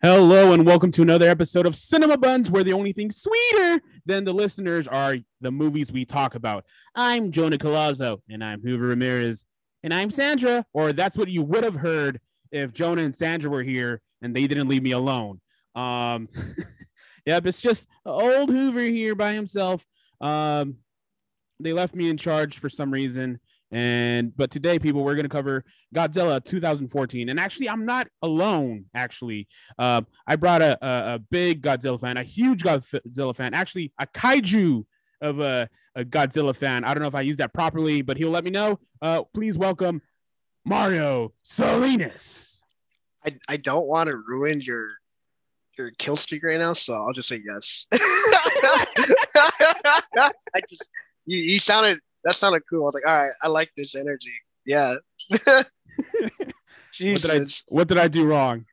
Hello and welcome to another episode of Cinema Bunz, where the only thing sweeter than the listeners are the movies we talk about. I'm Jonah Colazzo, and I'm Hoover Ramirez, and I'm Sandra, or that's what you would have heard if Jonah and Sandra were here and they didn't leave me alone. Um, yep, it's just old Hoover here by himself. Um, they left me in charge for some reason. And but today, people, we're gonna cover Godzilla 2014. And actually, I'm not alone. Actually, uh, I brought a, a, a big Godzilla fan, a huge Godzilla fan, actually a kaiju of a, a Godzilla fan. I don't know if I used that properly, but he'll let me know. Uh, please welcome Mario Salinas. I, I don't want to ruin your your kill streak right now, so I'll just say yes. I just you, you sounded that sounded cool. I was like, all right, I like this energy. Yeah. Jesus. What did, I, what did I do wrong?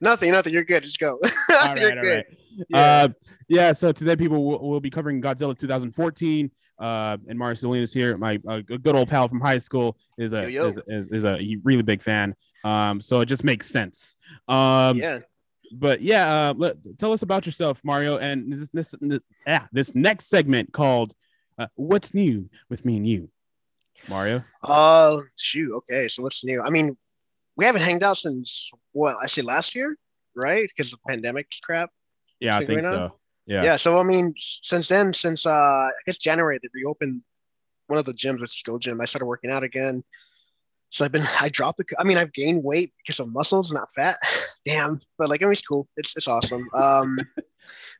Nothing, nothing. You're good. Just go. all right, all right. Yeah. Uh, yeah. So today, people will, will be covering Godzilla 2014. Uh, and Mario Salinas here, my uh, good old pal from high school, is a yo, yo. Is, is, is, a really big fan. Um, so it just makes sense. Um, yeah. But yeah, uh, let, tell us about yourself, Mario, and this this this, ah, this next segment called uh, what's new with me and you, Mario? Uh, shoot. Okay, so what's new? I mean, we haven't hanged out since what I say last year, right? Because the pandemic's crap. Yeah, I think so. Yeah. Yeah. So I mean, since then, since uh, I guess January, they reopened one of the gyms, which is Go Gym. I started working out again. So I've been, I dropped the, I mean, I've gained weight because of muscles, not fat. Damn, but like, I mean, it's cool. It's it's awesome. Um,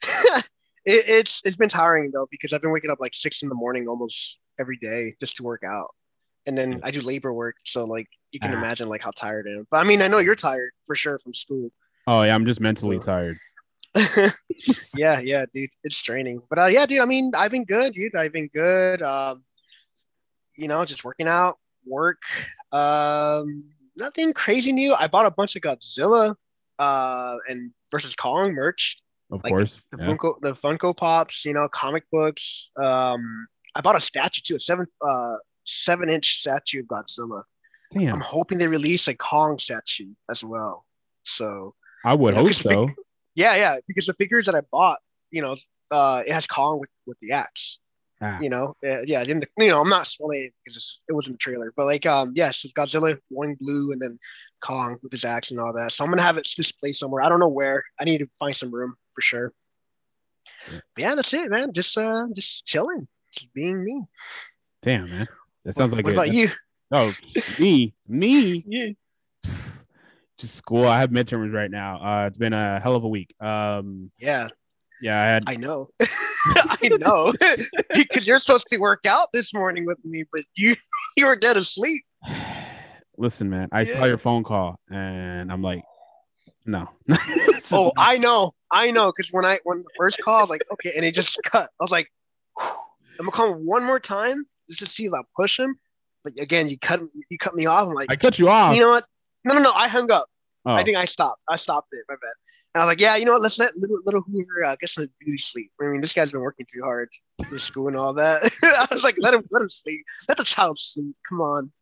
it, it's it's been tiring though because I've been waking up like six in the morning almost every day just to work out, and then I do labor work, so like you can ah. imagine like how tired I am. But I mean, I know you're tired for sure from school. Oh yeah, I'm just mentally tired. yeah, yeah, dude, it's straining. But uh, yeah, dude, I mean, I've been good, dude. I've been good. Um, you know, just working out, work. Um, nothing crazy new. I bought a bunch of Godzilla uh and versus Kong merch. Of like course. The, the yeah. Funko the Funko Pops, you know, comic books. Um I bought a statue too, a seven uh seven inch statue of Godzilla. Damn. I'm hoping they release a Kong statue as well. So I would hope so. Fig- yeah, yeah, because the figures that I bought, you know, uh, it has Kong with with the axe. Ah. You know, uh, yeah, in the, you know, I'm not spoiling it because it wasn't a trailer, but like, um, yes, it's Godzilla wearing blue and then Kong with his axe and all that. So I'm gonna have it displayed somewhere. I don't know where. I need to find some room for sure. Yeah, yeah that's it, man. Just uh, just chilling, just being me. Damn, man. That sounds what, like what about you? Oh, me, me. yeah. Just school. I have midterms right now. Uh, it's been a hell of a week. Um, yeah. Yeah, I had. I know. I know because you're supposed to work out this morning with me, but you you were dead asleep. Listen, man, I yeah. saw your phone call and I'm like, no. oh, I know, I know, because when I when the first call, I was like, okay, and it just cut. I was like, I'm gonna call him one more time just to see if I push him. But again, you cut you cut me off. I'm like, I cut you off. You know what? No, no, no. I hung up. Oh. I think I stopped. I stopped it. My bad. And I was like, yeah, you know what? Let's let little, little Hoover uh, get some beauty sleep. I mean, this guy's been working too hard for school and all that. I was like, let him let him sleep. Let the child sleep. Come on.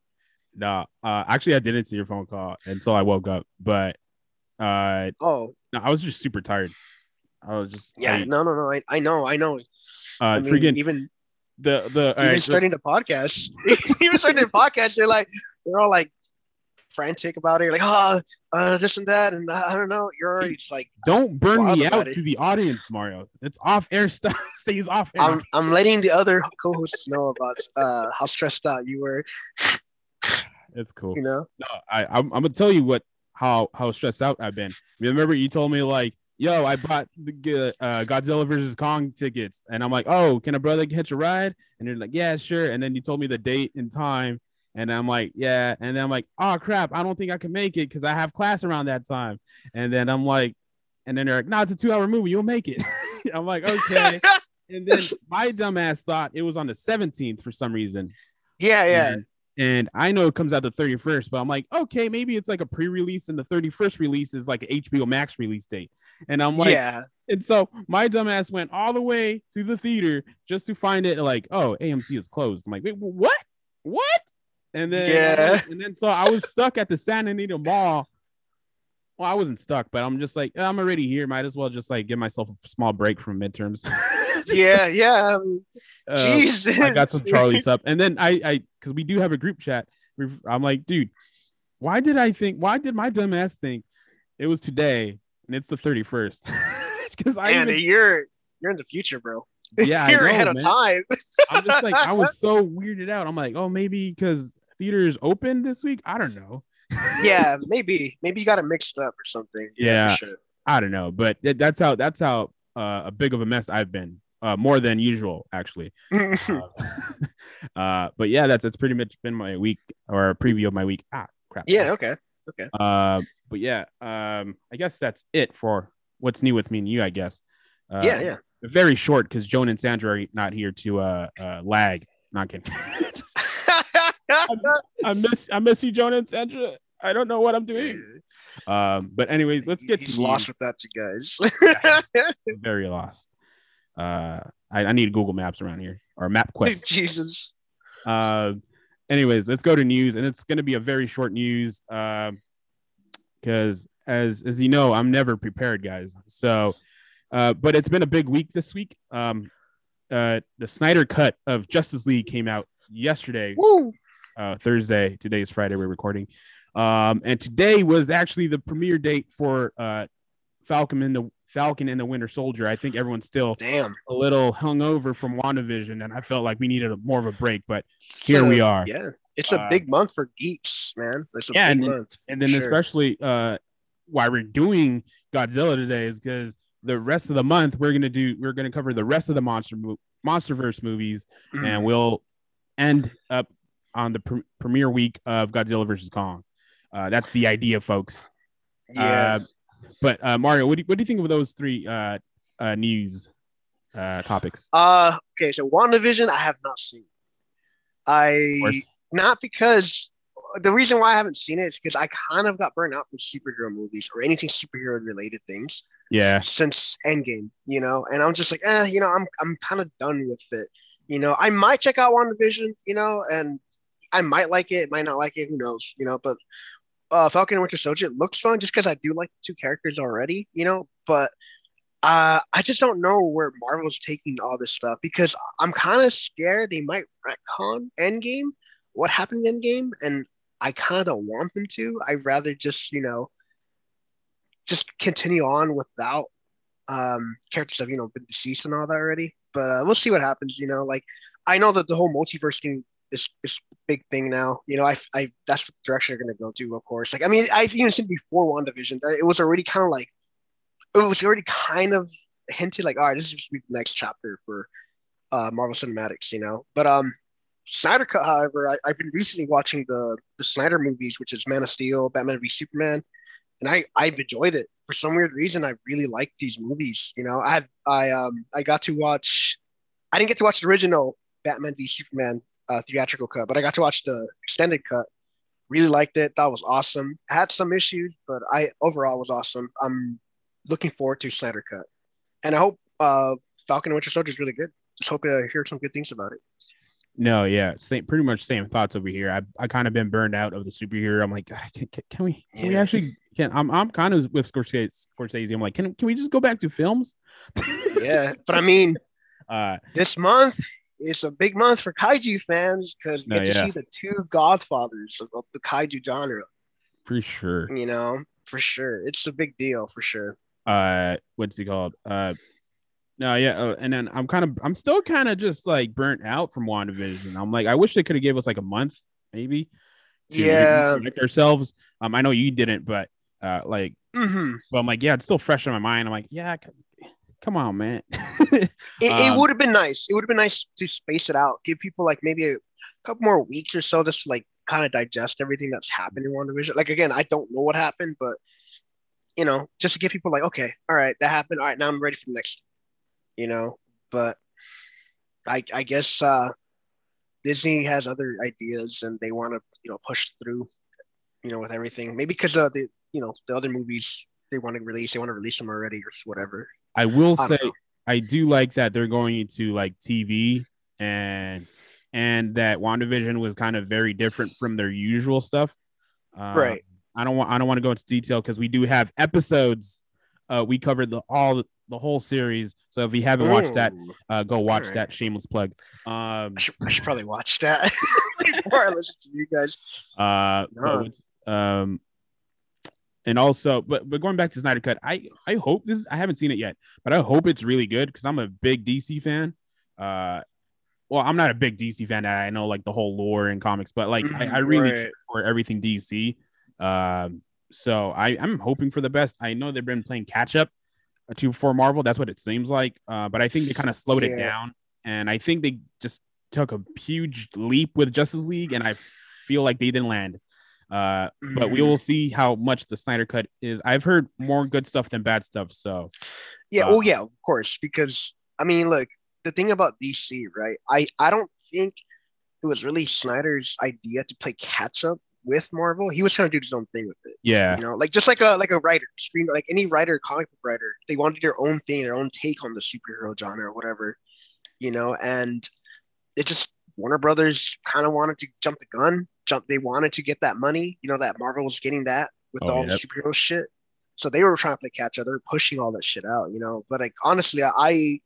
No, uh, actually, I didn't see your phone call until I woke up. But uh, oh, no, I was just super tired. I was just yeah, I, no, no, no. I, I know, I know. Uh, I mean, freaking even the the even right, starting so, the podcast, even starting the podcast, they're like they're all like frantic about it, like oh, uh, this and that, and uh, I don't know. You're already like don't burn me out it. to the audience, Mario. It's off air stuff stays off air. I'm I'm letting the other co-hosts know about uh how stressed out you were. It's cool. You know, no, I I'm, I'm, gonna tell you what how how stressed out I've been. Remember, you told me like, "Yo, I bought the uh, Godzilla versus Kong tickets," and I'm like, "Oh, can a brother hitch a ride?" And you're like, "Yeah, sure." And then you told me the date and time, and I'm like, "Yeah," and then I'm like, "Oh crap, I don't think I can make it because I have class around that time." And then I'm like, and then they're like, "No, it's a two hour movie. You'll make it." I'm like, "Okay." and then my dumbass thought it was on the 17th for some reason. Yeah, yeah. And and I know it comes out the 31st, but I'm like, okay, maybe it's like a pre-release, and the 31st release is like an HBO Max release date. And I'm like, yeah. And so my dumbass went all the way to the theater just to find it like, oh, AMC is closed. I'm like, wait, what? What? And then yeah, and then so I was stuck at the Santa Anita Mall well, I wasn't stuck, but I'm just like I'm already here. Might as well just like give myself a small break from midterms. yeah, yeah. Um, Uh, Jesus. I got some Charlie stuff, and then I, I, because we do have a group chat. I'm like, dude, why did I think? Why did my dumb ass think it was today and it's the 31st? Because I, And even, you're you're in the future, bro. yeah, you're know, ahead of time. I'm just like, I was so weirded out. I'm like, oh, maybe because theaters open this week. I don't know. yeah, maybe. Maybe you got it mixed up or something. Yeah. for sure. I don't know, but th- that's how that's how uh, a big of a mess I've been. Uh, more than usual, actually. Uh, uh, but yeah, that's that's pretty much been my week or a preview of my week. Ah, crap. yeah, Okay. okay. Uh, but yeah, um, I guess that's it for what's new with me and you. I guess. Uh, yeah, yeah. Very short because Joan and Sandra are not here to uh, uh lag. Not kidding. Just- I miss I miss you, Joan and Sandra. I don't know what I'm doing. Um, but anyways, let's get He's to lost news. without you guys. Very lost. Uh, I, I need Google Maps around here or MapQuest. Jesus. Uh, anyways, let's go to news, and it's going to be a very short news because, as as you know, I'm never prepared, guys. So, uh, but it's been a big week this week. Um, uh, the Snyder cut of Justice League came out yesterday, Woo. Uh, Thursday. Today is Friday. We're recording, um, and today was actually the premiere date for uh, Falcon and the Falcon and the Winter Soldier. I think everyone's still Damn. a little hungover from WandaVision, and I felt like we needed a, more of a break. But Here we are. Yeah. It's a Uh, big month for geeks, man. It's a Yeah, big and then- month. and then Sure. especially uh, why we're doing Godzilla today is because the rest of the month we're gonna do we're gonna cover the rest of the monster mo- MonsterVerse movies, Mhm. and we'll end up on the pre- premiere week of Godzilla versus Kong. Uh, that's the idea, folks. yeah. Uh, but uh, Mario, what do you, what do you think of those three uh, uh, news uh, topics? Uh, okay, so WandaVision, I have not seen. I not because the reason why I haven't seen it is because I kind of got burned out from superhero movies or anything superhero related things Yeah, since Endgame, you know, and I'm just like, eh, you know, I'm I'm kind of done with it. You know, I might check out WandaVision, you know, and I might like it, might not like it, who knows, you know, but uh Falcon and Winter Soldier looks fun just because I do like the two characters already, you know, but uh I just don't know where Marvel's taking all this stuff because I'm kind of scared they might retcon Endgame, what happened in Endgame, and I kind of don't want them to. I'd rather just, you know, just continue on without um characters have you know been deceased and all that already but uh, we'll see what happens you know like i know that the whole multiverse thing is is a big thing now you know i i that's what direction they're going to go to of course like i mean i've even seen before wandavision it was already kind of like it was already kind of hinted like all right this is the next chapter for uh marvel cinematics you know but um Snyder Cut, however, I, I've been recently watching the the Snyder movies, which is Man of Steel, Batman v Superman, and I I've enjoyed it for some weird reason. I really like these movies. You know, I I um I got to watch. I didn't get to watch the original Batman v Superman uh, theatrical cut, but I got to watch the extended cut. Really liked it. Thought it was awesome. Had some issues, but I overall was awesome. I'm looking forward to Snyder Cut, and I hope uh, Falcon and Winter Soldier is really good. Just hope I hear some good things about it. No, yeah, same, pretty much same thoughts over here. I I kind of been burned out of the superhero. I'm like, "Ah, can, can, can we can we actually can I'm I'm kind of with Scorsese. Scorsese. I'm like, can can we just go back to films? Yeah, but I mean, Uh, this month is a big month for kaiju fans because we No, get to yeah. see the two godfathers of, the kaiju genre. for sure. You know, for sure, it's a big deal for sure. Uh, what's he called? Uh, no, yeah, uh, and then I'm kind of I'm still kind of just like burnt out from WandaVision. I'm like, I wish they could have gave us like a month, maybe. to Yeah. ourselves. Um, I know you didn't, but uh, like, hmm but I'm like, yeah, it's still fresh in my mind. I'm like, yeah, come on, man. It, it Um, would have been nice. It would have been nice to space it out, give people like maybe a couple more weeks or so just to like kind of digest everything that's happened in WandaVision. Like again, I don't know what happened, but you know, just to give people like, okay, all right, that happened. All right, now I'm ready for the next. You know, but I I guess uh Disney has other ideas and they want to you know push through, you know, with everything. Maybe because uh, the you know the other movies they want to release, they want to release them already or whatever. I will I say know. I do like that they're going into like TV and and that WandaVision was kind of very different from their usual stuff. Um, Right. I don't want I don't want to go into detail because we do have episodes. Uh, we covered the all the whole series. So if you haven't watched that, uh, go watch Alright. that. Shameless plug. Um, I should, I should probably watch that before I listen to you guys. uh, No. um, and also, but but going back to Snyder Cut, I I hope this. Is, I haven't seen it yet, but I hope it's really good because I'm a big DC fan. Uh, well, I'm not a big DC fan. I know like the whole lore and comics, but like I, I Mhm, really right. care for everything DC. Um, so I I'm hoping for the best. I know they've been playing catch up to for Marvel. That's what it seems like. Uh, but I think they kind of slowed it down, and I think they just took a huge leap with Justice League, and I feel like they didn't land. Uh, but we Mhm. will see how much the Snyder cut is. I've heard more good stuff than bad stuff. So Yeah, Uh, oh yeah, of course. Because I mean, look, the thing about DC, right? I I don't think it was really Snyder's idea to play catch up with Marvel. He was trying to do his own thing with it. yeah, You know, like just like a like a writer, screen like any writer, comic book writer, they wanted their own thing, their own take on the superhero genre or whatever. You know, and it just Warner Brothers kind of wanted to jump the gun. Jump. They wanted to get that money. You know that Marvel was getting that with Oh, all yep. the superhero shit. So they were trying to play catch up. They were pushing all that shit out. You know, but like honestly, I,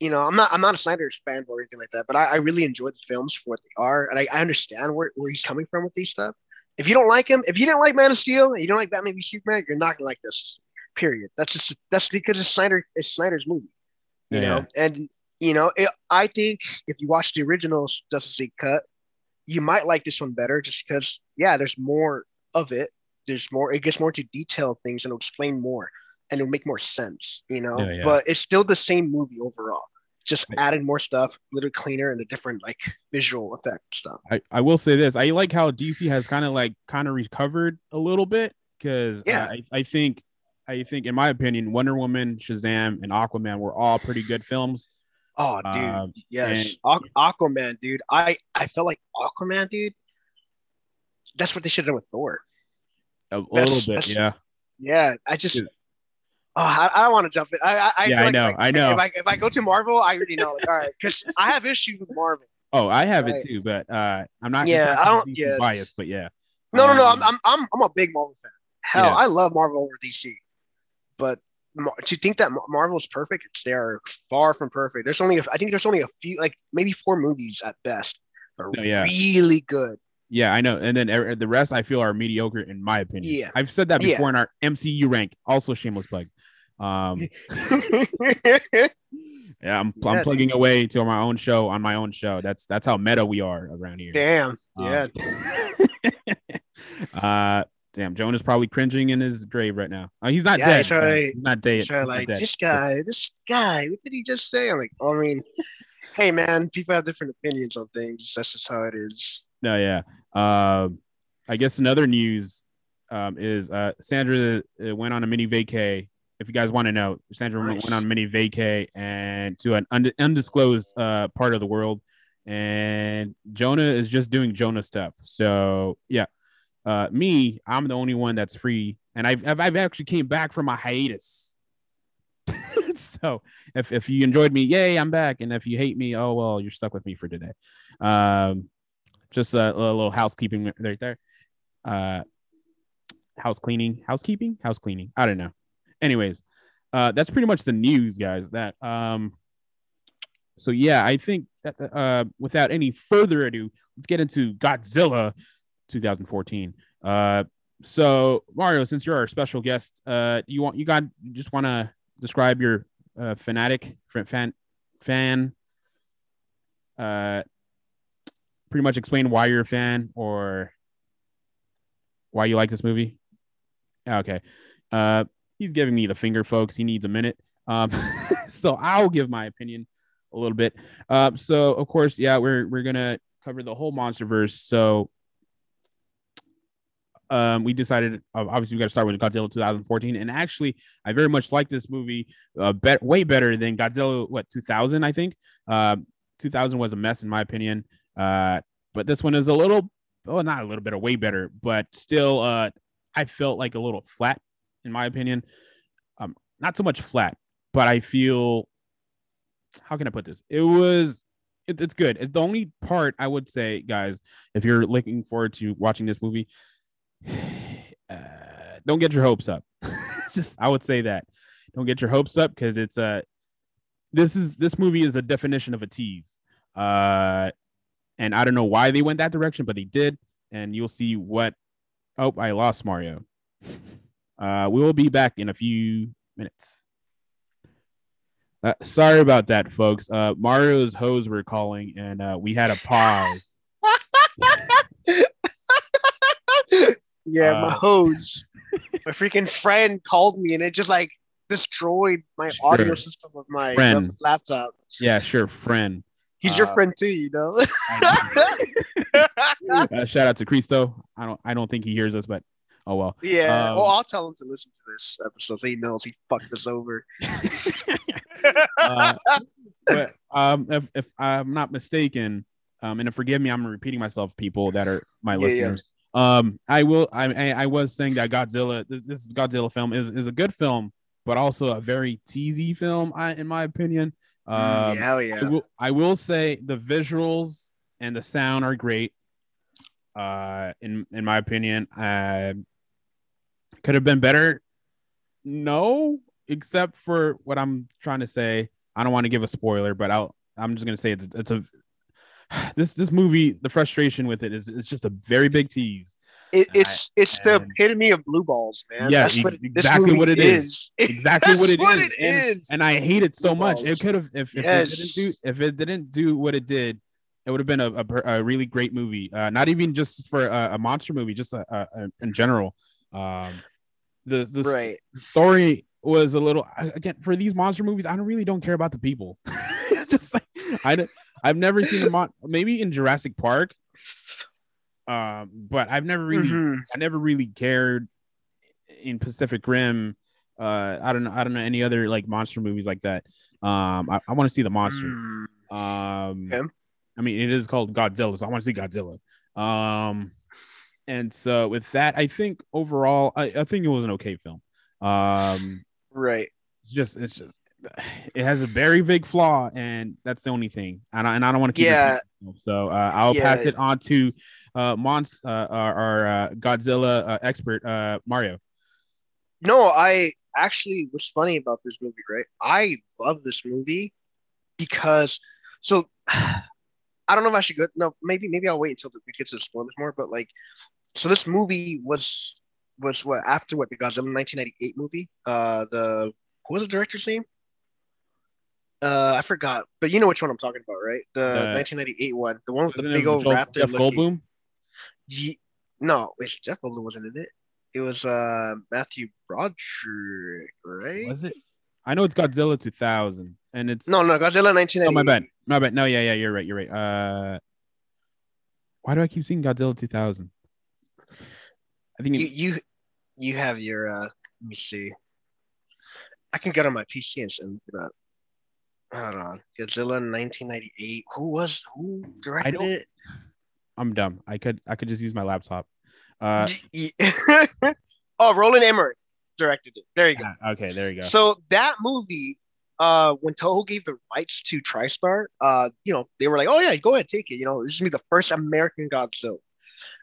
you know, I'm not I'm not a Snyder's fan or anything like that. But I, I really enjoyed the films for what they are, and I, I understand where, where he's coming from with these stuff. If you don't like him, if you didn't like Man of Steel, and you don't like Batman v Superman, you're not gonna like this. Period. That's just that's because it's Snyder. It's Snyder's movie. You Yeah. know, and you know, it, I think if you watch the original Justice League cut, you might like this one better, just because yeah, there's more of it. There's more. It gets more to detail things and it'll explain more, and it'll make more sense. You know, Yeah, yeah. but it's still the same movie overall. Just Right. added more stuff, a little cleaner, and a different like visual effect stuff. I, I will say this. I like how DC has kind of like kind of recovered a little bit because Yeah. I, I think I think in my opinion, Wonder Woman, Shazam, and Aquaman were all pretty good films. Oh, dude, Um, yes, Aqu- Aquaman, dude. I I felt like Aquaman, dude. That's what they should have done with Thor. A, That's- little bit, yeah. Yeah, I just. Dude. Oh, I, I don't want to jump in. I, I, I Yeah, I like know, if I know. If I, if I go to Marvel, I already know. Like, all right, because I have issues with Marvel. Oh, I have Right. it too, but uh, I'm not. Yeah, I don't- yeah. biased, but yeah. No, no, no. Um, I'm, I'm, I'm, I'm a big Marvel fan. Hell, Yeah. I love Marvel over DC. But to think that Mar- Marvel is perfect, they are far from perfect. There's only, a, I think there's only a few, like maybe four movies at best, are No, yeah. really good. Yeah, I know. And then er- the rest I feel are mediocre in my opinion. Yeah. I've said that Yeah. before in our MCU rank. Also, shameless plug. Um, yeah, I'm, Yeah, I'm dude. plugging away to my own show on my own show. That's that's how meta we are around here. Damn. Um, Yeah. uh, damn, Jonah's probably cringing in his grave right now. Uh, he's not Yeah, dead. right. He's not dead. He's like dead. this guy, this guy. What did he just say? I'm like, I mean, hey man, people have different opinions on things. That's just how it is. No, yeah. Um, I guess another news um, is uh, Sandra uh, went on a mini vacay. If you guys want to know, Sandra went- Nice. went on a mini vacay and to an und- undisclosed uh, part of the world, and Jonah is just doing Jonah stuff. So yeah, uh, me, I'm the only one that's free, and I've I've, actually came back from a hiatus. so if if you enjoyed me, yay, I'm back, and if you hate me, oh well, you're stuck with me for today. Um, just a, a little housekeeping right there. Uh, house cleaning, housekeeping, house cleaning. I don't know. Anyways, uh, that's pretty much the news, guys. That um, so yeah, I think that uh, without any further ado, let's get into Godzilla 2014. Uh, so Mario, since you're our special guest, uh, you want you got you just want to describe your uh, fanatic fan fan uh pretty much explain why you're a fan or why you like this movie? Okay. Uh he's giving me the finger folks. He needs a minute. Um so i'll give my opinion a little bit. Uh so of course yeah we're we're gonna cover the whole monster verse so um, we decided obviously we got to start with Godzilla 2014, and actually, I very much like this movie, uh, way better than Godzilla what 2000, I think. Uh, 2000 was a mess in my opinion, uh, but this one is a little, well, not a little bit, way better, but still, uh, I felt like a little flat in my opinion. Um, not so much flat, but I feel, how can I put this? It was. It, it's good. The only part I would say, guys, if you're looking forward to watching this movie, uh, don't get your hopes up. Just I would say that. Don't get your hopes up because it's a. Uh, this is this movie is a definition of a tease. Uh, and I don't know why they went that direction, but they did, and you'll see what. Oh, I lost Mario. Uh, we will be back in a few minutes. Uh, sorry about that, folks. Uh, Mario's hose were calling, and uh, we had a pause. yeah, my Uh, hose. my freaking friend called me, and it just like destroyed my Sure. audio system of my Friend. laptop. Yeah, sure, friend. He's your Uh, friend too, you know. Uh, shout out to Cristo. I don't. I don't think he hears us, but oh well. yeah. Um, well, I'll tell him to listen to this episode so he knows he fucked us over. Uh, but um, if, if I'm not mistaken, um, and forgive me, I'm repeating myself, people that are my yeah. listeners. Um, I will. I, I was saying that Godzilla, this, this Godzilla film is is a good film, but also a very teasy film, I, in my opinion. Um, Mm, hell yeah. I will, I will say the visuals and the sound are great. Uh, in in my opinion, uh, could have been better. No, except for what I'm trying to say. I don't want to give a spoiler, but I'll. I'm just gonna say it's it's a this this movie. The frustration with it is it's just a very big tease. It, it's it's the epitome of blue balls, man. Yeah, That's what exactly what it is. Exactly what it what is. it and, is. and I hate it so Blue much. It could have if, if Yes. it didn't do if it didn't do what it did, it would have been a, a, a really great movie. Uh, not even just for a, a monster movie, just a, in general. Um, the the right. story was a little again for these monster movies. I don't really don't care about the people. just like I I've never seen a mon- maybe in Jurassic Park. Um, but I've never really Mhm. I never really cared in Pacific Rim. Uh, I don't know. I don't know any other like monster movies like that. Um, I, I want to see the monster. Mm. Um, Okay. I mean, it is called Godzilla, so I want to see Godzilla. Um, and so with that, I think overall, I, I think it was an okay film. Um, Right. it's just, it's just, it has a very big flaw, and that's the only thing. And I, and I don't want to keep. Yeah. It so uh, I'll Yeah. pass it on to uh, Mons, uh, our, our uh, Godzilla uh, expert, uh, Mario. No, I actually what's funny about this movie, right? I love this movie because so I don't know if I should go no, maybe maybe I'll wait until we get to the spoilers more, but like so this movie was was what after what the Godzilla 1998 movie. Uh the what was the director's name? Uh I forgot, but you know which one I'm talking about, right? The The- 1998 one, the one with the big old Joel- raptor Jeff looking. Goldblum. Ye- no, wait, Jeff Goldblum wasn't in it. It was uh Matthew Broderick, right? Was it? I know it's Godzilla 2000, and it's No, no, Godzilla 1998. Oh my bad, my bad. No, yeah, yeah, you're right, you're right. Uh, why do I keep seeing Godzilla 2000? I think You you you have your uh let me see. I can get on my PC and send it up. Hold on. Godzilla 1998. Who was who directed it? I'm dumb. I could I could just use my laptop. Uh, oh, Roland Emmerich directed it. There you go. ah, okay, there you go. So that movie, uh, when Toho gave the rights to TriStar, uh, you know, they were like, "Oh yeah, go ahead, take it." You know, this is gonna be the first American Godzilla,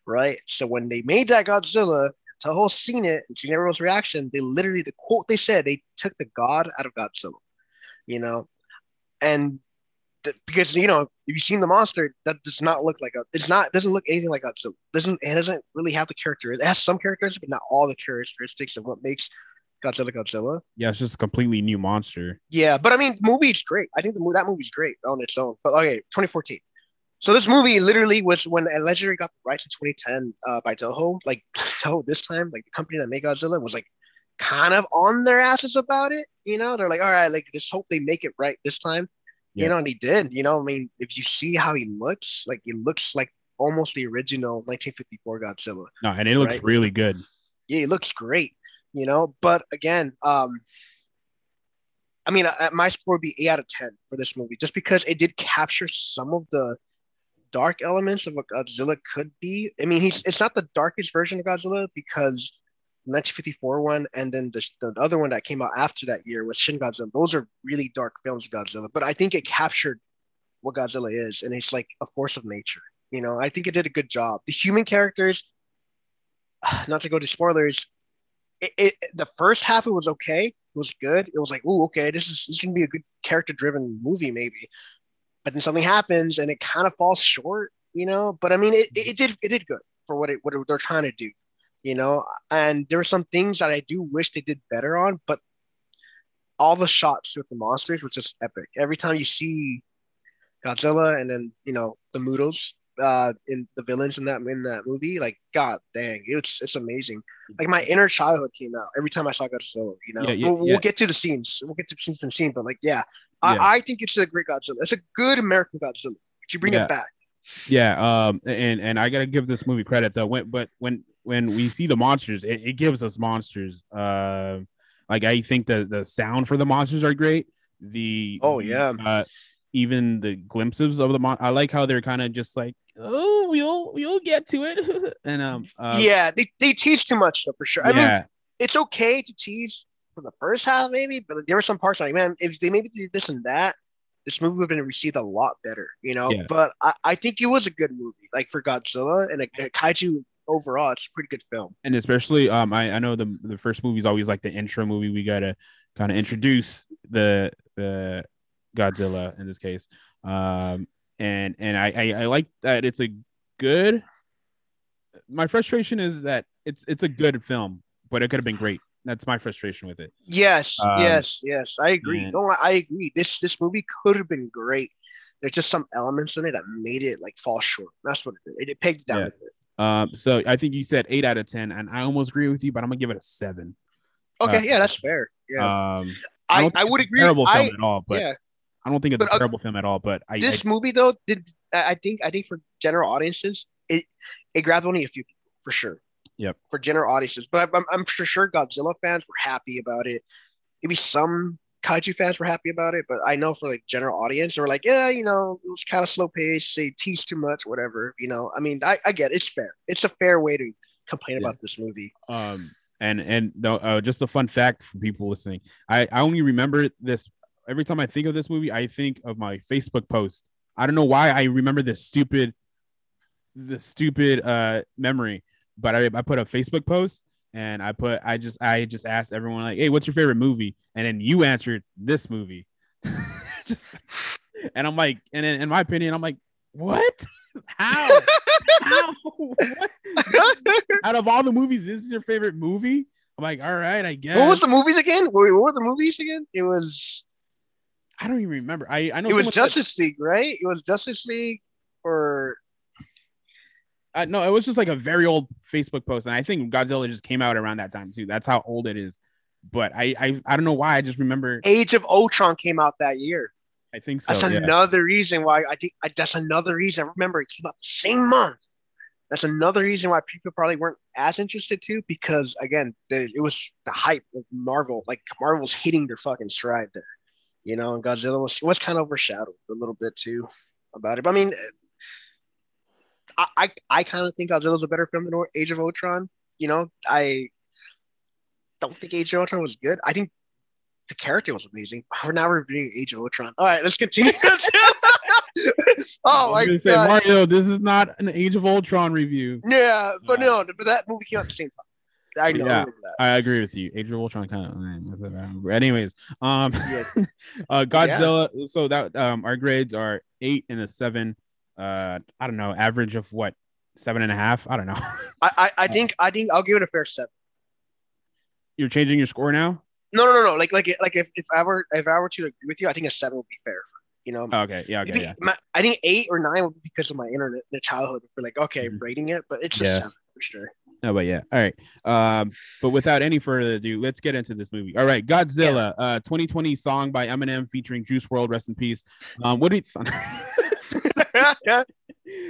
right? So when they made that Godzilla, Toho seen it and seen everyone's reaction. They literally, the quote they said, they took the God out of Godzilla, you know, and th- because you know, if you've seen the monster, that does not look like a. It's not doesn't look anything like Godzilla. Doesn't it doesn't really have the character. It has some characters, but not all the characteristics of what makes Godzilla Godzilla. yeah, it's just a completely new monster. Yeah, but I mean, the movie's great. I think the movie that movie's great on its own. But okay, 2014. So this movie literally was when Legendary got the rights in 2010 uh, by Toho. Like Toho this time, like the company that made Godzilla was like kind of on their asses about it. You know, they're like, all right, like just hope they make it right this time. Yeah. You know, and he did. You know, I mean, if you see how he looks, like he looks like almost the original 1954 Godzilla No, and it looks Right. really good. yeah, he looks great, you know. But again, um, I mean, uh, my score would be eight out of ten for this movie, just because it did capture some of the dark elements of what Godzilla could be. I mean, he's it's not the darkest version of Godzilla because 1954 one and then the, the other one that came out after that year was Shin Godzilla. Those are really dark films Godzilla, but I think it captured what Godzilla is, and it's like a force of nature. You know, I think it did a good job. The human characters not to go to spoilers, it, it the first half it was okay, it was good. It was like, oh, okay, this is this is gonna be a good character driven movie maybe, but then something happens and it kind of falls short, you know. But I mean, it, it, it did it did good for what it what they're trying to do, you know. And there were some things that I do wish they did better on, but all the shots with the monsters was just epic. Every time you see Godzilla and then you know the Mutos uh in the villains in that in that movie, like god dang, it's it's amazing. Like my inner childhood came out every time I saw Godzilla. You know, Yeah, yeah, we'll, yeah. we'll get to the scenes. We'll get to scenes and scenes, but like yeah. I, I think it's a great Godzilla. It's a good American Godzilla. But you bring Yeah. it back. Yeah, um, and and I gotta give this movie credit though. When but when when we see the monsters, it, it gives us monsters. Uh, like I think the the sound for the monsters are great. The Oh, yeah. uh, even the glimpses of the mon. I like how they're kind of just like, oh, we'll we'll get to it, and um, uh, yeah, they, they tease too much though for sure. I mean, yeah, it's okay to tease for the first half, maybe, but there were some parts like, man, if they maybe did this and that, this movie would have been received a lot better, you know. Yeah. But I, I think it was a good movie, like for Godzilla and a, a kaiju overall, it's a pretty good film. and especially um, I I know the the first movie is always like the intro movie. We gotta kind of introduce the the Godzilla in this case. Um, and and I, I I like that it's a good. My frustration is that it's it's a good film, but it could have been great. That's my frustration with it. Yes, Um, yes, yes. I agree. and- No, I, I agree. This this movie could have been great. There's just some elements in it that made it like fall short. That's what it did. It, it pegged down Yeah. Um, so I think you said eight out of ten, and I almost agree with you, but I'm gonna give it a seven. Okay, Uh, yeah, that's fair. Yeah, Um, I, don't I, would agree. Terrible film I, at all, but yeah, I don't think it's But, a uh, terrible film at all. But I, this I movie though did I I think I think for general audiences it it grabbed only a few people for sure. Yep. For general audiences, but I'm, I'm for sure Godzilla fans were happy about it. Maybe some kaiju fans were happy about it, but I know for like general audience, they were like, yeah, you know, it was kind of slow paced. They teased too much, whatever. You know, I mean, I, I get it. it's fair. It's a fair way to complain Yeah. about this movie. um and and no uh, just a fun fact for people listening i i only remember this every time i think of this movie i think of my facebook post i don't know why i remember this stupid the stupid uh memory but i, I put a facebook post and i put i just i just asked everyone like hey what's your favorite movie and then you answered this movie just and i'm like and in, in my opinion i'm like what how how what? out of all the movies, this is your favorite movie? I'm like, all right, I guess. What was the movies again? Wait, what were the movies again? It was I don't even remember. I I know it was someone said- Justice League, right? It was Justice League or uh, no, it was just like a very old Facebook post, and I think Godzilla just came out around that time too. That's how old it is. But I I, I don't know why. I just remember. Age of Ultron came out that year. I think so. That's yeah. another reason why I think I, that's another reason. I remember it came out the same month. That's another reason why people probably weren't as interested too, because again, the, it was the hype of Marvel. Like Marvel's hitting their fucking stride there, you know. And Godzilla was was kind of overshadowed a little bit too about it. But I mean, I I, I kind of think Godzilla's a better film than Age of Ultron. You know, I don't think Age of Ultron was good. I think the character was amazing. We're now reviewing Age of Ultron. All right, let's continue. oh my gonna say, god. Mario, this is not an Age of Ultron review. Yeah, but Uh, no, but that movie came out at the same time. I know Yeah. I agree with you. Age of Ultron kind of. Anyways, um, Yeah. uh, Godzilla. So that um, our grades are eight and a seven. Uh, I don't know, average of what seven and a half. I don't know. I, I, I think I think I'll give it a fair seven. You're changing your score now. No, no, no, no. Like like like if, if I were if I were to agree with you, I think a seven would be fair. You know, Okay, yeah, okay, Maybe yeah. my, I think eight or nine would be because of my internet in childhood for like okay Mhm. rating it, but it's a Yeah. seven for sure. No, but yeah. All right. Um, but without any further ado, let's get into this movie. All right, Godzilla, uh, 2020 song by Eminem featuring Juice WRLD. Rest in peace. Um, what do you?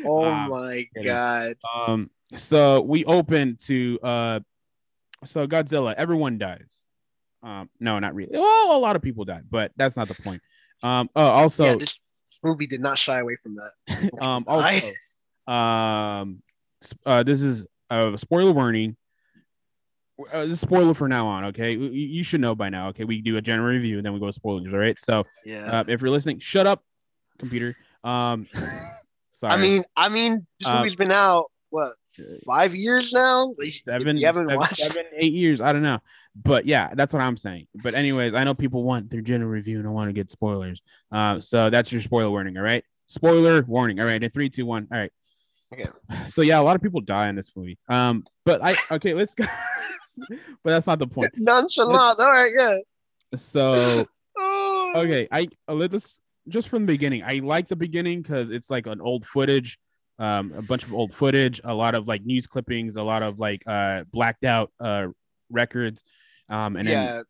oh Um, my god. Um, so we open to uh, so Godzilla. Everyone dies. Um, no, not really. Well, a lot of people died, but that's not the point. Um, oh, also, yeah, this movie did not shy away from that. um, I- also, um, uh, this is a spoiler warning. Uh, this spoiler for now on. Okay, you, you should know by now. Okay, we do a general review, and then we go to spoilers. All right. So, Yeah. uh, if you're listening, shut up, computer. Um, sorry. I mean, I mean, this Uh, movie's been out what five years now. Seven, you haven't seven- watched. seven, eight years. I don't know, but yeah, that's what I'm saying. But anyways, I know people want their general review and I want to get spoilers. Uh, so that's your spoiler warning. All right, spoiler warning. All right, in three, two, one. All right. Okay. So yeah, a lot of people die in this movie. Um, but I okay, let's go. but that's not the point. Nonchalant. All right, yeah. So Oh. okay, I uh, let's just from the beginning. I like the beginning because it's like an old footage, um, a bunch of old footage, a lot of like news clippings, a lot of like uh blacked out uh records, um, and then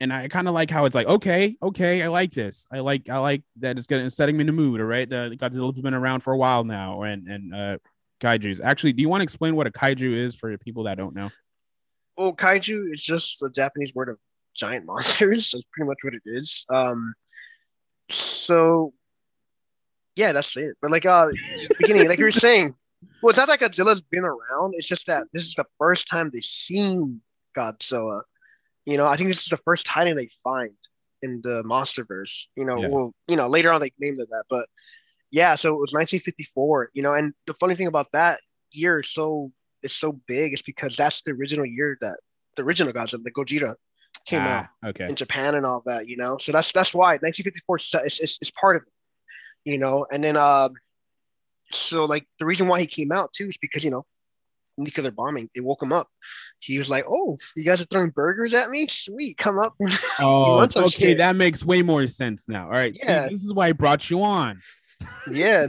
and I kind of like how it's like okay, okay, I like this. I like I like that it's getting setting me in the mood. All right, the Godzilla's been around for a while now, and and uh, kaiju's. Actually, do you want to explain what a kaiju is for people that don't know? well, kaiju is just the Japanese word of giant monsters. That's pretty much what it is. Um, so yeah, that's it. But like, uh, beginning, like you were saying, well, it's not that Godzilla's been around. It's just that this is the first time they've seen Godzilla. You know, I think this is the first titan they find in the MonsterVerse. You know, Yeah. well, you know, later on they named it that, but yeah. So it was 1954. You know, and the funny thing about that year is so is so big is because that's the original year that the original Godzilla, the Gojira, came out Ah, okay. in Japan and all that, you know. So that's that's why 1954 is, is, is part of it, you know. And then um, so like the reason why he came out too is because you know nuclear bombing. It woke him up. He was like, "Oh, you guys are throwing burgers at me? Sweet, come up." Oh, okay, shit. that makes way more sense now. All right, see, Yeah. this is why I brought you on. yeah.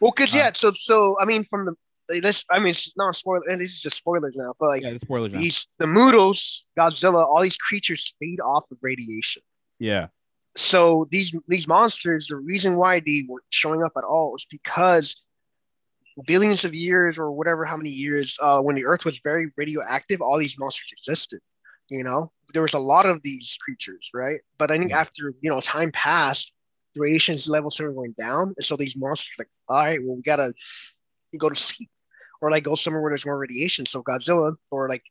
Well, cause Uh, yeah. So so I mean, from the this I mean, it's not spoiler, and this is just spoilers now, but like Yeah, the spoilers. Now. the MUTOs, Godzilla, all these creatures feed off of radiation. Yeah, so these these monsters the reason why they were showing up at all was because billions of years or whatever how many years uh, when the earth was very radioactive all these monsters existed you know there was a lot of these creatures right but i think Yeah. after you know time passed the radiation levels started going down and so these monsters like all right well we gotta go to sleep or like go somewhere where there's more radiation so godzilla or like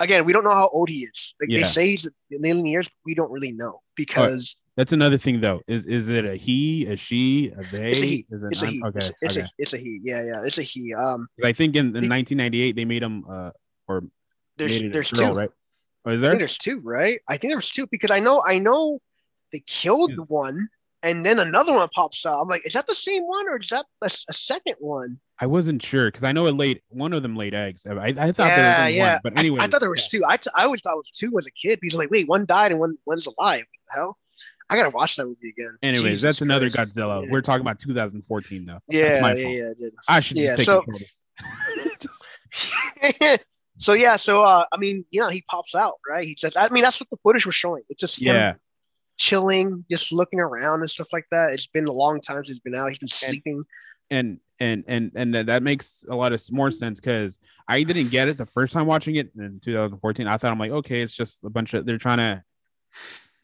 again we don't know how old he is like Yeah. they say he's a million years but we don't really know because that's another thing though. Is is it a he, a she, a they? It's a he. Is it It's a he. Okay, It's, it's okay. a it's a he. Yeah, yeah. It's a he. Um I think in, in Be- 1998 they made him uh or there's made it a there's girl, two. right? Oh, is I think there? there's two, right? I think there's two because I know I know they killed Yeah. the one and then another one pops out. I'm like, is that the same one or is that a second one? I wasn't sure because I know it laid one of them laid eggs. I, I thought Yeah, there was yeah. one, but I- anyway, I, thought there was two. I, t- I always thought it was two as a kid because like, wait, one died and one one's alive. What the hell? I gotta watch that movie again. Anyways, Jesus that's another Godzilla. Yeah. We're talking about 2014 though. Yeah, my yeah, yeah, dude. I should Yeah, so- so yeah, so uh, I mean, you know, he pops out, right? He says, I mean, that's what the footage was showing. It's just him yeah, chilling, just looking around and stuff like that. It's been a long time since he's been out. He's been sleeping. and and and and that- makes a lot of more sense because I didn't get it the first time watching it in 2014. I thought I'm like, okay, it's just a bunch of they're trying to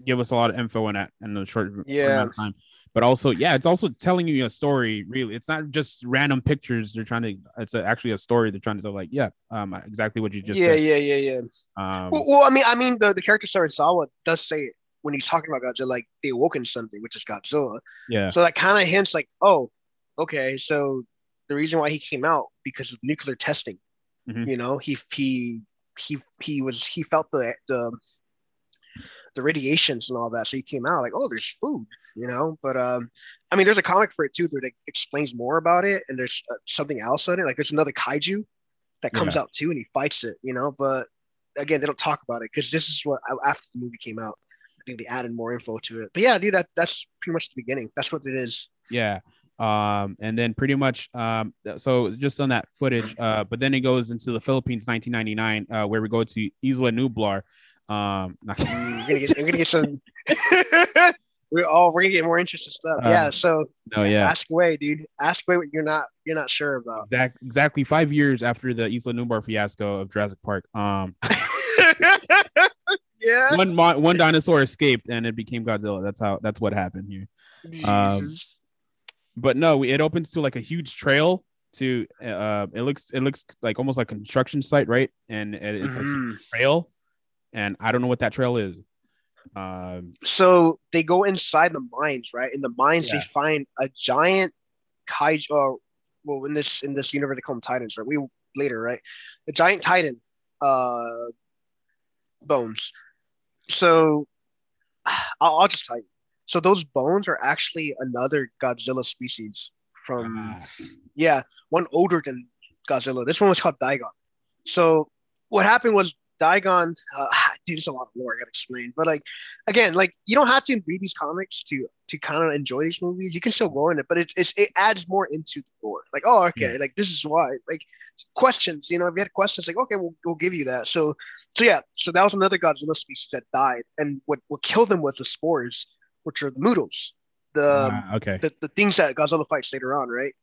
give us a lot of info in that in a short, short Yeah. amount of time. But also, yeah, it's also telling you a story. Really, it's not just random pictures. They're trying to. It's a, actually a story. They're trying to tell, like, yeah, um, exactly what you just yeah, said. yeah, yeah, yeah. Um, Well, well, I mean, I mean, the, the character Serizawa does say it when he's talking about Godzilla, like they awoken something, which is Godzilla. yeah, So that kind of hints, like, oh, okay, so the reason why he came out because of nuclear testing. Mhm. You know, he he he he was he felt the the the radiations and all that, so he came out like, oh, there's food, you know. But um, I mean, there's a comic for it too that explains more about it, and there's uh, something else on it. Like, there's another kaiju that comes out too, and he fights it, you know. But again, they don't talk about it because this is what after the movie came out. They added more info to it. But yeah, dude, that that's pretty much the beginning. That's what it is. yeah. Um, and then pretty much, um, so just on that footage, uh, but then it goes into the Philippines, 1999, uh, where we go to Isla Nublar. Um, not- I'm gonna get, I'm gonna get some. we're all we're gonna get more interesting stuff. Um, yeah. So no, yeah. ask away, dude. Ask away what you're not you're not sure about. Exact, exactly five years after the Isla Nublar fiasco of Jurassic Park. Um, yeah. one one dinosaur escaped and it became Godzilla. That's how. That's what happened here. um. But no, it opens to like a huge trail. To uh, it looks it looks like almost like a construction site, right? And it's like Mhm. a trail, and I don't know what that trail is. Um, So they go inside the mines, right? In the mines, Yeah. they find a giant kaiju. Uh, well, in this in this universe, they call them titans, right? We later, right? The giant titan uh, bones. So I'll, I'll just tell you. So those bones are actually another Godzilla species from Ah, yeah, one older than Godzilla. This one was called Daigon. So what happened was Daigon, uh, dude, there's a lot of lore I gotta explain. But like again, like you don't have to read these comics to to kind of enjoy these movies. You can still go in it, but it's, it's it adds more into the lore. Like, oh, okay, like this is why. Like questions, you know, if you had questions, like okay, we'll we'll give you that. So so yeah, so that was another Godzilla species that died, and what what killed them was the spores, which are the MUTOs, the ah, okay. the, the things that Godzilla fights later on, right?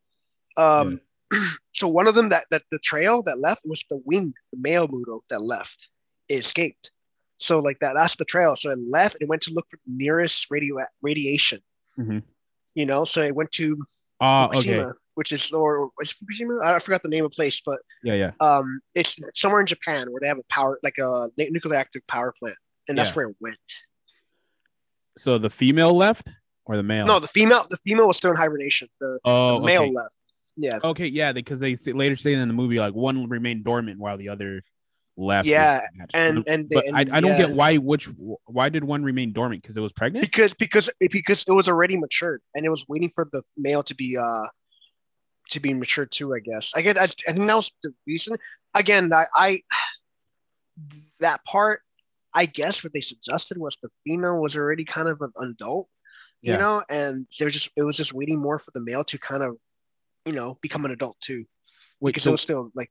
Um, so one of them that that the trail that left was the wing, the male MUTO that left. It escaped. So like that, that's the trail. So it left and it went to look for the nearest radio radiation. Mhm. You know, so it went to okay. Fukushima, which is or is Fukushima? I forgot the name of the place, but Yeah, yeah. um, it's somewhere in Japan where they have a power like a nuclear active power plant, and that's Yeah. where it went. So the female left or the male? No, the female, the female was still in hibernation. The, oh, the male okay. left. Yeah, Okay, yeah, because they later say in the movie like one remained dormant while the other left. Yeah, and and, but and I, I don't yeah. get why which why did one remain dormant because it was pregnant? because because because it was already matured and it was waiting for the male to be uh to be matured too i guess i get i, I think that was the reason again I, I that part i guess what they suggested was the female was already kind of an adult you Yeah. know and they're just it was just waiting more for the male to kind of you know become an adult too Wait, because so- it was still like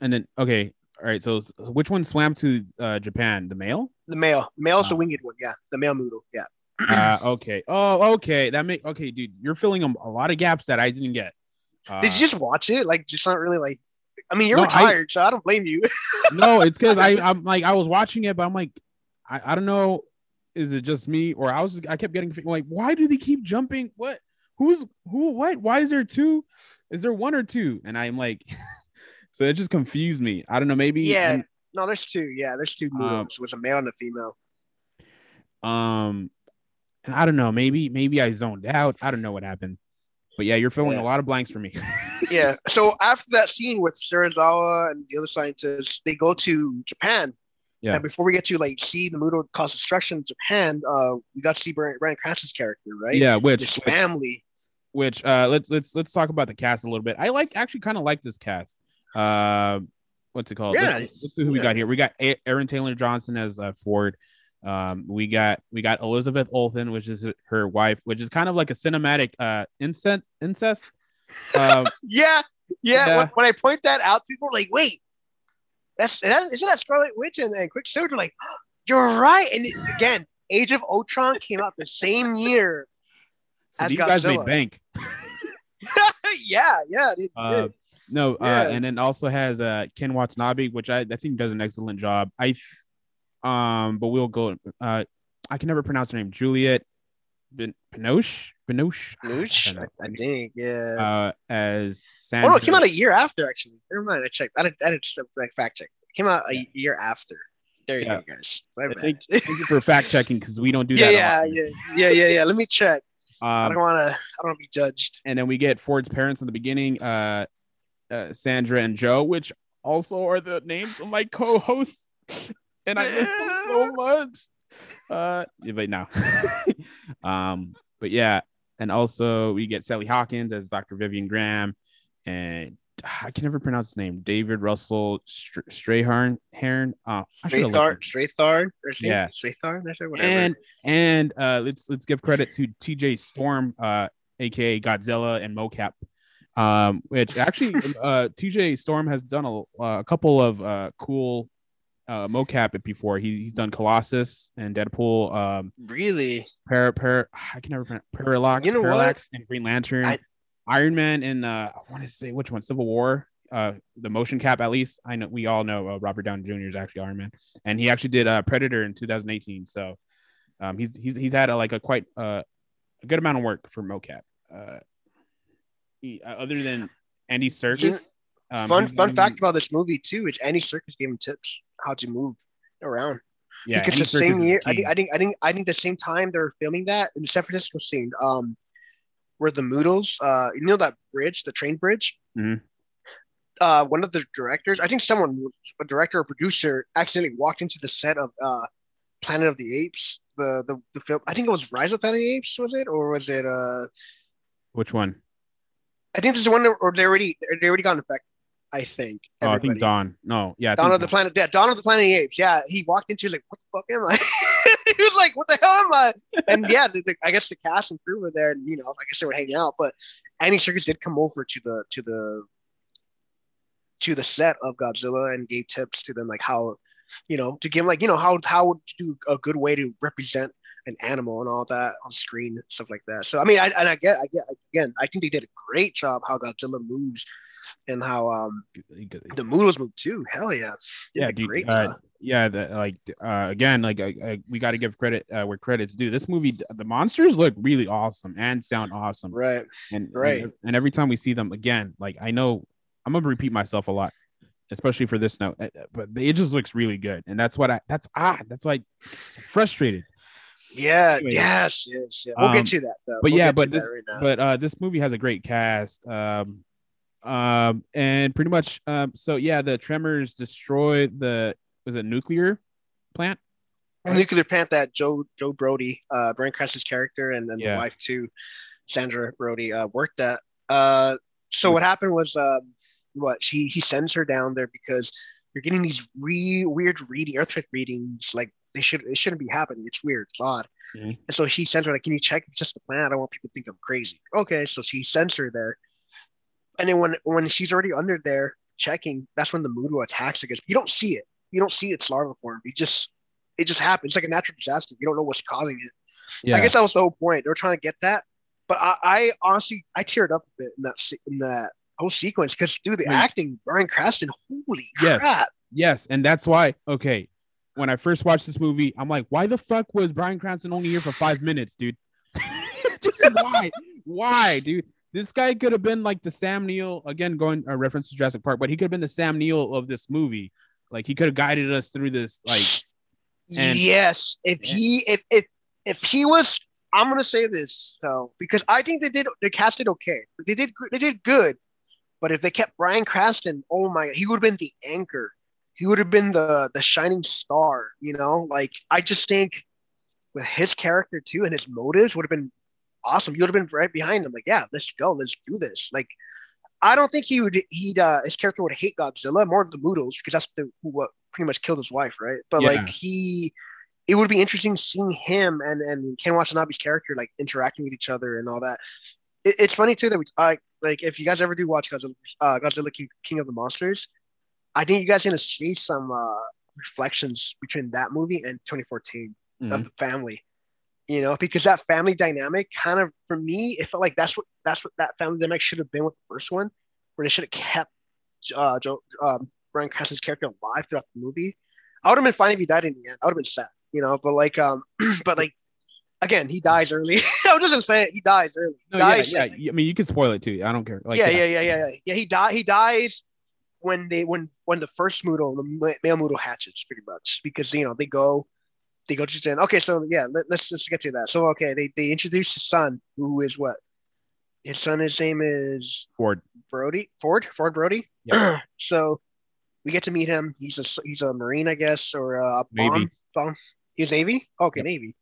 and then okay, all right. So which one swam to uh, Japan? The male? the male male's the Ah. winged one yeah the male MUTO yeah uh, okay. Oh, okay. That make okay, dude. You're filling a, a lot of gaps that I didn't get. Uh, did you just watch it like just not really like i mean you're No, I- retired so i don't blame you no, it's because I I'm like I was watching it, but I'm like I, I don't know. Is it just me or I was I kept getting like why do they keep jumping? What? Who's who? What? Why is there two? Is there one or two? And I'm like, so it just confused me. I don't know. Maybe Yeah. and, No, there's two. Yeah, there's two Um, MUTOs. It was a male and a female. um, and I don't know. Maybe maybe I zoned out. I don't know what happened. But yeah, you're filling Yeah. a lot of blanks for me. Yeah. So after that scene with Serizawa and the other scientists, they go to Japan. Yeah. And before we get to like see the MUTO cause destruction in Japan, uh, we got to see Bryan, Bryan Cranston's character, right? yeah, which His which- family. which uh let's let's let's talk about the cast a little bit. I like actually kind of like this cast. Uh what's it called? Yeah. Let's, let's see who we Yeah. got here. We got Aaron Taylor Johnson as uh, Ford. Um we got we got Elizabeth Olsen, which is her wife, which is kind of like a cinematic uh incest incest. Um Yeah. Yeah. Yeah. When, when I point that out, people are like, wait, that's that, isn't that Scarlet Witch and, and Quicksilver? Like, you're right. And again, Age of Ultron came out the same year. so As these guys made bank. yeah, yeah. It Uh, no, uh, and then also has uh Ken Watanabe, which I, I think does an excellent job. I um, but we'll go. Uh, I can never pronounce her name. Juliette ben- Binoche, Binoche, Nooch, I I. I think, yeah. uh, as oh no, it came out a year after actually. Never mind, I checked. I didn't. I did stuff like fact check. It came out a Yeah. year after. There you Yeah. go, guys. Thank, thank you for fact checking because we don't do yeah, that. yeah, yeah, yeah, yeah, yeah. Let me check. I Um, don't want to. I don't want to be judged. and then we get Ford's parents in the beginning, uh, uh, Sandra and Joe, which also are the names of my co-hosts, and I miss them so much. Uh, but no, um, but yeah, and also we get Sally Hawkins as Dr. Vivian Graham, and I can never pronounce his name, David Russell Str- Strayhorn. Hearn. Uh, I should have Strathar, looked Strathar, or his? Yeah. Strathar, whatever. and and uh let's let's give credit to TJ Storm uh aka Godzilla and mocap um which actually uh TJ Storm has done a, a couple of uh cool uh mocap before. He, he's done Colossus and Deadpool um really, par, par I can never pronounce Parallax You know what? Parallax and Green Lantern. I- Iron Man and uh I want to say which one? Civil War? Uh the motion cap at least. I know we all know uh, Robert Downey Jr. is actually Iron Man. And he actually did uh Predator in 2018 so um he's he's he's had a, like a quite uh, a good amount of work for mocap. Uh, uh other than Andy Serkis um, fun fun fact about this movie too is Andy Serkis gave him tips how to move around. yeah because Andy the same Serkis is year, I think, I think, I think, I think the same time they were filming that in the San Francisco scene, um, where the MUTOs, uh, you know that bridge, the train bridge. Mhm. uh, one of the directors, I think someone, a director or producer, accidentally walked into the set of uh, Planet of the Apes, the, the the film. I think it was Rise of Planet of the Apes, was it, or was it? Uh, Which one? I think there's one, or they already they already got infected. I think. Oh, I think. Dawn. No, yeah, I Dawn of the Planet, yeah, Dawn of the Planet of the Apes. Yeah, he walked into, like, "What the fuck am I?" he was like, "What the hell am I?" And yeah, the, the, I guess the cast and crew were there, and you know, I guess they were hanging out. But Andy Serkis did come over to the to the to the set of Godzilla and gave tips to them, like how, you know, to give like you know how how to do a good way to represent an animal and all that on screen, stuff like that. So I mean, I and I get, I get again, I think they did a great job how Godzilla moves and how um the MUTOs move too. Hell yeah, Yeah, dude, great uh, yeah, the, like uh, again, like I, I, we got to give credit uh, where credit's due. This movie, the monsters look really awesome and sound awesome, Right. and right. And, and every time we see them again, like I know I'm gonna repeat myself a lot, especially for this note, uh, uh, but it just looks really good, and that's what I that's ah that's why I'm so frustrated. Yeah. Anyway. yes. Yes. Yeah. We'll Um, get to that though. but We'll yeah, but this right but uh this movie has a great cast um um and pretty much um so yeah the tremors destroy the was it nuclear plant nuclear plant that Joe Joe Brody, uh, Bryan Cranston's character, and then Yeah. the wife too, Sandra Brody, uh, worked at. Uh, so what happened was, um, what she he sends her down there because you're getting these re weird reading earthquake readings like they should it shouldn't be happening. It's weird, it's odd. Mhm. And so she sends her like, "Can you check? It's just the plant. I don't want people to think I'm crazy." Okay, so she sends her there, and then when when she's already under there checking, that's when the MUTO attacks against. You don't see it. You don't see its larva form. You just it just happens. It's like a natural disaster. You don't know what's causing it. yeah I guess that was the whole point. They were trying to get that, but I, I honestly I teared up a bit in that in that whole sequence because dude, the acting, Bryan Cranston, holy Yes. crap! yes and that's why okay when i first watched this movie i'm like why the fuck was bryan cranston only here for five minutes dude? Just why? Why dude? This guy could have been like the sam neill again going a reference to jurassic park but he could have been the sam neill of this movie. Like he could have guided us through this like And- yes, if he if if if he was, I'm gonna say this though because I think they did they casted okay. They did they did good, but if they kept Bryan Cranston, oh my, he would have been the anchor. He would have been the the shining star. You know, like I just think with his character too and his motives would have been awesome. You would have been right behind him. Like, yeah, let's go, let's do this. Like, I don't think he would. He'd uh, his character would hate Godzilla more than the MUTOs because that's the who what pretty much killed his wife, right? But Yeah. like he, it would be interesting seeing him and and Ken Watanabe's character like interacting with each other and all that. It, it's funny too that we I like if you guys ever do watch Godzilla, uh, Godzilla King, King of the Monsters, I think you guys are gonna see some uh, reflections between that movie and 2014 mhm. of the family you know because that family dynamic kind of for me it felt like that's what that's what that family dynamic should have been with the first one where they should have kept uh joe um bryan cranston's character alive throughout the movie i would have been fine if he died in the end i would have been sad you know but like um but like again he dies early I'm just gonna say it he dies early he No, yeah, dies yeah, I mean, you can spoil it too. I don't care. Like, yeah, yeah, yeah, yeah, yeah. Yeah, he died. He dies when they when when the first MUTO, the male MUTO hatches, pretty much because you know they go, they go to Jen. Okay, so yeah, let, let's let's get to that. So okay, they they introduce his son, who is what? His son, his name is Ford. Brody Ford Ford Brody. Yep. so we get to meet him. He's a he's a marine, I guess, or a bomb. Navy. bomb. He's Navy. Okay, Yep. Navy.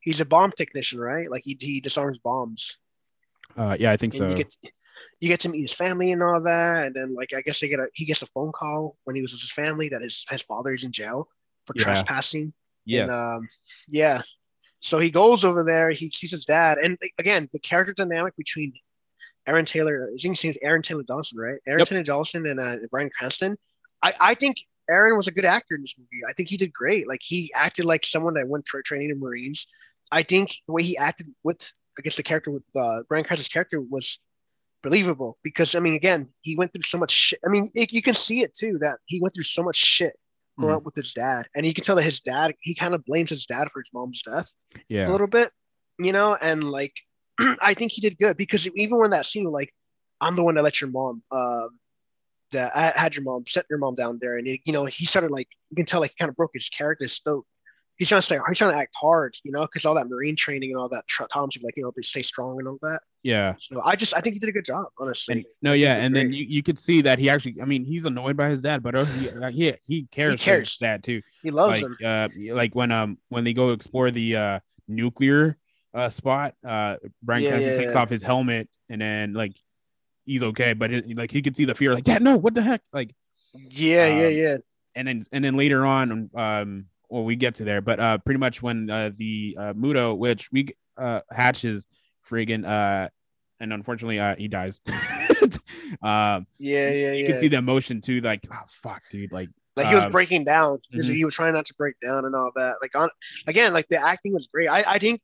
He's a bomb technician, right? Like he he disarms bombs Uh, yeah, I think and so. you get you get to meet his family and all that, and then like I guess they get a he gets a phone call when he was with his family that his his father is in jail for Yeah. trespassing. yes. And, um, yeah. So he goes over there. He sees his dad, and again, the character dynamic between Aaron Taylor, I think his name's Aaron Taylor Dawson, right? Aaron Yep. Taylor Dawson and uh, Bryan Cranston. I I think Aaron was a good actor in this movie. I think he did great. Like he acted like someone that went for training in Marines. I think the way he acted with, I guess the character with uh, Bryan Cranston's character was believable because I mean, again, he went through so much shit. I mean, it, you can see it too that he went through so much shit growing Mhm. up with his dad, and you can tell that his dad he kind of blames his dad for his mom's death yeah. a little bit, you know, and like I think he did good because even when that scene, like, I'm the one that let your mom, um, that I had your mom set your mom down there, and it, you know he started like you can tell like he kind of broke his character stoke. He's trying to stay. He's trying to act hard, you know, because all that marine training and all that tra- taught like you know they stay strong and all that. Yeah. So I just I think he did a good job, honestly. And no, yeah, and then you, you could see that he actually, I mean, he's annoyed by his dad, but uh, he he, he cares, for his dad too. he loves like him. uh like when um when they go explore the uh nuclear uh spot uh Bryan Yeah, yeah, takes yeah. off his helmet and then like he's okay but it, like he could see the fear like dad no what the heck like Yeah, yeah, um, yeah. and then and then later on um well we get to there but uh pretty much when uh the uh Muto which we uh hatches friggin uh and unfortunately uh he dies um Yeah, yeah, you yeah. can see the emotion too like oh fuck dude like like he was um, breaking down mhm. he was trying not to break down and all that. Like on again, like the acting was great. I, I think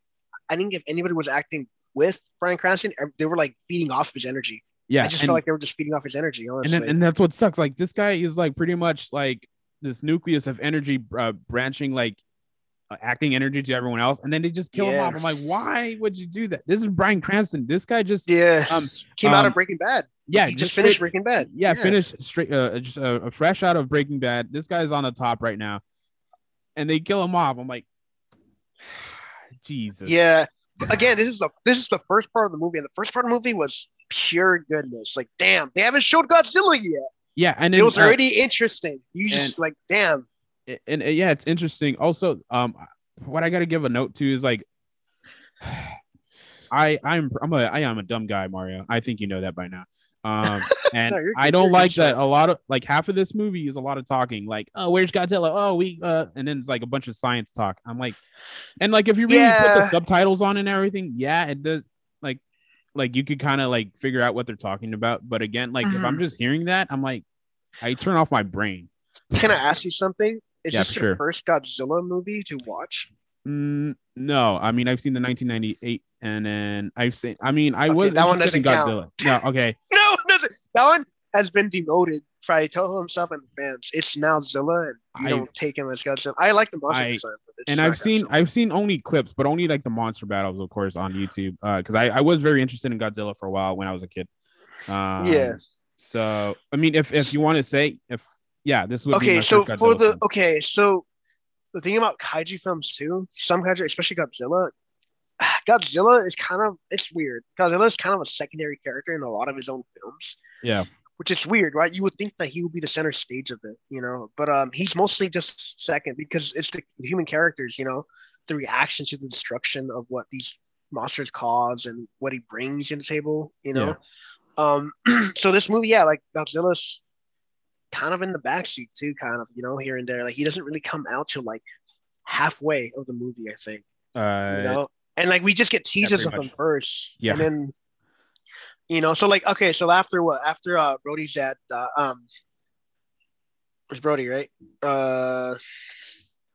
I think if anybody was acting with Bryan Cranston, they were like feeding off his energy. yeah I just and- felt like they were just feeding off his energy. and Honestly, then, and that's what sucks. Like this guy is like pretty much like this nucleus of energy uh, branching like uh, acting energy to everyone else, and then they just kill him off. I'm like, why would you do that? This is Bryan Cranston. This guy just yeah, um came out um, of Breaking Bad. yeah he just straight- finished Breaking Bad. yeah, finished straight uh, just uh, fresh out of Breaking Bad. This guy's on the top right now, and they kill him off. I'm like, Jesus. Yeah. Again, this is the this is the first part of the movie, and the first part of the movie was pure goodness. Like, damn, they haven't showed Godzilla yet. Yeah, and It then, was uh, already interesting. You just like, damn. and, and, uh, yeah, it's interesting. Also, um, what I got to give a note to is like, I I'm I'm a I am a dumb guy, Mario. I think you know that by now. Um, and No, I don't like that. A lot of like half of this movie is a lot of talking. Like, oh, where's Godzilla? Oh, we uh, and then it's like a bunch of science talk. I'm like, and like if you really put the subtitles on and everything, yeah, it does. Like, like you could kind of like figure out what they're talking about. But again, like if I'm Mhm. just hearing that, I'm like, I turn off my brain. Can I ask you something? Is Yeah, this your sure. first Godzilla movie to watch? Mm, no, I mean I've seen the 1998, and then I've seen. I mean I Okay, was that one interested in doesn't Godzilla. No, okay, No, it doesn't. That one has been demoted. Probably told himself and fans. It's now Zilla, and you I- don't take him as Godzilla. I like the monster I- design, and I've seen Godzilla. I've seen only clips, but only like the monster battles, of course, on YouTube. Uh, because I I was very interested in Godzilla for a while when I was a kid. Um, Yeah. So I mean, if if you want to say if yeah, this would okay, so for Godzilla the film. okay, so the thing about kaiju films too, some kaiju, especially Godzilla, Godzilla is kind of it's weird. Godzilla is kind of a secondary character in a lot of his own films, yeah, which is weird, right? You would think that he would be the center stage of it, you know, but um, he's mostly just second because it's the human characters, you know, the reaction to the destruction of what these monsters cause and what he brings to the table, you know. Um, so this movie, yeah, like Godzilla's kind of in the backseat too, kind of, you know, here and there. Like he doesn't really come out till like halfway of the movie, I think. uh, You know, and like we just get teases pretty of him first, Yeah. and then you know, so like okay, so after what? After uh Brody's dad, uh, um, was Brody right? Uh,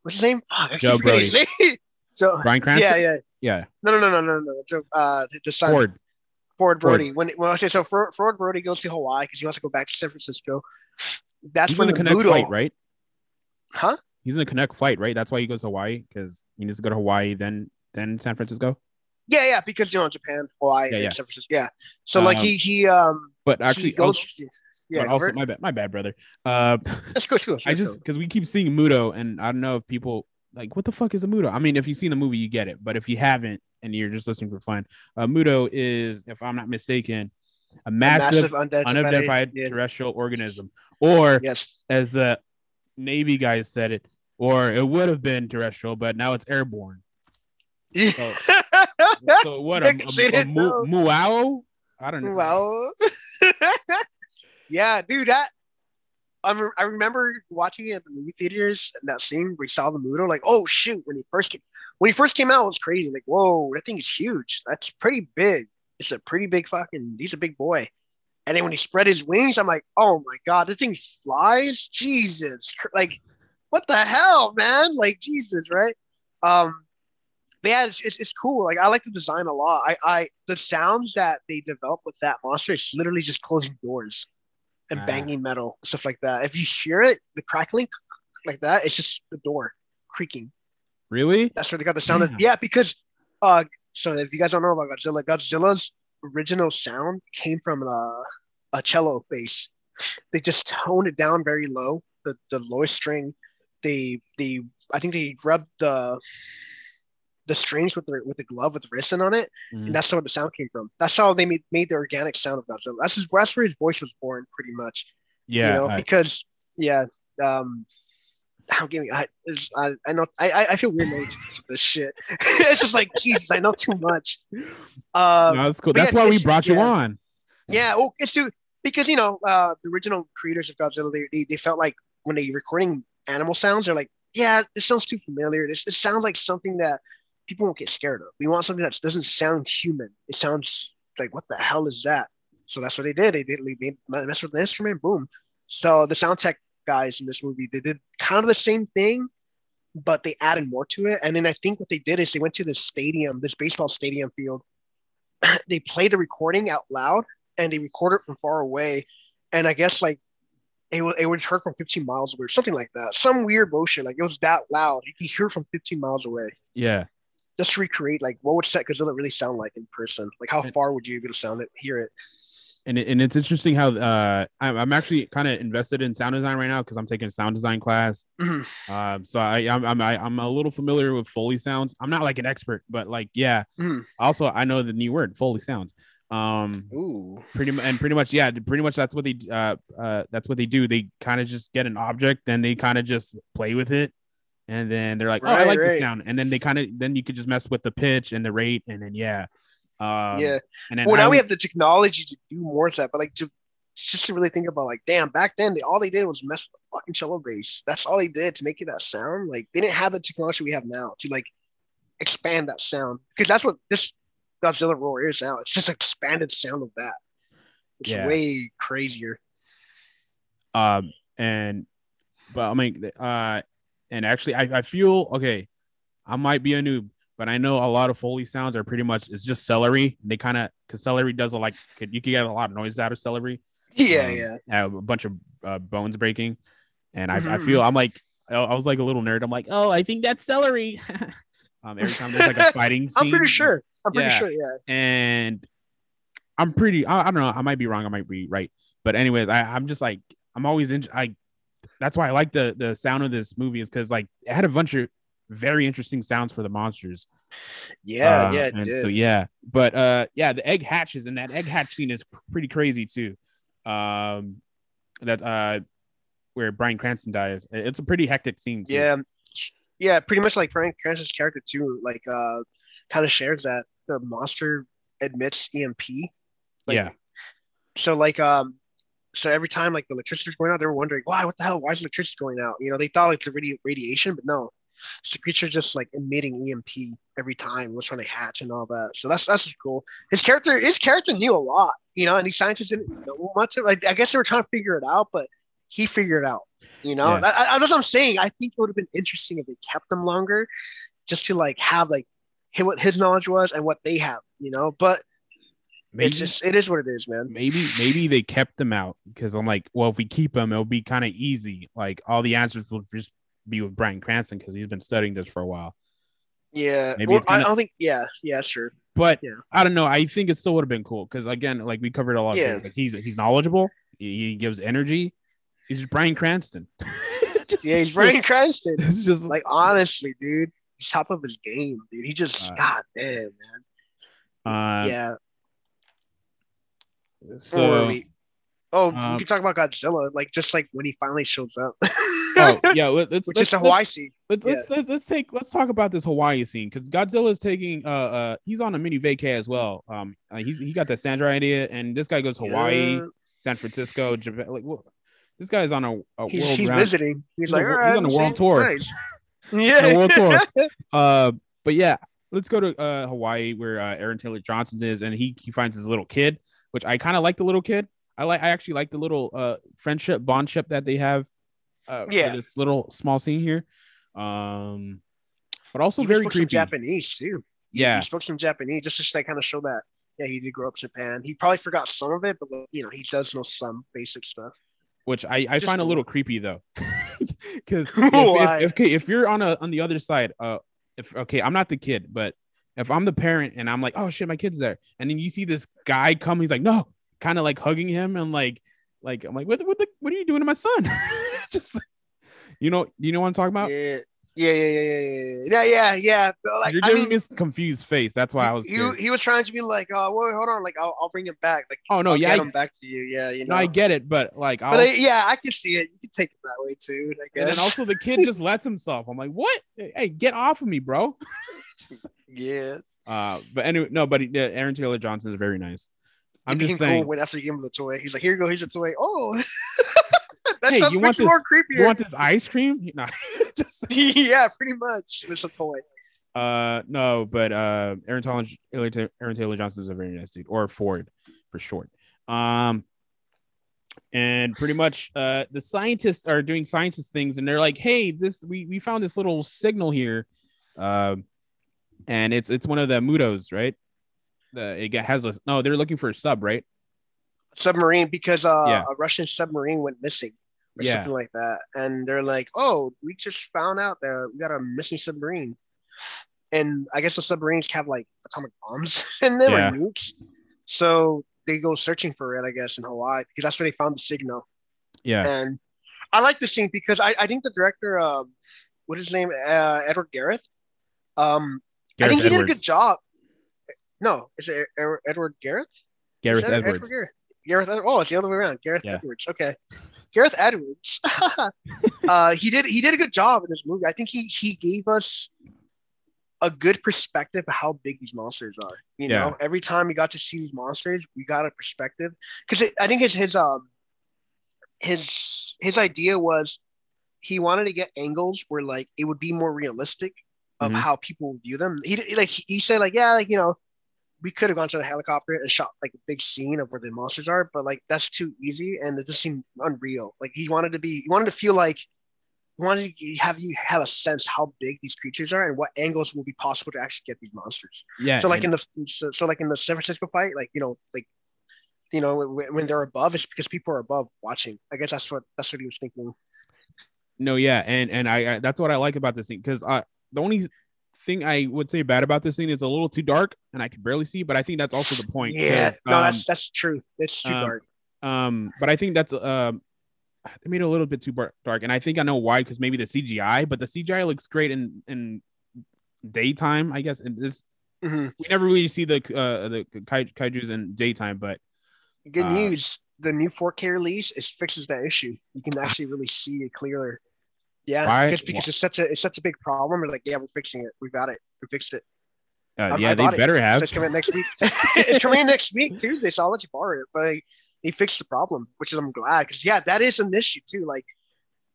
what's his name? Fuck, Joe forgetting his name. so Bryan Cranston. yeah, yeah. yeah, No, no, no, no, no, no. Joe, uh, the, the son. Ford. Ford Brody. When when I say so, Ford, Ford Brody goes to Hawaii because he wants to go back to San Francisco. That's He's when the connect Budo, fight, right? huh? He's in a connect fight, right? That's why he goes to Hawaii because he needs to go to Hawaii, then then San Francisco. Yeah, yeah, because you know Japan, Hawaii, Yeah, yeah. San Francisco. Yeah. So like Um, he he um But he actually, goes. also, yeah, also my bad, my bad, brother. Uh, let's go. Let's go. I just because we keep seeing Muto, and I don't know if people like what the fuck is a Muto. I mean, if you've seen the movie, you get it, but if you haven't and you're just listening for fun, uh, Muto is, if I'm not mistaken, a A massive, unidentified, unidentified yeah, terrestrial organism, or Yes. as the Navy guys said it, or it would have been terrestrial, but now it's airborne. So what? A, they a, a, mu- muao? I don't know. well, yeah, dude. That I, rem- I remember watching it at the movie theaters and that scene where we saw the Muto. Like, oh shoot! When he first came, when he first came out, it was crazy. Like, whoa, that thing is huge. That's pretty big. It's a pretty big fucking. He's a big boy. And then when he spread his wings, I'm like, oh my god, this thing flies. Jesus, like, what the hell, man? Like, Jesus, right? Um, but yeah, it's, it's, it's cool. Like, I like the design a lot. I, I, the sounds that they develop with that monster is literally just closing doors and Ah. banging metal, stuff like that. If you hear it, the crackling like that, it's just the door creaking. Really? That's where they got the sound. Of, yeah, because uh, so if you guys don't know about Godzilla, Godzilla's original sound came from a, a cello bass. They just toned it down very low, the the lowest string. They they I think they rubbed the the strings with the with the glove with resin on it, Mhm. and that's where the sound came from. That's how they made made the organic sound of Godzilla. That's his, that's where his voice was born, pretty much. yeah, you know, I- because yeah, um, I'm giving. I, I I know I I- feel weird knowing too much of this shit. it's just like Jesus, I know too much. Uh, no, that's cool. but yeah, That's why we brought you yeah. on. yeah, well, it's too because you know uh, the original creators of Godzilla, they, they they felt like when they recording animal sounds, they're like, yeah, this sounds too familiar. This this sounds like something that people won't get scared of. We want something that doesn't sound human. It sounds like what the hell is that? So that's what they did. They did they mess with the instrument. Boom. So the sound tech guys in this movie, they did kind of the same thing, but they added more to it. And then I think what they did is they went to this stadium, this baseball stadium field. they played the recording out loud and they recorded from far away. And I guess like it was it was heard from 15 miles away or something like that. Some weird bullshit. Like it was that loud. You could hear from 15 miles away. Yeah, Just recreate like what would set Godzilla really sound like in person? Like how far would you be able to sound it, hear it? and it, and it's interesting how uh I'm, I'm actually kind of invested in sound design right now because I'm taking a sound design class. Mhm. Um, so I I'm I'm I, I'm a little familiar with Foley sounds. I'm not like an expert, but like yeah. Mhm. Also, I know the new word Foley sounds. Um, Ooh. pretty much and pretty much yeah pretty much that's what they uh uh that's what they do they kind of just get an object then they kind of just play with it and then they're like oh i like the right. sound and then they kind of then you could just mess with the pitch and the rate and then yeah um yeah. and then Well, now we have the technology to do more of that, but like to just to really think about like, damn, back then they, all they did was mess with the fucking cello bass. That's all they did to make it that sound. Like they didn't have the technology we have now to like expand that sound because that's what this Godzilla roar is now. It's just expanded sound of that. It's Yeah. way crazier. um and but i mean uh and actually i, I feel okay i might be a noob but i know a lot of foley sounds are pretty much it's just celery they kind of because celery does a like you can get a lot of noise out of celery Yeah, um, yeah. a bunch of uh, bones breaking, and I, I Mhm. feel I'm like I I was like a little nerd. I'm like, oh, I think that's celery. um, every time there's like a fighting scene, I'm pretty sure. I'm pretty Yeah. sure. Yeah. and I'm pretty. I, I don't know. I might be wrong. I might be right. But anyways, I, I'm just like I'm always in. I that's why I like the the sound of this movie is because like it had a bunch of very interesting sounds for the monsters. Yeah. Uh, yeah. And did. so yeah, but uh, yeah, the egg hatches and that egg hatch scene is pretty crazy too. Um, that uh, where Bryan Cranston dies, it's a pretty hectic scene. Too. Yeah. Yeah, pretty much like Frank Cranston's character too, like uh kind of shares that the monster admits EMP. Like, yeah, So like um so every time like the electricity's going out, they were wondering, why, what the hell? Why is electricity going out? You know, they thought like the radi- radiation, but no. It's the creature just like emitting EMP every time was trying to hatch and all that. So that's that's just cool. His character, his character knew a lot, you know, and these scientists didn't know much. Of, like I guess they were trying to figure it out, but he figured it out. You know, Yeah. That- I, that's what I'm saying. I think it would have been interesting if they kept them longer, just to like have like what his knowledge was and what they have. You know, but maybe it's just it is what it is, man. maybe maybe they kept them out because I'm like, well, if we keep them, it'll be kind of easy. Like all the answers will just be with Bryan Cranston because he's been studying this for a while. Yeah, Maybe Well, I, don't think. Yeah, yeah, sure. But Yeah. I don't know. I think it still would have been cool because again, like we covered a lot of Yeah. things. Like he's he's knowledgeable. He, he gives energy. He's just Bryan Cranston. Just- Yeah, he's Bryan Cranston. It's just Like honestly, dude, he's top of his game, dude. He just, Uh, god damn, man. uh, yeah. So we- oh, um, we can talk about Godzilla, like just like when he finally shows up, oh yeah, let, let's which let's, is the let's- Hawaii scene. Let's, let's, let's let's take let's talk about this Hawaii scene because Godzilla is taking uh uh he's on a mini vacay as well. Um, uh, he's he got that Sandra idea, and this guy goes Hawaii, Yeah, San Francisco, Japan. Like, what? This guy's on a, a he's world he's round, visiting. He's, He's like, a- all he's on a world tour. nice. Yeah, a world tour. Uh, but yeah, let's go to uh Hawaii where uh, Aaron Taylor Johnson is, and he he finds his little kid, which I kind of like the little kid. I like I actually like the little uh friendship bondship that they have. Uh, Yeah. this little small scene here. Um, but also He very creepy. Japanese too. Yeah. he spoke some Japanese just to like, kind of show that. Yeah, he did grow up in Japan. He probably forgot some of it, but you know, he does know some basic stuff. which I, I Just find a little creepy though, because if, if, okay, if you're on a on the other side, uh, if okay, I'm not the kid, but if I'm the parent and I'm like, oh shit, my kid's there, and then you see this guy come, he's like, no, kind of like hugging him and like, like I'm like, what, what, the, what are you doing to my son? Just, you know, you know what I'm talking about? Yeah. Yeah, yeah, yeah, yeah, yeah, yeah, yeah. But, like, You're I giving mean, me this confused face. That's why I was. he, scared. he was trying to be like, oh, wait, hold on, like I'll, I'll bring him back. Like, oh no, I'll yeah, get I, him back to you. Yeah, you no, know. I get it, but like, I'll, but uh, yeah, I can see it. You can take it that way too. I and guess. then also the kid just lets himself. I'm like, what? Hey, get off of me, bro. Just- yeah, uh, but anyway, no, but he, yeah, Aaron Taylor Johnson is very nice. I'm just saying. cool when after you gave him the toy. He's like, here you go, here's your toy. Oh, that Hey, sounds you much want this- more creepier. You want this ice cream? No, just yeah, pretty much. It's a toy. uh no, but uh Aaron Taylor Aaron Taylor Johnson is a very nice dude, or Ford for short. Um and pretty much uh the scientists are doing scientist things and they're like, hey, this we we found this little signal here. Um and it's it's one of the MUTOs, right? The it has a no, they're looking for a sub, right? Submarine because uh, Yeah. a Russian submarine went missing or Yeah. something like that, and they're like, oh, we just found out that we got a missing submarine, and I guess the submarines have like atomic bombs in them Yeah. or nukes, so they go searching for it, I guess, in Hawaii because that's where they found the signal. Yeah. And I like the scene because I, I think the director, um, what is his name, uh, Edward Gareth, um, I think he did a good job. No, is it Er- Edward Gareth? Gareth Edwards. Edward Gareth? Gareth. Oh, it's the other way around. Gareth Yeah. Edwards. Okay. Gareth Edwards. uh, he did he did a good job in this movie. I think he he gave us a good perspective of how big these monsters are. You know, every time we got to see these monsters, we got a perspective because I think his his um his his idea was he wanted to get angles where like it would be more realistic of Mhm. how people view them. He he- like he said like yeah like you know we could have gone to the helicopter and shot like a big scene of where the monsters are, but like that's too easy and it just seemed unreal. Like he wanted to be, he wanted to feel like, he wanted to have you have a sense how big these creatures are and what angles will be possible to actually get these monsters. Yeah. so like in the, so, so like in the San Francisco fight, like you know, like you know when, when they're above, it's because people are above watching. I guess that's what that's what he was thinking. No, yeah, and and I, I that's what I like about this thing because I uh, the only thing I would say bad about this scene is a little too dark and I could barely see, but I think that's also the point. Yeah, no, um, that's that's truth. It's too um, dark. um, but I think that's um they made it a little bit too bar- dark, and I think I know why because maybe the CGI, but the CGI looks great in in daytime, I guess. And this Mhm. we never really see the uh the kai- kaiju's in daytime, but Good uh, news. The new 4K release is fixes that issue. You can actually really see it clearer. Yeah, Why- because because it's such a it's such a big problem. We're like, yeah, we're fixing it. We got it. We fixed it. uh, I- yeah, I they bought it. better So have. it's coming next week. it's coming in next week Tuesday, so I'll let you borrow it. But he fixed the problem, which is I'm glad because yeah, that is an issue too. Like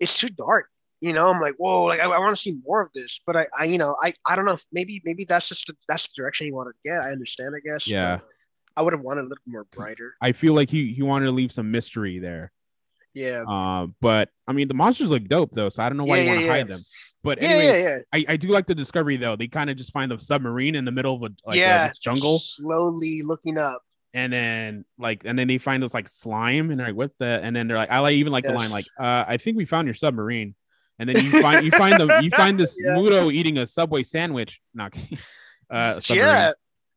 it's too dark. You know, I'm like, whoa, like I, I want to see more of this, but I, I, you know, I, I don't know. Maybe, maybe that's just the, that's the direction he wanted to get. I understand, I guess. Yeah. I would have wanted a little more brighter. I feel like he he wanted to leave some mystery there. Yeah. Uh, but I mean the monsters look dope though, so I don't know why Yeah, you want to yeah, hide yeah. them. But anyway. I, I do like the discovery though. They kind of just find the submarine in the middle of a like uh, jungle, slowly looking up. and then like and then they find this like slime, and they're like, what the? And then they're like, I like even like the line like, uh, I think we found your submarine. And then you find you find the you find this. MUTO eating a subway sandwich. Not uh, yeah,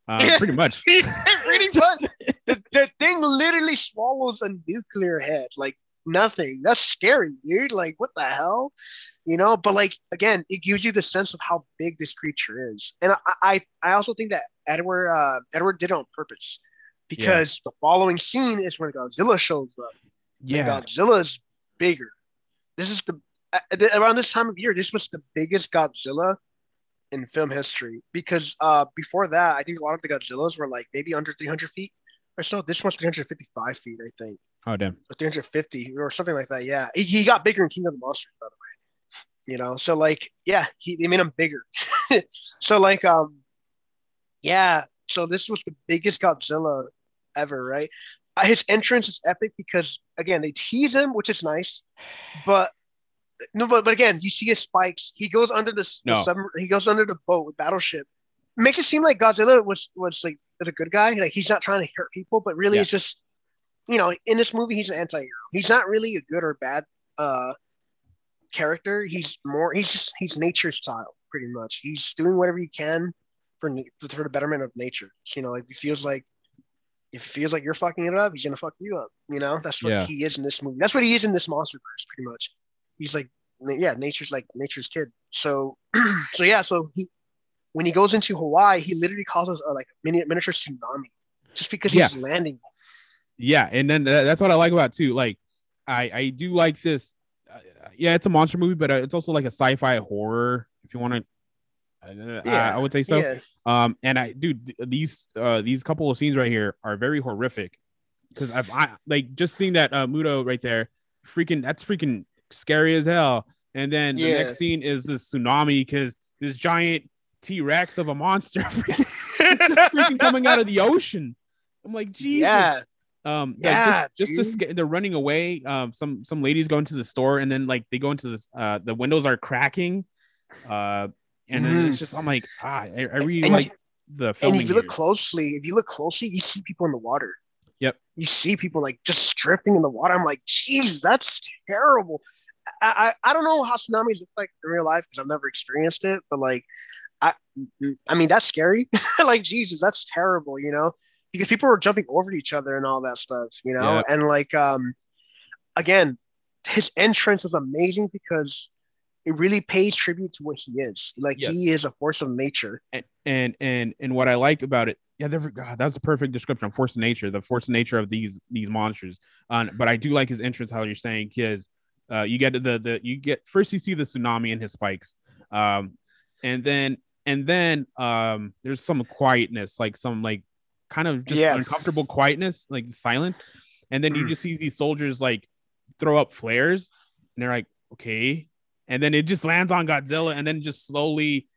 uh, pretty much. pretty much. The, the thing literally swallows a nuclear head, like nothing. That's scary, dude. Like, what the hell? You know, but like again, it gives you the sense of how big this creature is, and I, I, I also think that Edward, uh, Edward did it on purpose because the following scene is when Godzilla shows up. And Yeah, Godzilla's bigger. This is the the- around this time of year. This was the biggest Godzilla in film history because uh before that, I think a lot of the Godzillas were like maybe under 300 feet or so. This one's 355 feet, I think, oh damn. or 350 or something like that. Yeah, he, he got bigger in King of the Monsters, by the way. You know, so like, yeah, he they made him bigger. so like, um, yeah. So this was the biggest Godzilla ever, right? Uh, his entrance is epic because again they tease him, which is nice, but no, but, but again you see his spikes. He goes under the, s- the No. he goes under the boat with battleship. Makes it seem like Godzilla was was like is a good guy. Like he's not trying to hurt people, but really Yeah. it's just you know in this movie he's an anti-hero. He's not really a good or bad uh character. He's more he's just he's nature style pretty much. He's doing whatever he can for for the betterment of nature. You know, if he feels like if he feels like you're fucking it up, he's gonna fuck you up. You know, that's what Yeah. he is in this movie. That's what he is in this monster verse, pretty much. He's like yeah, nature's like nature's kid. So, so yeah, so he when he goes into Hawaii, he literally causes a like mini miniature tsunami just because Yeah. he's landing. Yeah, and then tha- that's what I like about it, too. Like, I I do like this. Uh, yeah, it's a monster movie, but uh, it's also like a sci-fi horror. If you want to, uh, Yeah, I would say so. yeah, Um, and I, dude, th- these uh these couple of scenes right here are very horrific because I've I like just seeing that uh Muto right there, freaking that's freaking scary as hell. And then the next scene is this tsunami because this giant T Rex of a monster freaking, just freaking coming out of the ocean. I'm like, Jesus. yeah, Um, Yeah, yeah, just, just to they're running away. Um, some some ladies go into the store and then like they go into this. Uh, the windows are cracking. Uh, and Mhm. it's just I'm like, ah, I, I really And like you- the and if you look here. closely, if you look closely, you see people in the water. Yep. You see people like just drifting in the water. I'm like, jeez, that's terrible. I, I I don't know how tsunamis look like in real life because I've never experienced it, but like, I I mean that's scary. like Jesus, that's terrible. You know, because people were jumping over each other and all that stuff. You know, Yeah. and like um, again, his entrance is amazing because it really pays tribute to what he is. Like Yeah. he is a force of nature. and and and and what I like about it, yeah, God, that's a perfect description of force of nature, the force of nature of these these monsters. Um, but I do like his entrance, how you're saying, because uh, you get the the you get first you see the tsunami and his spikes, um, and then and then um, there's some quietness, like some like kind of just Yeah. uncomfortable quietness, like silence, and then you Mhm. just see these soldiers like throw up flares, and they're like, okay, and then it just lands on Godzilla, and then just slowly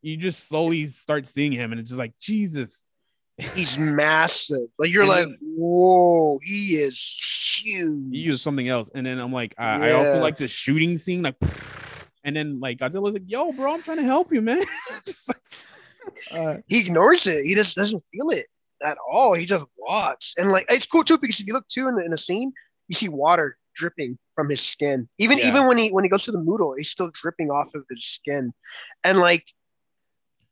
you just slowly start seeing him, and it's just like Jesus. He's massive. Like you're And like, then- whoa, he is huge. He used something else, and then I'm like, I, I also like the shooting scene, like, and then like Godzilla's like, "Yo, bro, I'm trying to help you, man." Just like, uh, he ignores it. He just doesn't feel it at all. He just walks. And like it's cool too because if you look too in the, in the scene, you see water dripping from his skin. Even Yeah. even when he when he goes to the MUTO, he's still dripping off of his skin. And like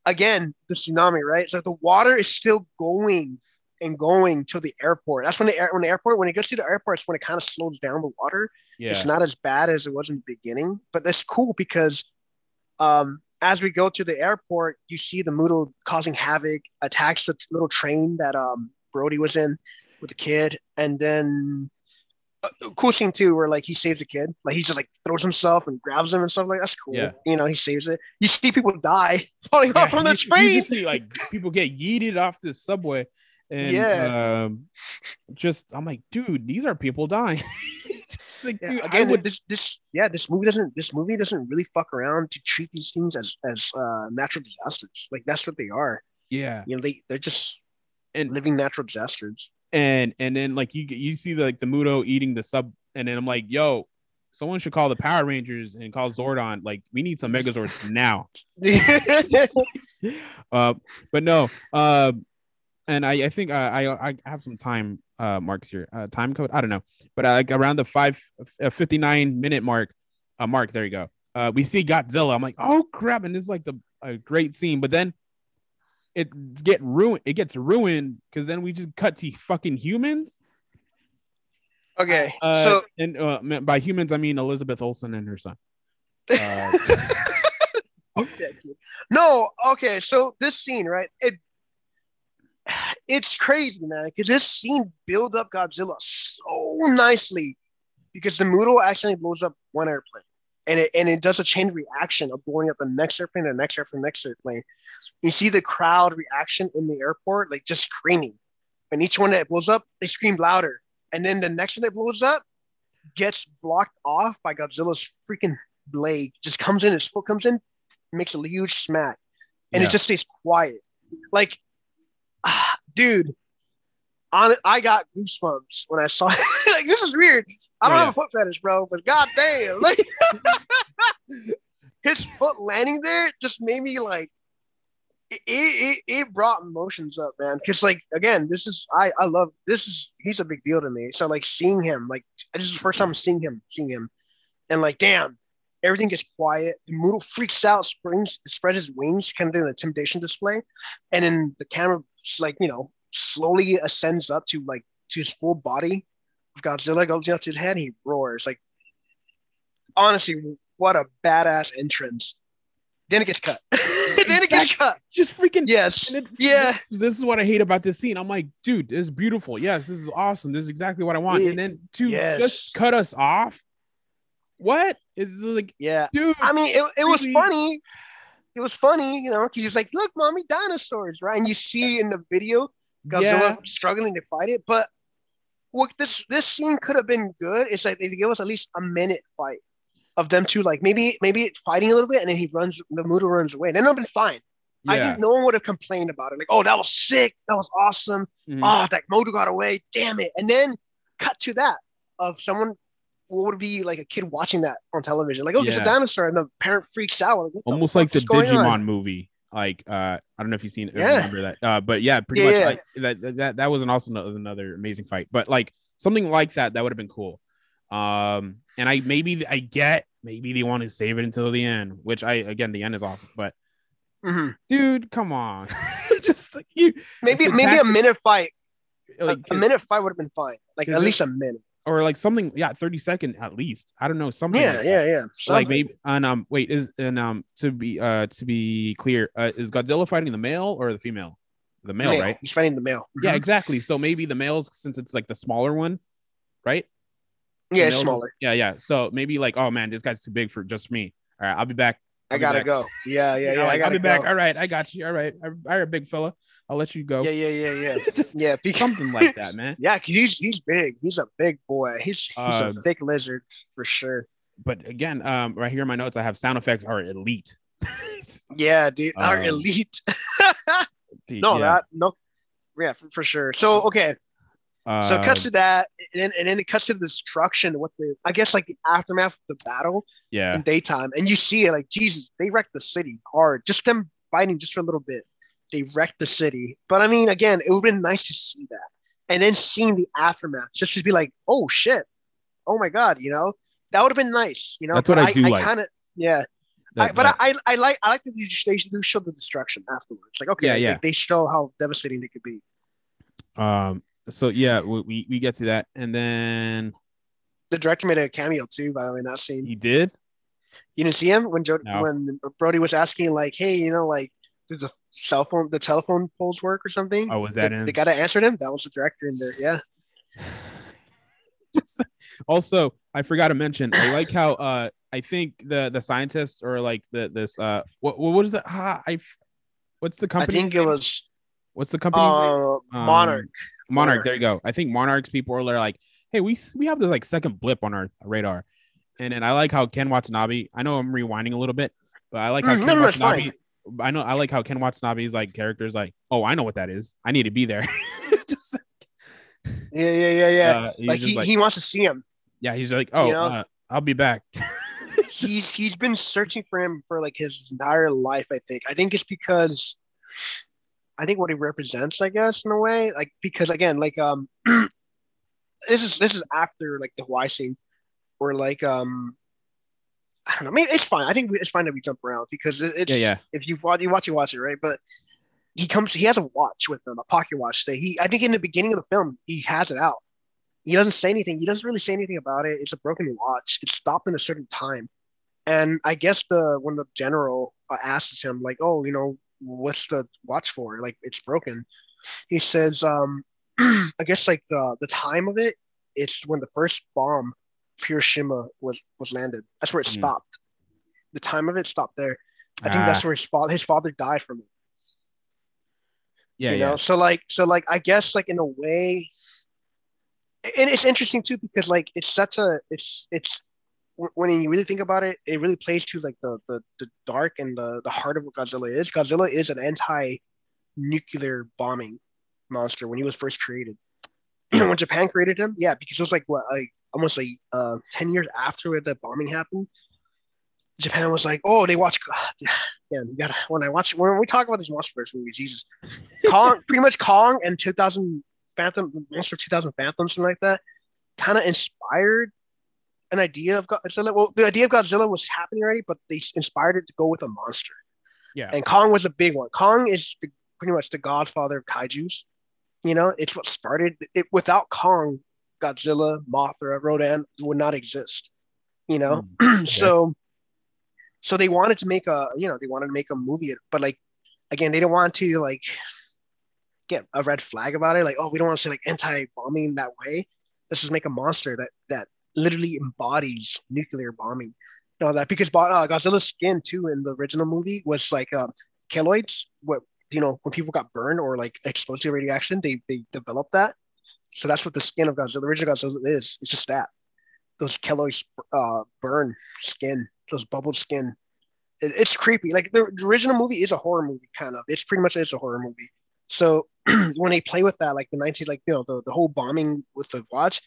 again, the tsunami, right? So the water is still going and going to the airport. That's when the air when the airport when it gets to the airport, it's when it kind of slows down the water. yeah, It's not as bad as it was in the beginning, but that's cool because um, as we go to the airport, you see the MUTO causing havoc, attacks the little train that um, Brody was in with the kid, and then a cool scene too, where like he saves the kid, like he just like throws himself and grabs him and stuff like that's cool. Yeah. You know, he saves it. You see people die falling off from the you- you train. just see, like people get yeeted off the subway, and Yeah. um, just I'm like, dude, these are people dying. like, Yeah, dude, again, would- this this yeah, this movie doesn't this movie doesn't really fuck around to treat these things as as uh, natural disasters. Like that's what they are. yeah, You know, they they're just and living natural disasters. and and then like you you see the, like the Muto eating the sub, and then I'm like, yo, someone should call the Power Rangers and call Zordon. Like, we need some Megazords now. uh, but no, uh, and I, I think I, I, I have some time uh, marks here, uh, time code. I don't know, but uh, like around the five uh, 59 minute mark, uh, mark. There you go. Uh, we see Godzilla. I'm like, oh crap, and this is like the a great scene. But then it get ruined. It gets ruined because then we just cut to fucking humans. okay, Uh, so and uh, by humans, I mean Elizabeth Olsen and her son. Uh, Fuck that kid. no, okay, so this scene, right? It it's crazy, man, because this scene build up Godzilla so nicely because the MUTO accidentally blows up one airplane. And it, and it does a chain reaction of blowing up the next airplane, the next airplane, the next airplane. You see the crowd reaction in the airport, like just screaming. And each one that blows up, they scream louder. And then the next one that blows up gets blocked off by Godzilla's freaking blade. Just comes in, his foot comes in, makes a huge smack, and Yeah. it just stays quiet. Like, dude, on it, I got goosebumps when I saw. it. like, this is weird. I don't Oh, have a foot fetish, bro, but goddamn, like his foot landing there just made me like. It, it, it brought emotions up, man. Because like again, this is I I love this is he's a big deal to me. So like seeing him, like this is the first time seeing him, seeing him, and like damn, everything gets quiet. The MUTO freaks out, springs, spreads his wings, kind of doing an intimidation display, and then the camera, like you know, slowly ascends up to like to his full body. Godzilla goes up to his head, he roars like honestly, what a badass entrance. Then it gets cut. then it gets cut. Just freaking Yes. it- Yeah. This, is what I hate about this scene. I'm like, dude, this is beautiful. Yes, this is awesome. This is exactly what I want. Ye- and then to yes. just cut us off. what is like, Yeah. dude. I mean, it, it was funny. It was funny, you know, because he was like, look, mommy, dinosaurs, right? And you see in the video Godzilla yeah, struggling to fight it. But what this this scene could have been good is like if you give us at least a minute fight of them two, like maybe maybe it's fighting a little bit and then he runs the MUTO runs away. And then it would have been fine. I think no one would have complained about it. Like, oh, that was sick. That was awesome. Mhm. Oh, that MUTO got away. Damn it. And then cut to that of someone what would be like a kid watching that on television. Like, oh, it's a dinosaur, and the parent freaks out. Like, what the Almost like the Digimon on? movie. Like, uh, I don't know if you've seen, Yeah. remember that. Uh, but yeah, pretty Yeah, much yeah. like that, that. That was an also another, amazing fight. But like something like that, that would have been cool. Um, and I maybe I get maybe they want to save it until the end, which I again the end is awesome. But Mhm. dude, come on, just like you Maybe maybe a minute fight. like a, a minute fight would have been fine. Like at least a minute. Or like something, yeah, thirty second at least. I don't know something. Yeah, like yeah, yeah. like maybe and um wait is and um to be uh to be clear uh, is Godzilla fighting the male or the female? The male, Male. right? He's fighting the male. Yeah, Mhm. exactly. So maybe the males since it's like the smaller one, right? The yeah, it's males is- smaller. Yeah, yeah. So maybe like oh man, this guy's too big for just me. All right, I'll be back. I I'll be gotta go. Yeah, yeah, yeah. I like, I'll gotta be back. All right, I got you. All right, all right, big fella. I'll let you go. Yeah, yeah, yeah, yeah. just Yeah, because, something like that, man. Yeah, because he's he's big. He's a big boy. He's he's Um, a thick lizard for sure. But again, um, right here in my notes, I have sound effects are elite. Yeah, dude. Um, elite. Dude, no, yeah. that no. Yeah, for, for sure. So okay, so it cuts Uh, to that, and then, and then it cuts to the destruction. What the I guess like the aftermath of the battle yeah, in daytime, and you see it like Jesus, they wrecked the city hard. Just them fighting just for a little bit, they wrecked the city. But I mean, again, it would have been nice to see that, and then seeing the aftermath, just to be like, oh shit, oh my god, you know, that would have been nice. You know, That's what But I do like. kind of yeah. I, but that- I, I like I like that they just- they do show the destruction afterwards. Like okay, Yeah, like, yeah. they show how devastating they could be. um. So yeah, we, we get to that, and then The director made a cameo too, by the way, not that scene. he did. You didn't see him when Joe No. when Brody was asking like, hey, you know, like, do the cell phone the telephone poles work or something? Oh, was that the, in? the guy that answered him? That was the director in there. Yeah. Also, I forgot to mention. I like how uh I think the the scientists or like the this uh what what is it? Ah, I what's the company? I think it was what's the company? uh, Monarch. Monarch. Monarch. There you go. I think Monarch's people are like, hey, we we have this like second blip on our radar, and then I like how Ken Watanabe. I know I'm rewinding a little bit, but I like how Mm, Ken no, Watanabe. I know I like how Ken Watanabe's like characters like, oh, I know what that is. I need to be there. just Yeah, yeah, yeah, yeah. uh, like he, like, he wants to see him. yeah, he's like, oh, you know? uh, I'll be back. He's he's been searching for him for like his entire life. I think. I think it's because I think what he represents, I guess, in a way, like because again, like um, this is this is after like the Hawaii scene, where like um, I don't know, maybe it's fine. I think it's fine that we jump around because it's Yeah, yeah. If you watch, you watch, you watch it, right? But he comes, he has a watch with him, a pocket watch. That he, I think, in the beginning of the film, he has it out. He doesn't say anything. He doesn't really say anything about it. It's a broken watch. It's stopped in a certain time, and I guess the when the general uh, asks him, like, "Oh, you know, what's the watch for? Like, it's broken." He says, um, "I guess like the the time of it. It's when the first bomb, Hiroshima, was was landed. That's where it Hmm. stopped. The time of it stopped there. I think that's Ah, where his father his father died from it. yeah, you yeah. know so like so like i guess like in a way and it's interesting too because like it's such a it's it's when you really think about it it really plays to like the the, the dark and the the heart of what godzilla is godzilla is an anti-nuclear bombing monster when he was first created when japan created him yeah because it was like what like almost like uh 10 years after the bombing happened japan was like oh they watch yeah you gotta when i watch when we talk about these monster movies jesus Kong, pretty much Kong and 2000 Phantom, Monster 2000 Phantom, something like that, kind of inspired an idea of Godzilla. Well, the idea of Godzilla was happening already, but they inspired it to go with a monster. Yeah. And Kong was a big one. Kong is the, pretty much the godfather of kaiju's. You know, it's what started it. Without Kong, Godzilla, Mothra, Rodan would not exist. You know, Mm, so so they wanted to make a you know they wanted to make a movie, but like again they didn't want to like get a red flag about it. Like oh we don't want to say like anti-bombing that way. Let's just make a monster that that literally embodies nuclear bombing. You know that because uh, Godzilla's skin too in the original movie was like um, keloids. What you know when people got burned or like exposed to radiation, they they developed that. So that's what the skin of Godzilla, the original Godzilla is. It's just that those keloids uh, burn skin, those bubbled skin. It, it's creepy. Like the, the original movie is a horror movie, kind of. It's pretty much it's a horror movie. So when they play with that, like the 19, like you know, the, the whole bombing with the watch,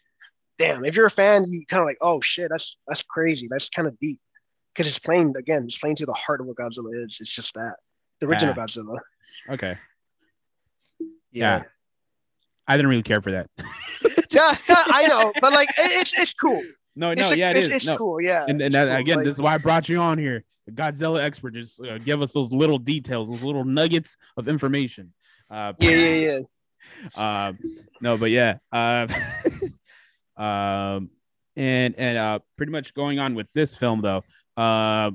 damn, if you're a fan, you kind of like, oh shit, that's that's crazy. That's kind of deep. Because it's playing again, it's playing to the heart of what Godzilla is. It's just that. The original Yeah. Godzilla. Okay. Yeah. I didn't really care for that. Yeah, I know, but like it, it's it's cool. no, no, a- yeah, it it's, is. It's no. cool, yeah. And, and that, cool. again, Like, this is why I brought you on here. The Godzilla expert. Just uh, give us those little details, those little nuggets of information. Uh, yeah, yeah, yeah. um, no, but yeah. Uh, um, and and uh, pretty much going on with this film though. Uh,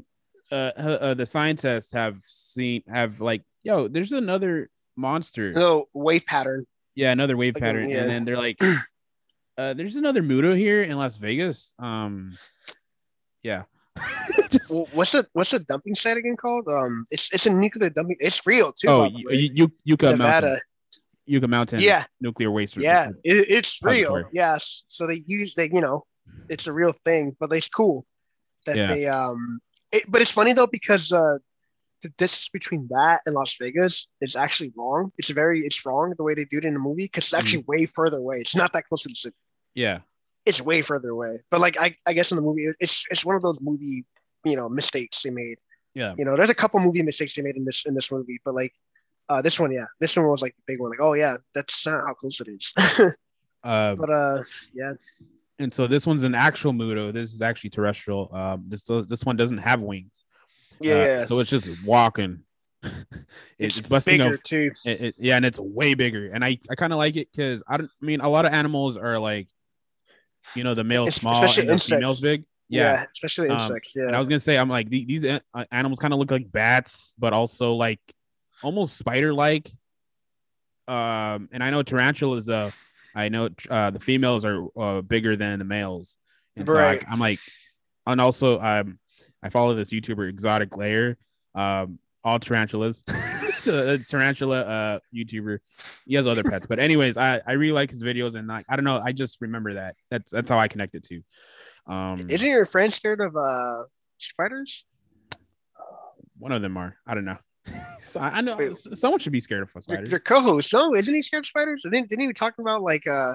uh, uh, the scientists have seen have like, yo, there's another monster. No wave pattern. Yeah, another wave Again, pattern, yeah. and then they're like, uh, "There's another MUTO here in Las Vegas." Um, yeah, Just- Well, what's the what's the dumping site again called? Um, it's it's a nuclear dumping. It's real too. oh, by the y- way. you Yucca Nevada. Mountain, Yucca Mountain, Yeah, nuclear waste. yeah, it, it's real. Yes. So they use they you know, it's a real thing, but it's cool that Yeah. they um. It, but it's funny though because uh, the distance between that and Las Vegas is actually wrong. It's very it's wrong the way they do it in the movie because it's actually Mm-hmm. way further away. It's not that close to the city. yeah, It's way further away. But like I, I guess in the movie, it's it's one of those movie you know mistakes they made. yeah. You know, there's a couple movie mistakes they made in this in this movie, but like uh, this one, yeah, this one was like the big one. Like, oh yeah, that's not how close it is. Uh, but uh, yeah, and so this one's an actual MUTO. This is actually terrestrial. Um, this this one doesn't have wings. Yeah, Uh, yeah. so it's just walking. It's, it's, busting bigger too. It, it- yeah, and it's way bigger. And I, I kind of like it because I don't. I mean, a lot of animals are like, you know, the male small and the females big. Yeah, Yeah. especially Um, insects. And I was gonna say, I'm like the- these uh, animals kind of look like bats, but also like almost spider-like. Um, and I know tarantulas. Uh, I know uh, the females are uh, bigger than the males, and so Right. I, I'm like, and also um, I follow this YouTuber Exotic Lair. Um, all tarantulas. a tarantula uh YouTuber. He has other pets, but anyways, I I really like his videos, and like I don't know, I just remember that. That's that's how I connected to. Um, isn't your friend scared of uh spiders? One of them are. I don't know. so I, I know Wait. someone should be scared of Your, spiders. your co-host, no, isn't he scared of spiders? Didn't didn't he talk about like uh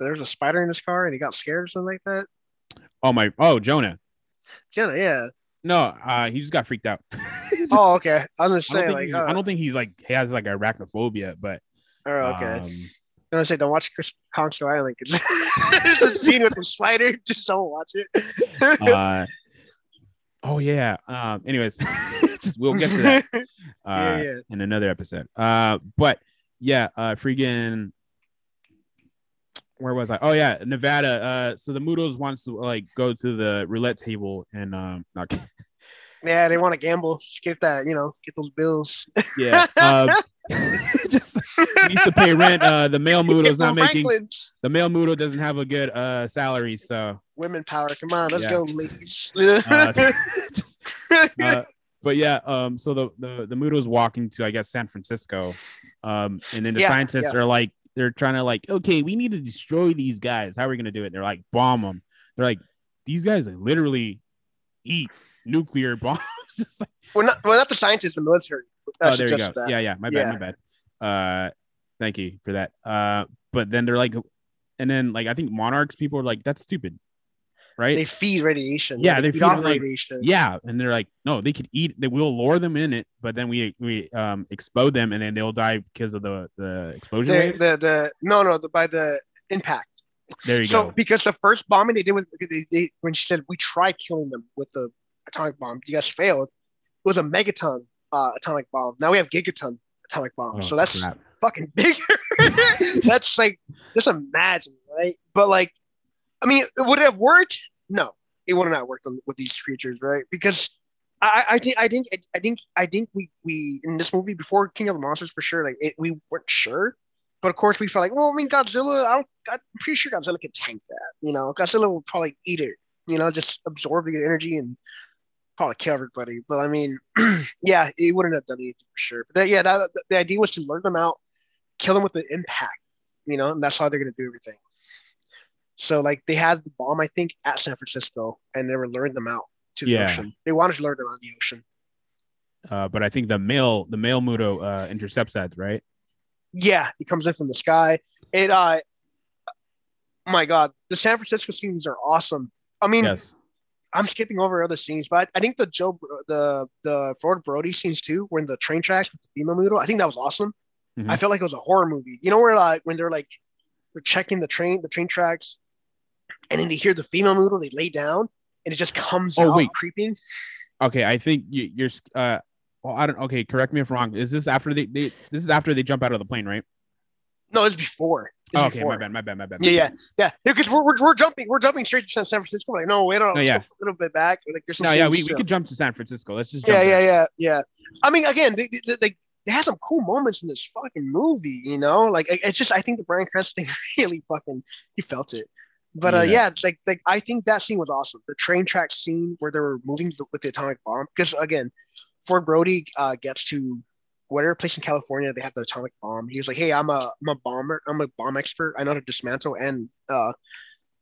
there was a spider in his car and he got scared or something like that? oh my! Oh Jonah. Jenna, yeah. No, uh, he just got freaked out. Just- Oh, okay. I was saying like, uh, I don't think he's like he has like arachnophobia, but oh, okay. um, I was say don't watch Skull Island because there's a scene with the spider. Just don't watch it. uh, oh yeah. Um, anyways, just we'll get to that uh, Yeah, yeah. in another episode. Uh, but yeah, uh, freaking. Where was I? Oh yeah, Nevada. Uh, so the MUTOs wants to like go to the roulette table and um, not yeah, they want to gamble. Just get that, you know, get those bills. yeah. Um, just needs to pay rent. Uh, the male MUTO's not making. Franklins. The male MUTO doesn't have a good uh salary, so Women power. Come on, let's Yeah. go, ladies. uh, just, uh, but yeah, um, so the the the MUTO's walking to I guess San Francisco, um, and then the Yeah, scientists are like they're trying to like okay, we need to destroy these guys. How are we gonna do it? They're like bomb them. They're like these guys like, literally eat nuclear bombs. Just like, we're not. We're not the scientists. The military. That oh, there you go. that. Yeah, yeah. My Yeah. bad. My bad. Uh, thank you for that. Uh, but then they're like, and then like I think monarchs people are like that's stupid, right? They feed radiation. Yeah, they they feed like- radiation. yeah, and they're like, no, they could eat. They will lure them in it, but then we we um explode them, and then they'll die because of the the explosion The, the the no no the, by the impact. there you So go. because the first bombing they did was they, they, when she said we tried killing them with the atomic bomb, you guys failed. It was a megaton uh, atomic bomb. Now we have gigaton atomic bomb. Oh, so that's crap. fucking bigger. that's like just imagine, right? But like, I mean, would it have worked? No, it would not work on, with these creatures, right? Because I, I think I think I think I think we we in this movie before King of the Monsters for sure, like it, we weren't sure, but of course we felt like, well, I mean, Godzilla, I don't, I'm pretty sure Godzilla could tank that. You know, Godzilla will probably eat it. You know, just absorb the energy and probably kill everybody. But I mean, yeah, it wouldn't have done anything for sure. But yeah, that, the idea was to learn them out, kill them with the impact. You know, and that's how they're gonna do everything. So like they had the bomb, I think, at San Francisco, and they were luring them out to the Yeah. ocean. They wanted to lure them out the ocean. Uh, but I think the male the male MUTO uh, intercepts that, right? Yeah, it comes in from the sky. It uh my god, the San Francisco scenes are awesome. I mean, Yes. I'm skipping over other scenes, but I, think the Joe the the Ford Brody scenes too, when the train tracks with the female MUTO, I think that was awesome. Mhm. I felt like it was a horror movie. You know where like when they're like they're checking the train the train tracks, and then they hear the female MUTO, they lay down, and it just comes Oh, out wait. creeping. Okay, I think you, you're. Uh, well, I don't. Okay, correct me if I'm wrong. Is this after they, they? This is after they jump out of the plane, right? No, it's before. It's Oh, okay, before. my bad, my bad, my bad. Yeah, yeah, yeah. Because we're, we're, we're jumping we're jumping straight to San Francisco. Like, no, wait, no, No, yeah. a little bit back. Like, there's No, yeah, we, we could jump to San Francisco. Let's just yeah, jump yeah, yeah, yeah. I mean, again, they, they, they, they had some cool moments in this fucking movie, you know? Like, it's just, I think the Bryan Cranston thing really fucking, he felt it. But uh, Yeah. yeah, it's like, like I think that scene was awesome. The train track scene where they were moving the- with the atomic bomb. Because again, Ford Brody uh, gets to whatever place in California they have the atomic bomb. He was like, "Hey, I'm a I'm a bomber. I'm a bomb expert. I know how to dismantle and uh,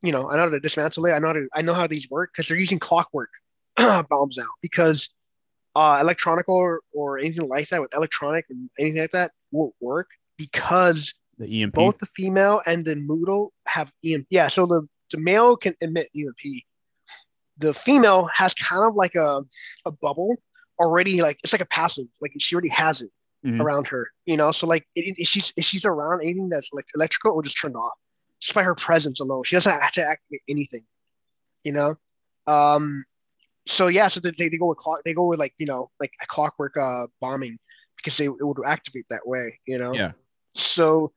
you know, I know how to dismantle it. I know how to, I know how these work because they're using clockwork bombs now because uh, electronic or, or anything like that with electronic and anything like that won't work because The EMP. both the female and the MUTO have EMP. Yeah, so the, the male can emit EMP. The female has kind of like a, a bubble already, like it's like a passive, like she already has it Mhm. around her, you know. So like it, if she's if she's around anything that's like electrical, it will just turn off just by her presence alone. She doesn't have to activate anything, you know. Um, so yeah, so they, they go with clock, they go with like you know like a clockwork uh bombing because they it would activate that way, you know. Yeah. So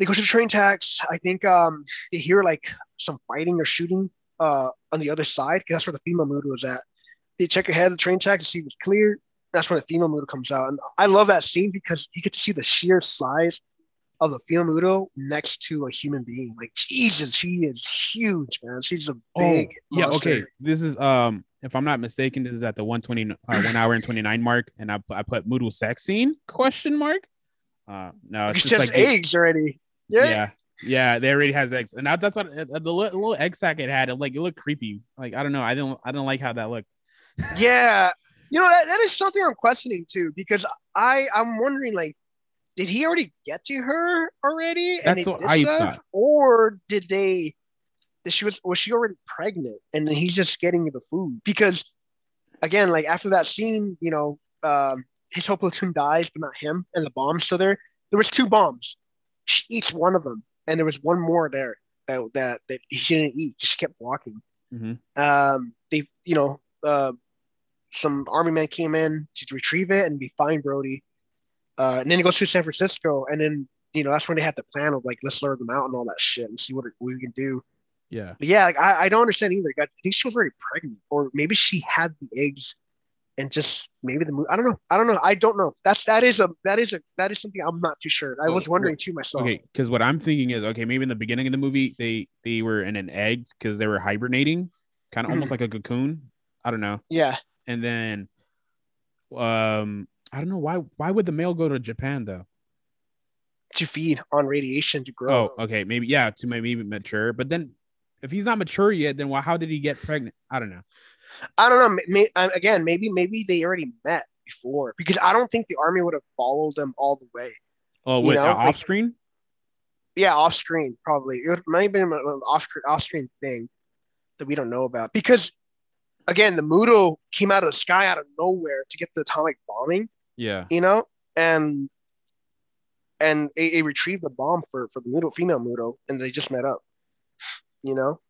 they go to the train tracks. I think um they hear like some fighting or shooting uh on the other side because that's where the female mood was at. They check ahead of the train track to see if it's clear. That's when the female MUTO comes out, and I love that scene because you get to see the sheer size of the female MUTO next to a human being. Like Jesus, she is huge, man. She's a big. Oh, yeah. monster. Okay. This is um, if I'm not mistaken, this is at the 120, uh, one hour and 29 mark, and I I put MUTO sex scene question mark. Uh, no, It's it's, just just like they- eggs already. Yeah. yeah, yeah, they already has eggs, and that's what uh, the little egg sack it had. It like it looked creepy. Like I don't know, I don't I don't like how that looked. Yeah. You know, that, that is something I'm questioning too, because I, I'm wondering, like, did he already get to her already? And That's they what did I stuff? thought. Or did they, she was, was she already pregnant and then he's just getting the food? Because, again, like, after that scene, you know, um, his whole platoon dies, but not him, and the bomb's still there. There was two bombs. She eats one of them, and there was one more there that that, that she didn't eat. She kept walking Mhm. um, they, you know, uh, some army men came in to retrieve it and we find Brody. Uh, and then he goes to San Francisco, and then you know that's when they had the plan of like let's lure them out and all that shit and see what, what we can do. Yeah, But yeah, like, I, I don't understand either. I think she was already pregnant, or maybe she had the eggs, and just maybe the movie. I don't know. I don't know. I don't know. That's that is a that is a that is something I'm not too sure. I was wondering too myself. okay. Because what I'm thinking is okay, maybe in the beginning of the movie they they were in an egg because they were hibernating, kind of Mhm. almost like a cocoon. I don't know, Yeah. and then um. I don't know why. Why would the male go to Japan though? To feed on radiation to grow. Oh, okay, maybe yeah, to maybe mature. But then, if he's not mature yet, then why? How did he get pregnant? I don't know. I don't know. May, uh, again, maybe maybe they already met before because I don't think the army would have followed them all the way. Oh, You wait, know, uh, like- off screen? Yeah, off screen probably. It would- might have been an off off screen thing that we don't know about because again, the MUTO came out of the sky out of nowhere to get the atomic bombing, Yeah. you know, and and it, it retrieved the bomb for for the MUTO female MUTO, and they just met up, you know.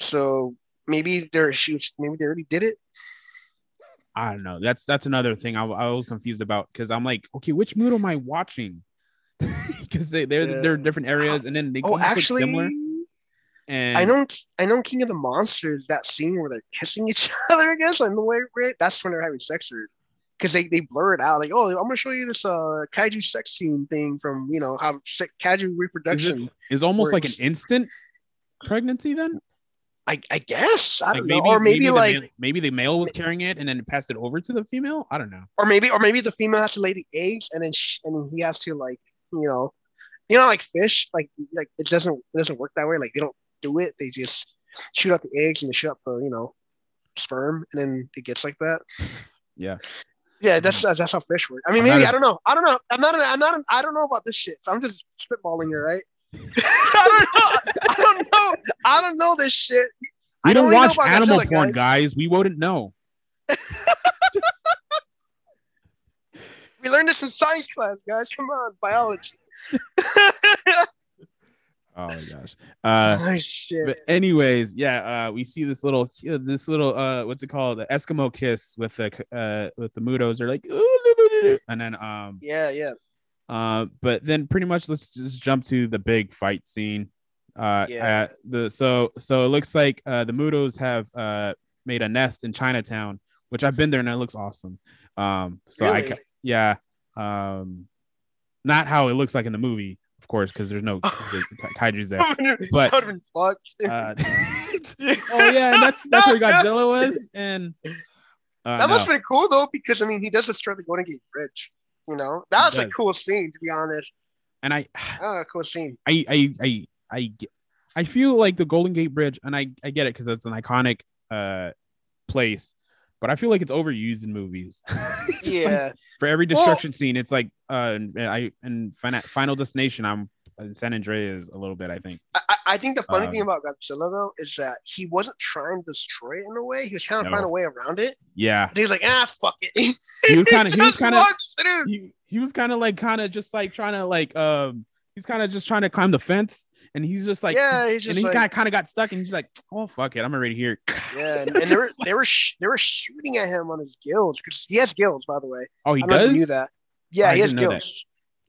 So maybe they're she maybe they already did it. I don't know. That's that's another thing I, I was confused about because I'm like, okay, which mood am I watching? Because they they're they're different areas, and then they Oh, look actually, similar. And I know, I know, King of the Monsters. That scene where they're kissing each other, I guess, in the way right? that's when they're having sex, Or because they they blur it out. Like, oh, I'm gonna show you this uh kaiju sex scene thing from you know how se- kaiju is reproduction. it is almost like an instant pregnancy then? I I guess I don't know, or maybe, the like, male, maybe the male was carrying it and then passed it over to the female. I don't know. or maybe or maybe the female has to lay the eggs and then sh- and he has to like you know, you know, like fish, like like it doesn't it doesn't work that way. Like they don't do it. They just shoot out the eggs and they shoot out the you know sperm and then it gets like that. Yeah. Yeah, that's mm. that's how fish work. I mean, I'm not maybe I don't know. I don't know. I'm not. I'm not. I don't know about this shit. So I'm just spitballing here, right? I don't know. I don't know. I don't know this shit. We don't know watch animal Godzilla, porn, guys. guys. We wouldn't know. We learned this in science class, guys. Come on, biology. Oh my gosh. Uh, oh shit. but anyways, yeah, uh, we see this little, uh, this little, uh, what's it called, the Eskimo kiss with the, uh, with the MUTOs. They're like, and then, um, yeah, yeah. Uh, but then pretty much let's just jump to the big fight scene. Uh, Yeah. uh, the so so it looks like uh the MUTOs have uh made a nest in Chinatown, which I've been there and it looks awesome. Um, so I Really? ca- yeah, um, not how it looks like in the movie, of course, because there's no ka- kaiju's there. But- that would have been fucked. Uh, oh yeah, and that's that's where Godzilla was, and uh, that no. must have been cool though, because I mean, he does destroy the Golden Gate Bridge. You know, that was a cool scene, to be honest. and I Oh, cool scene. I I I I I feel like the Golden Gate Bridge, and I I get it because it's an iconic uh place, but I feel like it's overused in movies. Just like, Yeah, for every Well- destruction scene, it's like uh and I and Final, Destination, I'm San Andreas a little bit. I think. I, I- think the funny thing Um, about Godzilla though is that he wasn't trying to destroy it in a way. He was trying to No. find a way around it. Yeah, But he was like, ah, fuck it. He was kinda- he was kinda- he he was kind of like kind of just like trying to like um he's kind of just trying to climb the fence, and he's just like yeah, he's just and he like, kind of got stuck, and he's like, oh fuck it, I'm already here. yeah, and, and they were they were sh- they were shooting at him on his gills because he has gills, by the way. Oh, he I does. knew that. Yeah, I he has didn't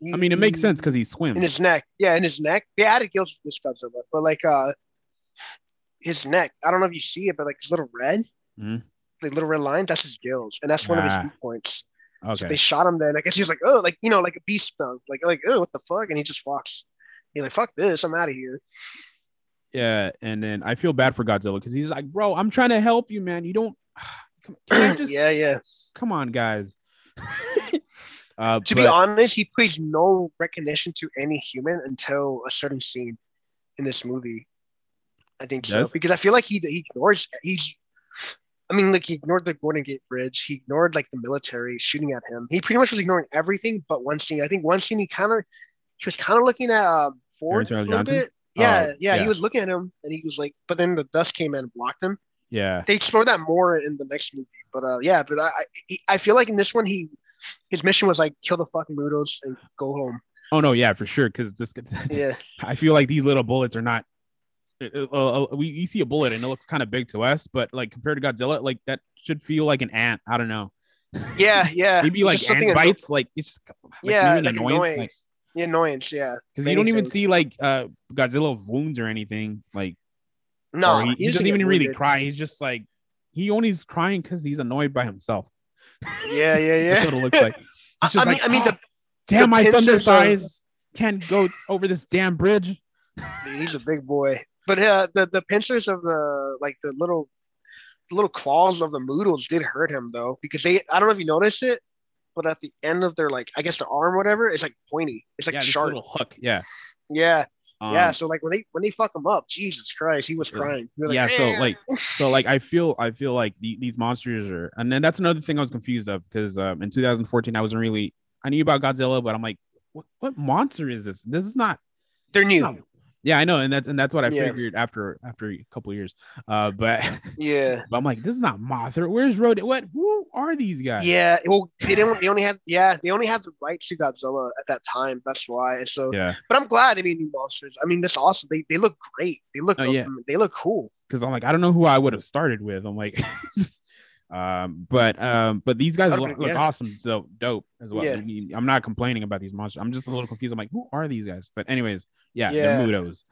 gills. I mean, it makes sense because he swims. in his neck. Yeah, in his neck. They added gills this Godzilla, but like uh his neck. I don't know if you see it, but like his little red, Mhm. like little red line, that's his gills, and that's one of his Ah. weak points. So okay. they shot him then. I guess he was like, oh, like you know, like a beast stung, like like oh, what the fuck, and he just walks. He's like, fuck this, I'm out of here. Yeah, and then I feel bad for Godzilla because he's like, bro, I'm trying to help you, man. You don't. Can I just yeah, yeah. come on, guys. uh, To but- be honest, he pays no recognition to any human until a certain scene in this movie. I think so because I feel like he he ignores he's. I mean, like he ignored the Golden Gate Bridge. He ignored like the military shooting at him. He pretty much was ignoring everything but one scene. I think one scene he kind of he was kind of looking at um, Ford a little Johnson? bit. Yeah, Oh, yeah, yeah. he was looking at him and he was like, but then the dust came in and blocked him. yeah, They explored that more in the next movie, but uh, yeah, but I I, I feel like in this one he his mission was like kill the fucking MUTOs and go home. oh no, yeah, for sure. Because this, Yeah, I feel like these little bullets are not. uh, uh, uh, we you see a bullet and it looks kind of big to us, but like compared to Godzilla, like that should feel like an ant. I don't know. yeah, yeah. Maybe like ant anno- bites, like it's just like yeah, like annoyance, annoying. like The annoyance, yeah. because you don't even see like uh Godzilla wounds or anything. Like No, he, he doesn't even really wounded. cry. He's just like he only's crying because he's annoyed by himself. Yeah, yeah, That's yeah. what it looks like. I, mean, like, I mean, "Oh, the, damn, my thunder thighs can't go over this damn bridge. he's a big boy. But uh, the the pincers of the like the little little claws of the MUTOs did hurt him though because they I don't know if you noticed it, but at the end of their like I guess the arm or whatever it's like pointy. It's like yeah, sharp. little hook. Yeah. Yeah, Um, yeah. So like when they when they fuck him up, Jesus Christ, he was crying. He was like, yeah. So like, so like, I feel, I feel like the, these monsters are, and then that's another thing I was confused of because um, in 2014 I wasn't really, I knew about Godzilla, but I'm like, what, what monster is this? This is not. they're new. not- yeah, I know, and that's and that's what I Yeah. figured after after a couple of years. Uh, but Yeah, but I'm like, this is not Mothra. Where's Road? What? Who are these guys? yeah. Well, they didn't. They only had yeah. They only had the rights to Godzilla at that time. That's why. And so, Yeah. but I'm glad they made new monsters. I mean, that's awesome. They they look great. They look Oh, yeah. they look cool. because I'm like, I don't know who I would have started with. I'm like, um, but um, but these guys look, look yeah. awesome, so dope as well. Yeah. I mean, I'm not complaining about these monsters. I'm just a little confused. I'm like, who are these guys? But anyways, yeah, Yeah. the MUTOs.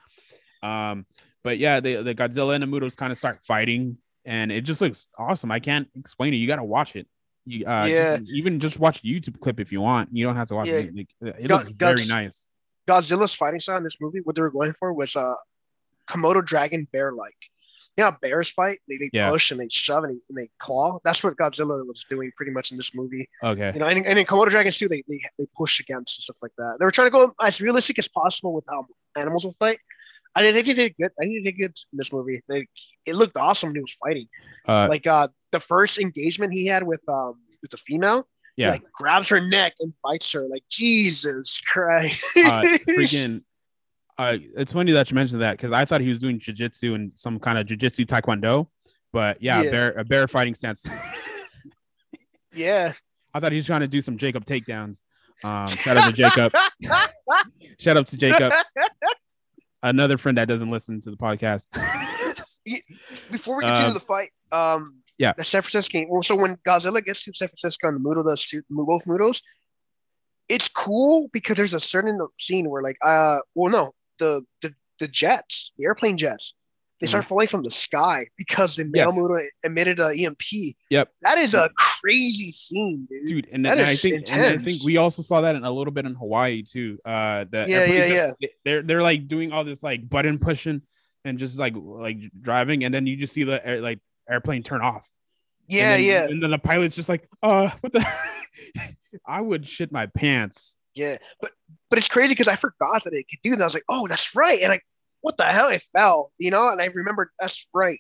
Um, but yeah, the the Godzilla and the MUTOs kind of start fighting, and it just looks awesome. I can't explain it. You got to watch it. You, uh, Yeah. just- even just watch a YouTube clip if you want. You don't have to watch Yeah. it. It Go- looks very nice. Godzilla's fighting style in this movie, what they were going for was uh Komodo dragon bear like. You know how bears fight? They, they Yeah. push and they shove and they, and they claw. That's what Godzilla was doing pretty much in this movie. Okay. You know, and, and in Komodo dragons too, they, they they push against and stuff like that. They were trying to go as realistic as possible with how animals will fight. I think they did good. I think they did good in this movie. They, it looked awesome when he was fighting. Uh, like uh the first engagement he had with um with the female, he, yeah. like grabs her neck and bites her. Like Jesus Christ. uh, freaking. Uh, it's funny that you mentioned that because I thought he was doing jujitsu and some kind of jujitsu taekwondo, but yeah, Yeah. bear a bear fighting stance. yeah. I thought he was trying to do some Jacob takedowns. Um, shout out to Jacob. Shout out to Jacob, another friend that doesn't listen to the podcast. Before we continue Um, the fight, um, yeah. the San Francisco game. Well, so when Godzilla gets to San Francisco and the MUTO does too, both MUTOs, it's cool because there's a certain scene where, like, uh, well, no, the the the jets, the airplane jets, they start falling from the sky because the male Mm-hmm. Yes. Emitted an EMP. Yep. that is a crazy scene, dude. dude and, That and i is think and i think we also saw that in a little bit in hawaii too uh the Yeah, yeah, just- they're they're like doing all this like button pushing and just like like driving and then you just see the air, like airplane turn off And Yeah, then- yeah, and then the pilot's just like uh what the i would shit my pants yeah. But but it's crazy because I forgot that it could do that. I was like, oh, that's right. And I, what the hell? It fell, you know. And I remembered that's right.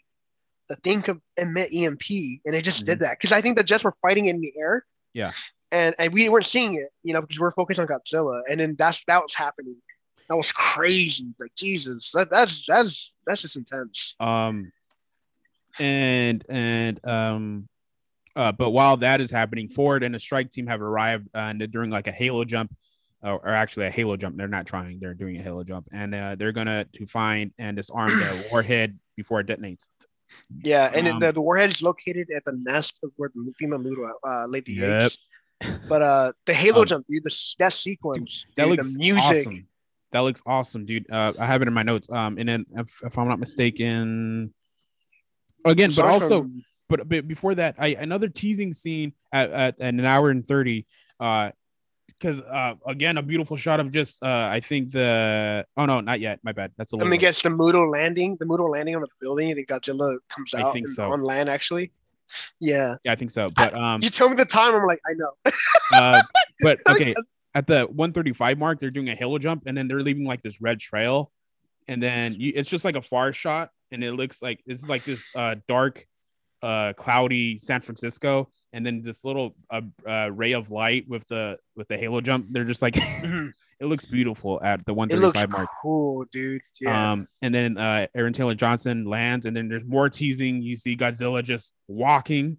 The thing could emit EMP, and it just did that because I think the jets were fighting in the air. Mm-hmm. Yeah. And and we weren't seeing it, you know, because we're focused on Godzilla, and then that's that was happening. That was crazy. Like Jesus, that, that's that's that's just intense. um and and um uh but while that is happening ford and the strike team have arrived uh, and they're doing like a halo jump or, or actually a halo jump they're not trying they're doing a halo jump and uh, they're gonna to find and disarm the warhead before it detonates Yeah, and Um, the, the warhead is located at the nest of where the female MUTO uh, laid the Yep. eggs. But uh, the Halo Um, jump, dude, the that sequence, that dude, looks the music. awesome. that looks awesome dude uh i have it in my notes um and then if, if i'm not mistaken again but Aside also from- but, but before that, I another teasing scene at, at, at an hour and thirty. Uh, because uh, again, a beautiful shot of just uh, I think the oh no, not yet. My bad. That's a. little. me guess. the MUTO landing, the MUTO landing on the building, and then Godzilla comes I out think and so. on land. Actually, yeah. yeah, I think so. But um, You tell me the time, I'm like, I know. uh, but okay, at the 135 mark, they're doing a halo jump, and then they're leaving like this red trail, and then you, it's just like a far shot, and it looks like this is like this uh dark, uh cloudy San Francisco, and then this little uh, uh ray of light with the with the halo jump. They're just like it looks beautiful at the it looks 135 mark. cool, dude. Yeah. Um, and then uh, Aaron Taylor Johnson lands, and then there's more teasing. You see Godzilla just walking,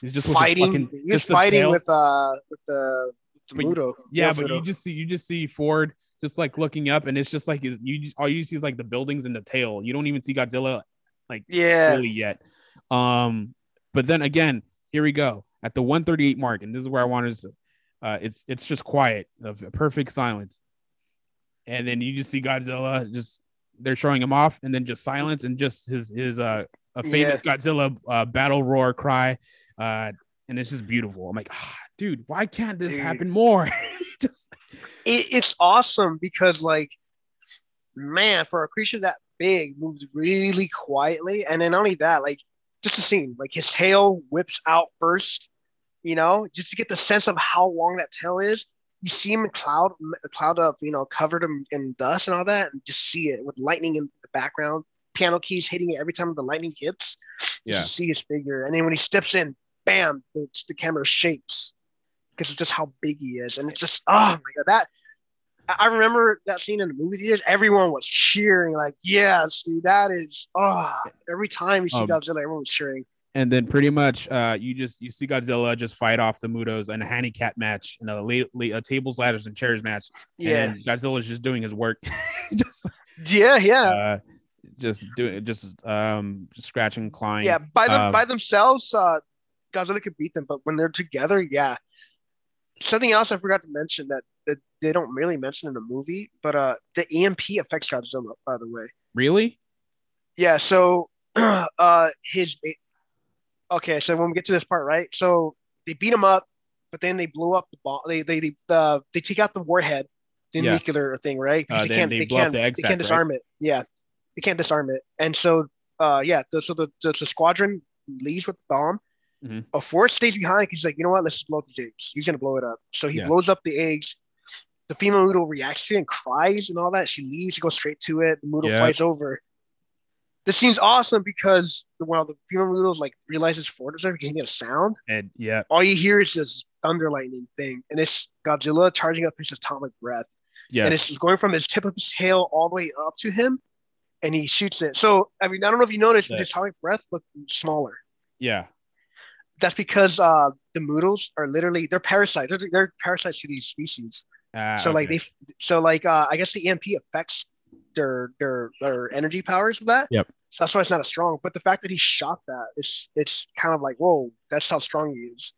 he's just fighting. fucking- he was just fighting with uh with the, with the yeah, but you just see you just see Ford just like looking up, and it's just like you all you see is like the buildings and the tail. You don't even see Godzilla like yeah. fully yet. Um, but then again, here we go at the 138 mark, and this is where I wanted to. Uh, it's it's just quiet, of perfect silence, and then you just see Godzilla just they're showing him off, and then just silence and just his his uh a famous Godzilla uh, battle roar cry, uh, and it's just beautiful. I'm like, ah, dude, why can't this Dude. happen more? just it, it's awesome because like man for a creature that big moves really quietly and then only that like just a scene like his tail whips out first you know just to get the sense of how long that tail is. You see him in cloud a cloud of you know covered him in dust and all that and just see it with lightning in the background piano keys hitting it every time the lightning hits just Yeah. to see his figure. And then when he steps in bam the, the camera shakes because it's just how big he is. And it's just oh my god that I remember that scene in the movie theaters. Everyone was cheering, like, "Yes, dude, that is." Oh, every time you see Um, Godzilla, everyone was cheering. and then pretty much uh you just you see Godzilla just fight off the MUTOs in a handicap match, in a, a tables, ladders, and chairs match. Yeah, and Godzilla's just doing his work, just yeah, yeah, uh, just doing just um just scratching, clawing. yeah. By them, um, by themselves, uh, Godzilla could beat them, but when they're together, yeah. Something else I forgot to mention that, that they don't really mention in the movie, but uh, the EMP affects Godzilla. By the way, Really? Yeah, so uh his okay, so when we get to this part, right? So they beat him up, but then they blew up the bomb. They they they uh, they take out the warhead, the Yeah. nuclear thing, right? Because Uh, they can't they they, can't the they can't right? disarm it. Yeah, they can't disarm it, and so uh yeah, the, so the, the the squadron leaves with the bomb. Mhm. A fourth stays behind. He's like, you know what? Let's just blow up these eggs. He's gonna blow it up. So he Yeah. blows up the eggs. The female MUTO reacts to it and cries and all that. She leaves. She goes straight to it. The MUTO Yeah. flies over. This scene's awesome because while the female MUTO like realizes Ford is there, he can get a sound. And yeah, All you hear is this thunder lightning thing, and it's Godzilla charging up his atomic breath, yeah, and it's going from his tip of his tail all the way up to him, and he shoots it. So I mean, I don't know if you noticed, but his atomic breath looked smaller. yeah, That's because uh, the MUTOs are literally they're parasites. They're, they're parasites to these species. Ah, so like they, so like uh, I guess the EMP affects their their their energy powers with that. Yep. So that's why it's not as strong. But the fact that he shot that, it's it's kind of like whoa, that's how strong he is.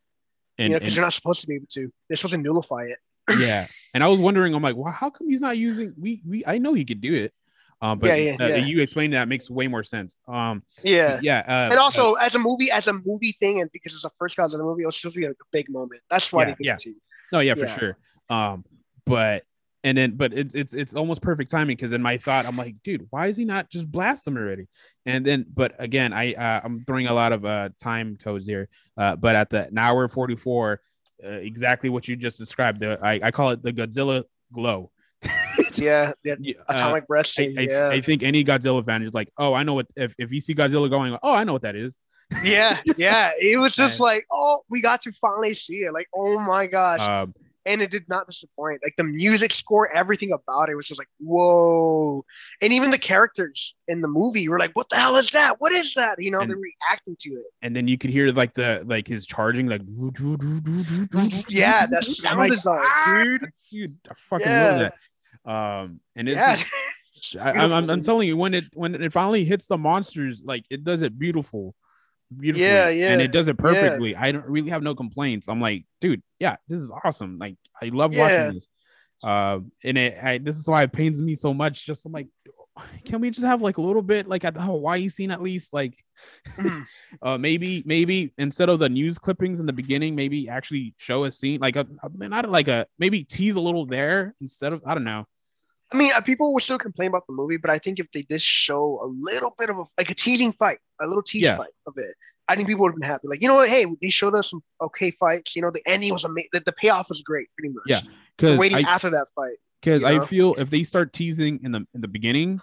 and, you know, because you're not supposed to be able to. They're supposed to nullify it. yeah, and I was wondering, I'm like, well, how come he's not using? We we I know he could do it, um, but Yeah, yeah, uh, yeah. you explained that makes way more sense. Um, Yeah. yeah, uh, And also, as a movie, as a movie thing, and because it's the first Godzilla movie, it was supposed to be a big moment. That's why Yeah, they did yeah. it. No, yeah, Yeah. for sure. Um, but and then but it's it's it's almost perfect timing because in my thought I'm like, dude, why is he not just blast them already? And then, but again, I uh, I'm throwing a lot of uh time codes here. Uh, but at the an hour 44, uh, exactly what you just described. The I, I call it the Godzilla glow. Yeah, uh, atomic breath scene. I, yeah. I think any Godzilla fan is like, oh, I know what if, if you see Godzilla going, oh, I know what that is. yeah, yeah. It was just Man. like, oh, we got to finally see it. Like, oh my gosh. Um, and it did not disappoint. Like the music score, everything about it was just like, whoa. And even the characters in the movie were like, what the hell is that? What is that? You know, And- they're reacting to it. and then you could hear like the like his charging like Yeah, that sound like, design, "Ah!" dude. dude i fucking Yeah. love that um and it's Yeah. I, I'm, I'm, I'm telling you when it when it finally hits the monsters like it does it beautiful beautifully Yeah, yeah, and it does it yeah. perfectly. I don't really have no complaints. I'm like dude yeah this is awesome. Like i love Yeah. watching this. Um and it I, this is why it pains me so much. Just i'm like can we just have like a little bit like at the hawaii scene at least? Like Mhm. uh maybe maybe instead of the news clippings in the beginning maybe actually show a scene. Like a not like a maybe tease a little there instead of i don't know I mean, uh, people would still complain about the movie, but I think if they did show a little bit of a, like a teasing fight, a little tease Yeah. fight of it, I think people would have been happy. Like, you know what? Hey, they showed us some okay fights. You know, the ending was amazing. The, the payoff was great, pretty much. Yeah, because waiting I after that fight. because you I feel if they start teasing in the in the beginning,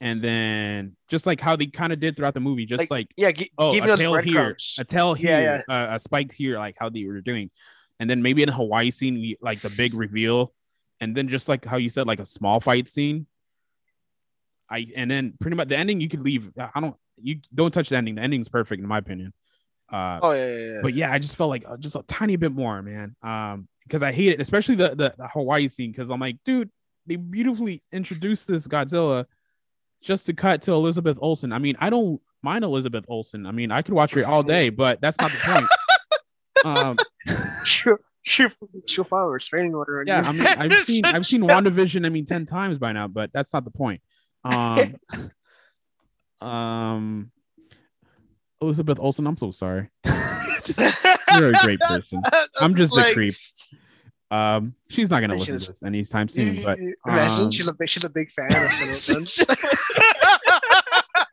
and then just like how they kind of did throughout the movie, just like, Yeah, gi- oh a tail here, a tail Yeah, here, Uh, a spiked here, like how they were doing, and then maybe in a Hawaii scene, we, like the big reveal, and then just like how you said, like a small fight scene. I and then pretty much the ending you could leave. I don't you don't touch the ending. The ending's perfect in my opinion. Uh, Oh yeah, yeah, yeah. but yeah, I just felt like uh, just a tiny bit more, man. Um, because I hate it, especially the the, the Hawaii scene. Because I'm like, dude, they beautifully introduced this Godzilla just to cut to Elizabeth Olsen. I mean, I don't mind Elizabeth Olsen. I mean, I could watch her all day, but that's not the point. um, she'll, she'll, she'll file a restraining order. yeah. I mean, I've seen I've seen WandaVision. I mean, ten times by now, but that's not the point. Um, um, Elizabeth Olsen, I'm so sorry. Just- you're a great person. I'm just a creep. Um, she's not gonna listen to this anytime soon, but imagine um, she's a big she's a big fan of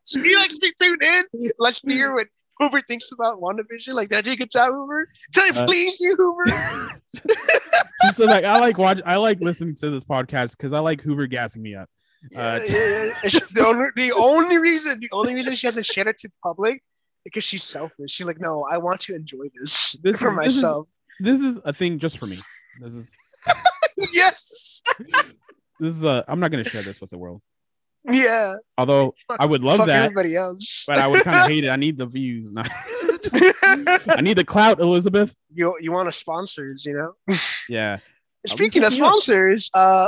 she likes to tune in. Let's hear what Hoover thinks about WandaVision. Like, did I do a good job, Hoover? Did I Uh, please you, Hoover? so like I like watch I like listening to this podcast because I like Hoover gassing me up. Yeah, uh, yeah, yeah. She's the only the only reason the only reason she hasn't shared it to the public because she's selfish. She's like, no, I want to enjoy this, This for is- this is- myself. This is a thing just for me. This is yes. this is a I'm not gonna share this with the world. Yeah. Although Fuck- I would love that, everybody else. but I would kind of hate it. I need the views. I need the clout, Elizabeth. you you want to sponsors, you know? Yeah. Speaking of hook me up. sponsors, uh,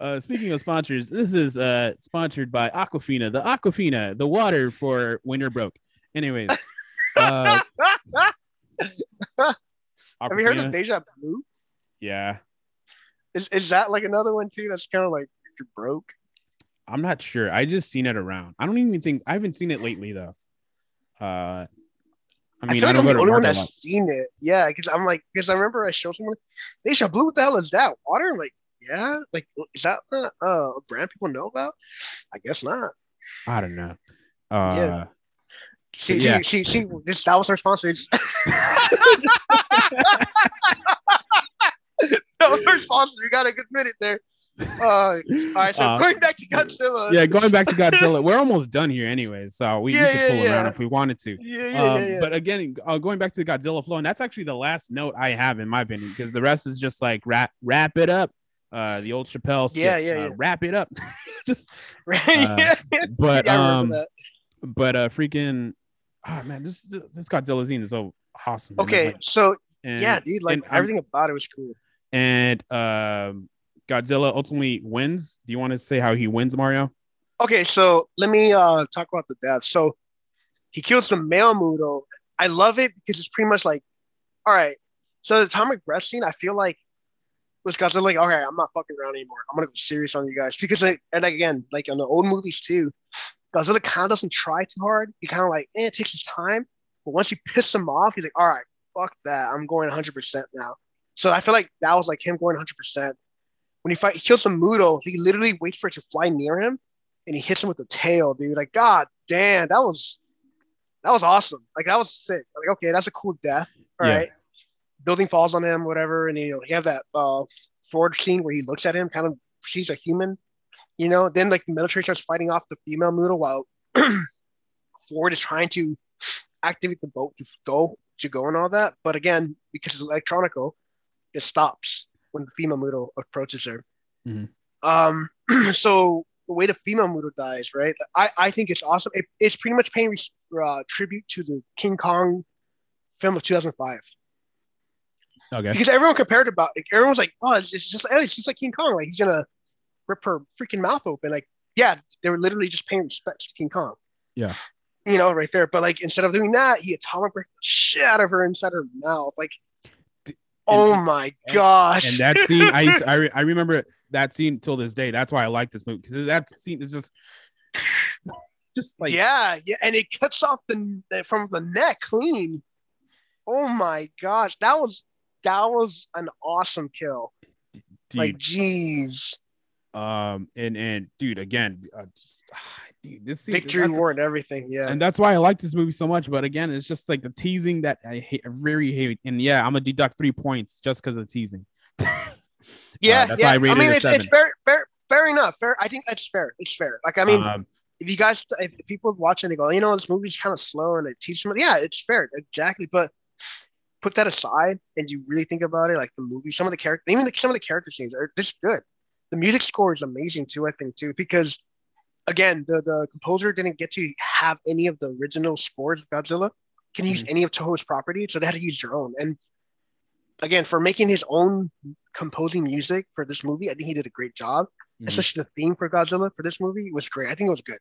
uh, speaking of sponsors, this is uh sponsored by Aquafina, the Aquafina, the water for when you're broke. Anyways, uh, have you heard of Deja Blue? Yeah, Is is that like another one too? That's kind of like you're broke. I'm not sure. I just seen it around. I don't even think I haven't seen it lately though. Uh, I I, mean, feel I, like don't I'm the only one that's seen it. Yeah, because I'm like, because I remember I showed someone, they shot blue. What the hell is that? Water? I'm like, yeah, like is that uh, uh, a brand people know about? I guess not. I don't know. Uh, Yeah. She, Yeah. see, see, see, this that was her sponsor. That was sponsor. We gotta admit it there. Uh, all right, so Uh, going back to Godzilla. yeah, going back to Godzilla, we're almost done here anyway, so we, we Yeah, could yeah, pull around yeah. if we wanted to. Yeah, yeah, um, yeah. But again, uh, going back to the Godzilla flow, and that's actually the last note I have in my opinion, because the rest is just like wrap wrap it up. Uh, the old Chappelle, skit, Yeah, yeah, uh, yeah. wrap it up. just, uh, yeah, but um, but uh, freaking, oh man, this this Godzilla scene is so awesome. man. Okay, Like, so and, yeah, dude, like and I'm- everything about it was cool. And um, Godzilla ultimately wins. Do you want to say how he wins, Mario? Okay, so let me uh talk about the death. So he kills the male MUTO. I love it because it's pretty much like, all right. So the atomic breath scene, I feel like was Godzilla like, okay, I'm not fucking around anymore. I'm gonna go serious on you guys because like, and again, like on the old movies too, Godzilla kind of doesn't try too hard. He kind of like, eh, it takes his time. But once you piss him off, he's like, all right, fuck that. I'm going 100 percent now. So I feel like that was like him going 100 percent. When he fight, he kills some MUTO. He literally waits for it to fly near him and he hits him with the tail, dude. Like, god damn, that was that was awesome. Like that was sick. Like, okay, that's a cool death. All Yeah. right. Building falls on him, whatever, and you know, you have that uh Ford scene where he looks at him, kind of sees a human, you know. Then like the military starts fighting off the female MUTO while Ford is trying to activate the boat to go to go and all that. But again, because it's electronico, it stops when the female MUTO approaches her. Mhm. Um, so the way the female MUTO dies, right? I, I think it's awesome. It, it's pretty much paying uh, tribute to the King Kong film of 2005 Okay. because everyone compared about like, everyone's like, oh, it's, it's just oh, it's just like King Kong, like he's gonna rip her freaking mouth open. Like, yeah, they were literally just paying respects to King Kong. Yeah. You know, right there. But like instead of doing that, he atomic breath the shit out of her inside her mouth. Like, oh and- my gosh. and that scene I used, I, re- I remember that scene till this day. That's why I like this movie because that scene is just just like yeah, yeah, and it cuts off the from the neck clean. Oh my gosh, that was that was an awesome kill. dude, Like, jeez, um and and dude again uh, just, dude, this scene, victory that's- war and everything. Yeah, and that's why I like this movie so much. But again, it's just like the teasing that I hate, I very hate. And yeah, I'm gonna deduct three points just because of the teasing. yeah, uh, that's yeah. I I, mean, it it's, it's fair, fair, fair enough. Fair. I think it's fair. It's fair. Like, I mean, um, if you guys, if people watch it, they go, you know, this movie's kind of slow and it teaches them. Yeah, it's fair, exactly. But put that aside, and you really think about it, like the movie, some of the character, even the, some of the character scenes are just good. The music score is amazing too, I think too, because again, the the composer didn't get to have any of the original scores of Godzilla. Can use any of Toho's property, so they had to use their own. And again, for making his own composing music for this movie, I think he did a great job mhm. especially the theme for Godzilla for this movie was great. I think it was good.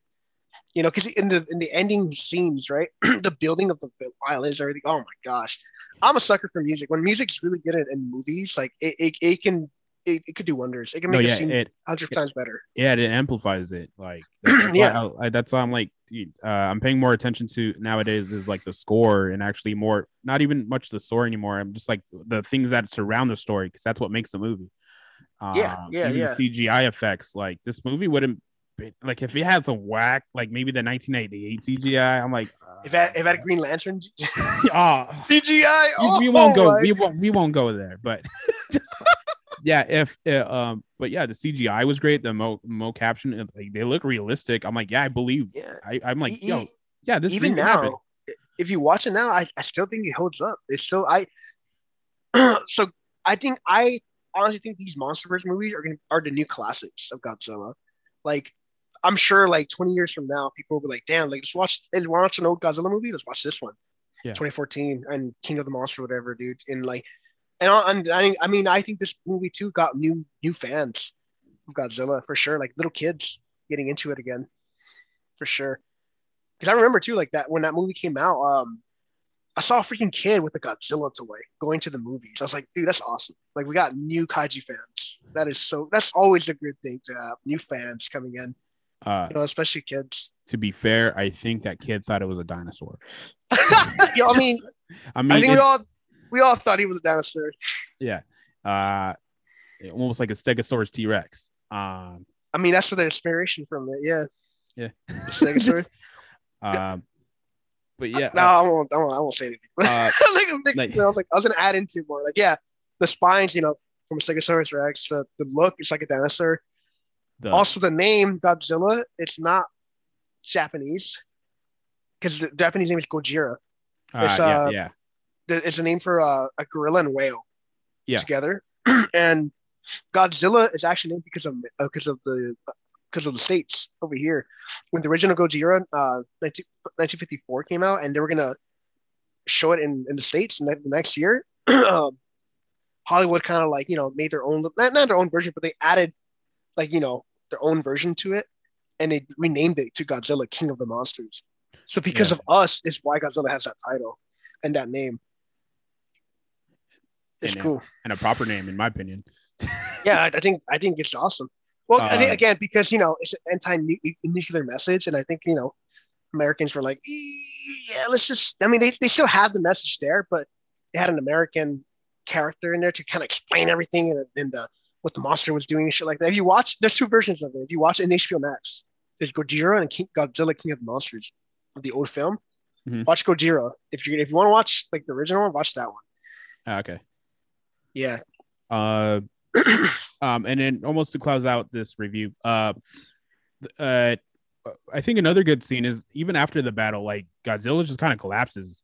You know, because in the in the ending scenes, right, the building of the violins, everything. Oh my gosh, I'm a sucker for music. When music's really good in, in movies, like it, it, it can it, it could do wonders. It can no, make yeah, a scene it hundred times better. yeah, it amplifies it. Like that's Yeah. why I, I- that's why I'm like, dude, uh, I'm paying more attention to nowadays is like the score and actually more, not even much the story anymore. I'm just like the things that surround the story because that's what makes the movie. Yeah, Um, yeah, even yeah. CGI effects. Like this movie wouldn't be like if it had some whack, like maybe the 1988 CGI. I'm like, If I if I had a Green Lantern oh, CGI, oh, we won't go. my- We won't. We won't go there. But just yeah, if uh, um, but yeah, the CGI was great. The mo mo caption, like they look realistic. I'm like, yeah, I believe. yeah. I, I'm like, E- yo, yeah, this is even can happen. now, if you watch it now, I, I still think it holds up. It's still I. so I think I honestly think these MonsterVerse movies are gonna are the new classics of Godzilla. Like I'm sure, like 20 years from now, people will be like, "Damn, like let's watch let's watch an old Godzilla movie. Let's watch this one, Yeah. 2014 and King of the Monster, whatever, dude." And like, and, I- I, I mean, I think this movie too got new new fans of Godzilla for sure. Like little kids getting into it again, for sure. Because I remember too, like that when that movie came out, um, I saw a freaking kid with a Godzilla toy going to the movies. I was like, dude, that's awesome. Like we got new kaiju fans. That is so. That's always a good thing to have new fans coming in. Uh, You know, especially kids. to be fair, I think that kid thought it was a dinosaur. I mean, I mean, I think it- we all we all thought he was a dinosaur. yeah, uh, almost like a Stegosaurus T Rex. Um, I mean, that's for the inspiration from it. Yeah. Yeah. Stegosaurus. um, but yeah, no, I won't. I won't. I won't say anything. uh, like, I'm thinking- like- I was like, I was gonna add into more. Like, yeah, the spines, you know, from a Stegosaurus Rex. The the look is like a dinosaur. the, Also, the name Godzilla, it's not Japanese because the Japanese name is Gojira. uh, it's, yeah, uh, yeah, It's a name for uh, a gorilla and whale Yeah. together. and Godzilla is actually named because of because of the because of the states over here. When the original Gojira, uh, 19, 1954 came out, and they were gonna show it in, in the states the next year, um, Hollywood kind of like you know made their own not, not their own version, but they added like you know their own version to it, and they renamed it to Godzilla King of the Monsters. So because Yeah. of us, is why Godzilla has that title and that name. It's And, uh, cool. and a proper name, in my opinion. Yeah, I, think I think it's awesome. Well, I think Uh, again because you know it's an anti-nuclear message, and I think you know Americans were like, "Eh, yeah, let's just. I mean, they, they still have the message there, but they had an American character in there to kind of explain everything and, and uh, what the monster was doing and shit like that. If you watch, there's two versions of it. If you watch it in HBO Max, there's Gojira and King, Godzilla King of the Monsters, the old film. Mhm. Watch Gojira. If you if you want to watch like the original one, watch that one. Ah, okay. Yeah. Uh, um, and then almost to close out this review, uh, uh, I think another good scene is even after the battle, like Godzilla just kind of collapses.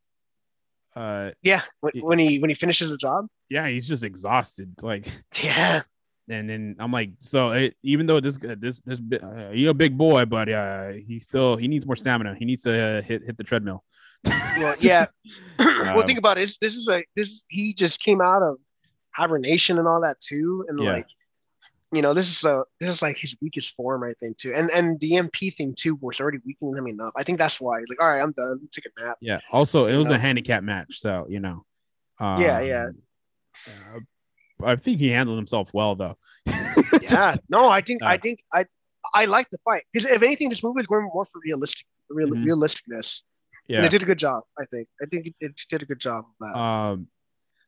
Uh, Yeah. When, he when he finishes the job. yeah, he's just exhausted. Like, Yeah. and then I'm like, so it, even though this uh, this this uh, you're a big boy, but uh, he still he needs more stamina. He needs to uh, hit hit the treadmill. Well, yeah. well, Um, think about it. This, this is like this. He just came out of hibernation and all that too, and Yeah. like, you know, this is a this is like his weakest form, I think too. And and the MP thing too was already weakening him enough. I think that's why. Like, all right, I'm done. Take a nap. Yeah. Also, it You was know? a handicap match, so you know. Um, Yeah, yeah. uh, I think he handled himself well, though. Yeah. no, I think uh, I think I I like the fight because if anything, this movie is going more for realistic real, Mhm. realisticness. And yeah. it did a good job. I think. I think it, it did a good job of that. Um,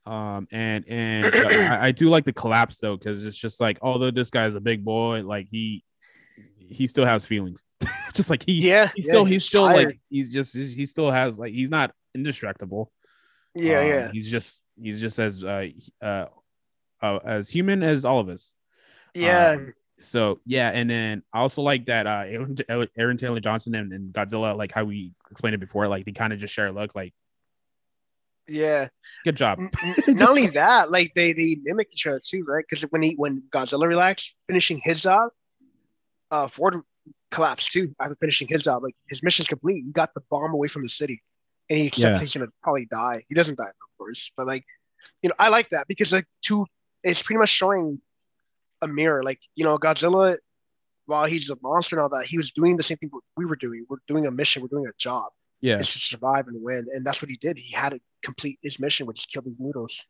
um, and and I, I do like the collapse though, because it's just like, although this guy's a big boy, like he he still has feelings. just like he yeah. he's yeah, still he's still tired. like he's just he still has like he's not indestructible. yeah, Um, yeah, He's just he's just as uh uh, uh as human as all of us. yeah. um, So yeah, and then I also like that uh Aaron, Aaron Taylor Johnson and, and Godzilla, like how we explained it before, like they kind of just share a look. Like, yeah. good job. N- n- not only that, like they they mimic each other too, right? Because when he when Godzilla relaxed, finishing his job, uh, Ford collapsed too after finishing his job. Like his mission's complete. He got the bomb away from the city, and he accepts Yeah. he's gonna probably die. He doesn't die, of course, but like, you know, I like that because like two, it's pretty much showing a mirror. Like you know, Godzilla, while he's a monster and all that, he was doing the same thing we were doing. We're doing a mission. We're doing a job. Yeah, Is to survive and win, and that's what he did. He had to complete his mission, which is kill these MUTOs.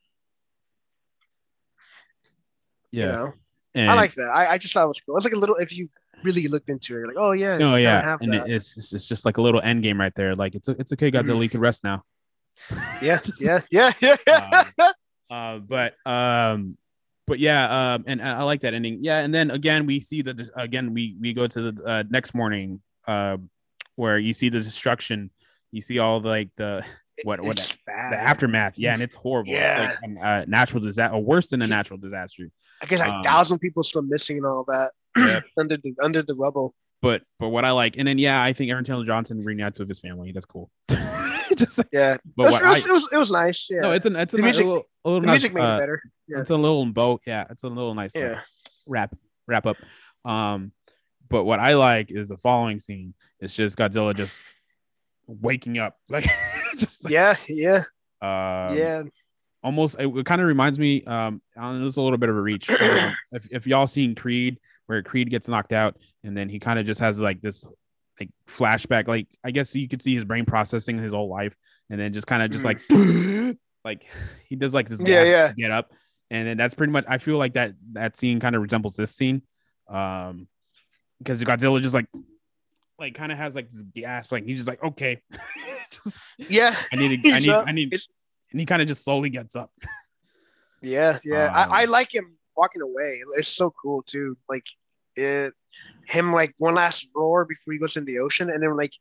yeah. You know, and, I like that. I, I just thought it was cool. It's like a little. If you really looked into it, you're like, oh yeah, Oh yeah, and that. it, it's, it's just like a little end game right there. Like it's it's okay, Godzilla, you can rest now. yeah, yeah, yeah, yeah. Uh, but um, but yeah, um, and I I like that ending. Yeah, and then again, we see the again we we go to the uh, next morning, uh, where you see the destruction. You see all the, like the what what bad. the aftermath. Yeah, and it's horrible. It's Yeah. like an, uh, natural disaster, or worse than a natural disaster. I guess like um, thousand people still missing and all that Yeah. under the under the rubble. But but what I like, and then yeah, I think Aaron Taylor Johnson reunites with his family. That's cool. Just like, Yeah, but it was, it, was, I, it was it was nice. Yeah, no, it's an it's a, The nice- music- a little, a little the nice, music made uh, it better. Yeah, It's a little bow. Yeah, it's a little nice. yeah, wrap wrap up. Um, but what I like is the following scene. It's just Godzilla just waking up, like just like, yeah, yeah, um, yeah. almost. It, kind of reminds me. Um, I don't know, it's a little bit of a reach. Um, if if y'all seen Creed, where Creed gets knocked out, and then he kind of just has like this like flashback. Like I guess you could see his brain processing his whole life, and then just kind of just like like he does like this. Yeah, yeah. Get up, and then that's pretty much. I feel like that that scene kind of resembles this scene. Um, because Godzilla just like like kind of has like this gasp, like he's just like okay, just Yeah, I need to, I need. I need, It's- and he kind of just slowly gets up. yeah, yeah. Um, I, I like him walking away. It's so cool too. Like it, him like one last roar before he goes in the ocean, and then like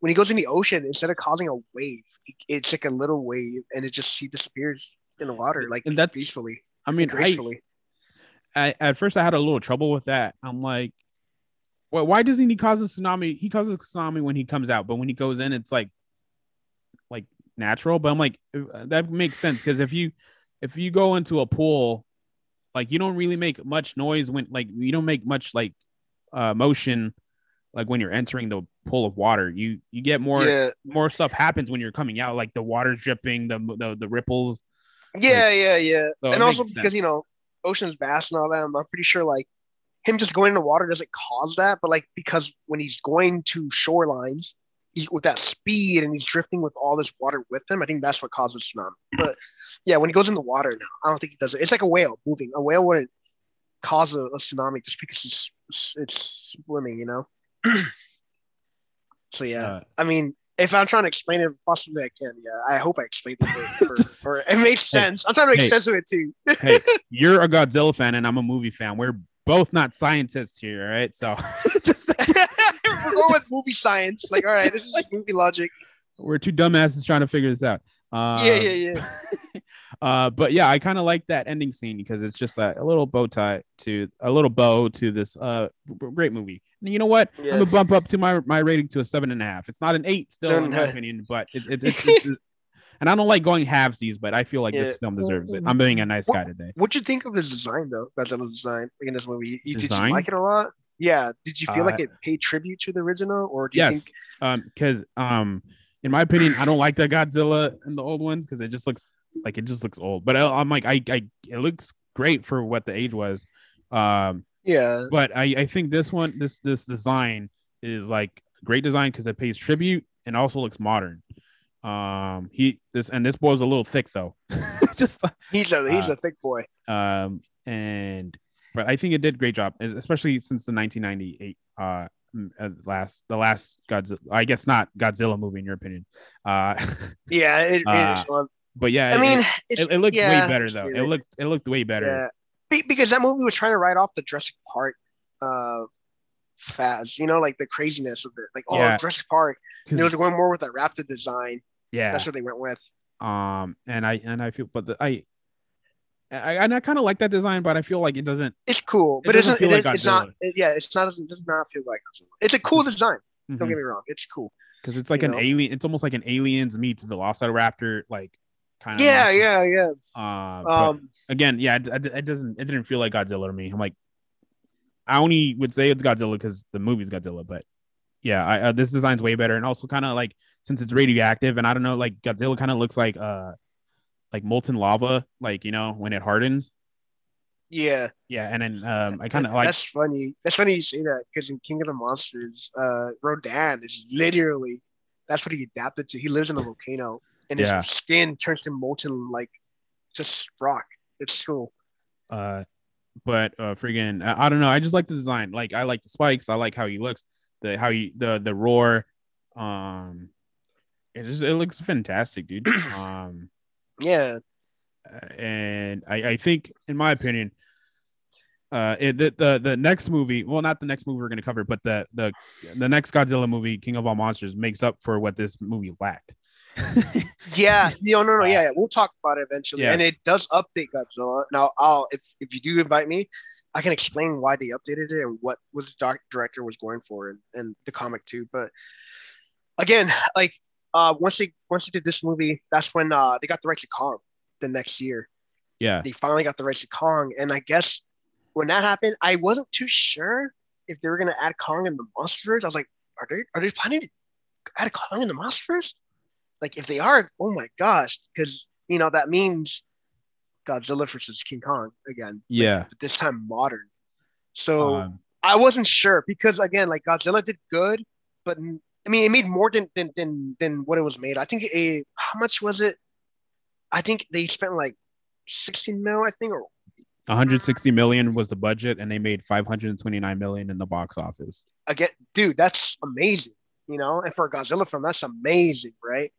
when he goes in the ocean, instead of causing a wave, it's like a little wave, and it just he disappears in the water like And that's- peacefully, I mean, I, gracefully. I at first I had a little trouble with that. I'm like, well, why doesn't he cause a tsunami? He causes a tsunami when he comes out, but when he goes in, it's like like natural. But I'm like, uh, that makes sense because if you if you go into a pool, like you don't really make much noise when like you don't make much like uh motion like when you're entering the pool of water. You you get more yeah, more stuff happens when you're coming out, like the water's dripping, the the, the ripples. yeah, yeah, yeah. So and also because sense. you know, ocean's vast and all that. I'm pretty sure like him just going in the water doesn't cause that, but like because when he's going to shorelines, he's with that speed and he's drifting with all this water with him. I think that's what causes tsunami. But yeah, when he goes in the water, no, I don't think he does it. It's like a whale moving. A whale wouldn't cause a, a tsunami just because it's it's swimming, you know. so yeah, Uh, I mean, if I'm trying to explain it, possibly I can. Yeah, I hope I explained it. For, it makes Hey, sense. I'm trying to make hey. sense of it too. hey, you're a Godzilla fan and I'm a movie fan. We're both not scientists here, right? So just We're going with movie science. Like, all right, this is just movie logic. we're two dumbasses trying to figure this out. Um, yeah, yeah, yeah. uh, but yeah, I kind of like that ending scene because it's just a, a little bow tie to a little bow to this uh great movie. And you know what? Yeah. I'm gonna bump up to my my rating to a seven and a half. It's not an eight still in my opinion, but it's, it's, it's, it's- and I don't like going halvesies, but I feel like Yeah. this film deserves it. I'm being a nice guy today. What'd you think of his design, though? Godzilla's design in this movie. You, did you like it a lot? Yeah. Did you feel Uh, like it paid tribute to the original, or do you Yes, think? um, because um, in my opinion, I don't like the Godzilla and the old ones because it just looks like it just looks old. But I, I'm like, I, I, it looks great for what the age was. Um, Yeah. but I, I think this one, this this design is like great design because it pays tribute and also looks modern. Um, he this and this boy's a little thick though, just He's a he's Uh, a thick boy. um, and but I think it did a great job, especially since the 1998 uh uh, last the last Godzilla. I guess not Godzilla movie in your opinion. Uh, Yeah. It, it uh, but yeah, I it- mean, it, it, it looked yeah, way better though. It looked it looked way better. Yeah. Be- because that movie was trying to write off the Jurassic Park uh faz, you know, like the craziness of it. Like, oh, Yeah. Jurassic Park. They were going more with that raptor design. Yeah, That's what they went with. um, and I and I feel, but the, I. I, and I kind of like that design, but I feel like it doesn't. It's cool, It but doesn't isn't feel it like is, it's not it- yeah, it's not it does not feel like Godzilla. It's a cool design. Don't Mhm. get me wrong. It's cool. because it's like you an know? alien. It's almost like an aliens meets Velociraptor, like kind of. Yeah, yeah, yeah. Uh, Um again, yeah, it, it, it doesn't. It didn't feel like Godzilla to me. I'm like, I only would say it's Godzilla because the movie's Godzilla, but yeah, I, uh, this design's way better, and also kind of like since it's radioactive, and I don't know, like Godzilla kind of looks like uh, like molten lava, like you know when it hardens. yeah. Yeah, and then um, I kind of like that's funny. That's funny you say that because in King of the Monsters, uh Rodan is literally that's what he adapted to. He lives in a volcano and his Yeah. skin turns to molten like just rock. It's cool. uh but uh friggin I, I don't know i just like the design like i like the spikes i like how he looks the how he the the roar um it just it looks fantastic dude um Yeah. and i i think in my opinion uh it, the, the the next movie well not the next movie we're going to cover but the the the next godzilla movie king of all monsters makes up for what this movie lacked Yeah, no, no, no, yeah, yeah. We'll talk about it eventually, Yeah. and it does update Godzilla. Now, I'll if if you do invite me, I can explain why they updated it and what was the doc- director was going for and, and the comic too. But again, like uh, once they once they did this movie, that's when uh, they got the rights to Kong the next year. yeah They finally got the rights to Kong, and I guess when that happened, I wasn't too sure if they were gonna add Kong in the Monsterverse. I was like, are they are they planning to add Kong in the Monsterverse? Like, if they are, oh my gosh, because you know that means Godzilla versus King Kong again. like, Yeah. but this time modern. So um, I wasn't sure because again, like Godzilla did good, but I mean, it made more than than than, than what it was made. I think a how much was it? I think they spent like sixteen mil, I think, or 160 million was the budget, and they made 529 million in the box office. Again, dude, that's amazing. You know, and for a Godzilla film, that's amazing, right?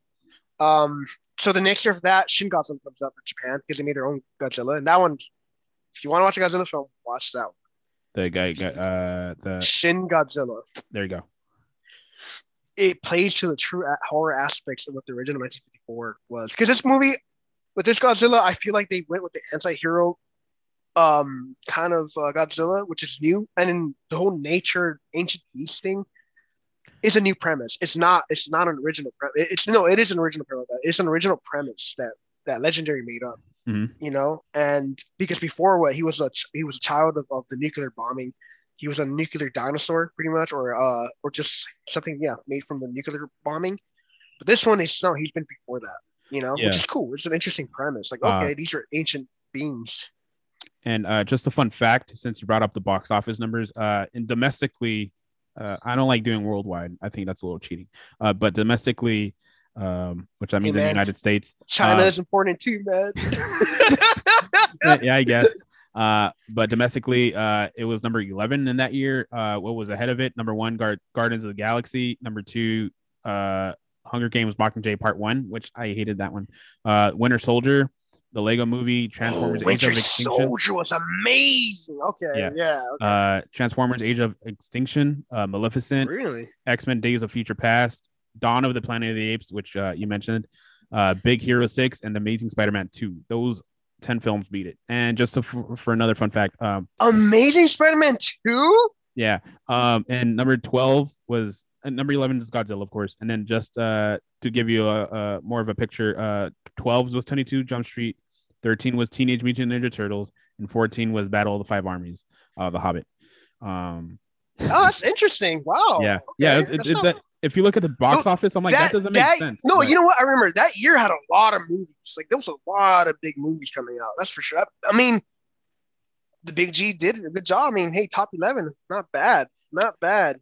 Um, so the next year for that, Shin Godzilla comes out for Japan because they made their own Godzilla, and that one, if you want to watch a Godzilla film, watch that one. The guy, uh, the Shin Godzilla. there you go. It plays to the true horror aspects of what the original 1954 was. Because this movie, with this Godzilla, I feel like they went with the anti-hero um kind of uh, Godzilla, which is new, and in the whole nature ancient beast thing is a new premise. It's not. It's not an original premise. It's no. It is an original premise. It's an original premise that that Legendary made up. Mhm. You know, and because before what he was a ch- he was a child of, of the nuclear bombing. He was a nuclear dinosaur, pretty much, or uh, or just something, yeah, made from the nuclear bombing. But this one is no, he's been before that, you know, Yeah. which is cool. It's an interesting premise. Like, Uh, okay, these are ancient beings. And uh, just a fun fact, since you brought up the box office numbers, uh, in domestically, uh, I don't like doing worldwide. I think that's a little cheating. Uh, but domestically, um, which I mean in the. United States, China uh, is important too, man. yeah, I guess. Uh, but domestically, uh, it was number 11 in that year. Uh, what was ahead of it? Number one, Guard- Guardians of the Galaxy. Number two, uh, Hunger Games Mockingjay Part One, which I hated that one. Uh, Winter Soldier, the Lego Movie, Transformers: Oh, Age of Extinction. Soldier was amazing. Okay, Yeah. yeah, okay. Uh, Transformers: Age of Extinction, uh, Maleficent, really. X Men: Days of Future Past, Dawn of the Planet of the Apes, which uh, you mentioned, uh, Big Hero Six, and Amazing Spider-Man Two. Those ten films beat it. And just to, for, for another fun fact, um, Amazing Spider-Man two. yeah, um, and number twelve was uh, number eleven is Godzilla, of course, and then just uh, to give you a, a more of a picture, uh, twelve was Twenty Two Jump Street, thirteen was Teenage Mutant Ninja Turtles, and fourteen was Battle of the Five Armies, uh, The Hobbit. Um, Oh, that's interesting. Wow. yeah, Okay, yeah, it's, it's, it's not- that. If you look at the box office, I'm like that, doesn't make sense. No, but- you know what? I remember that year had a lot of movies. Like there was a lot of big movies coming out. That's for sure. I, I mean, the Big G did a good job. I mean, hey, top eleven, not bad, not bad.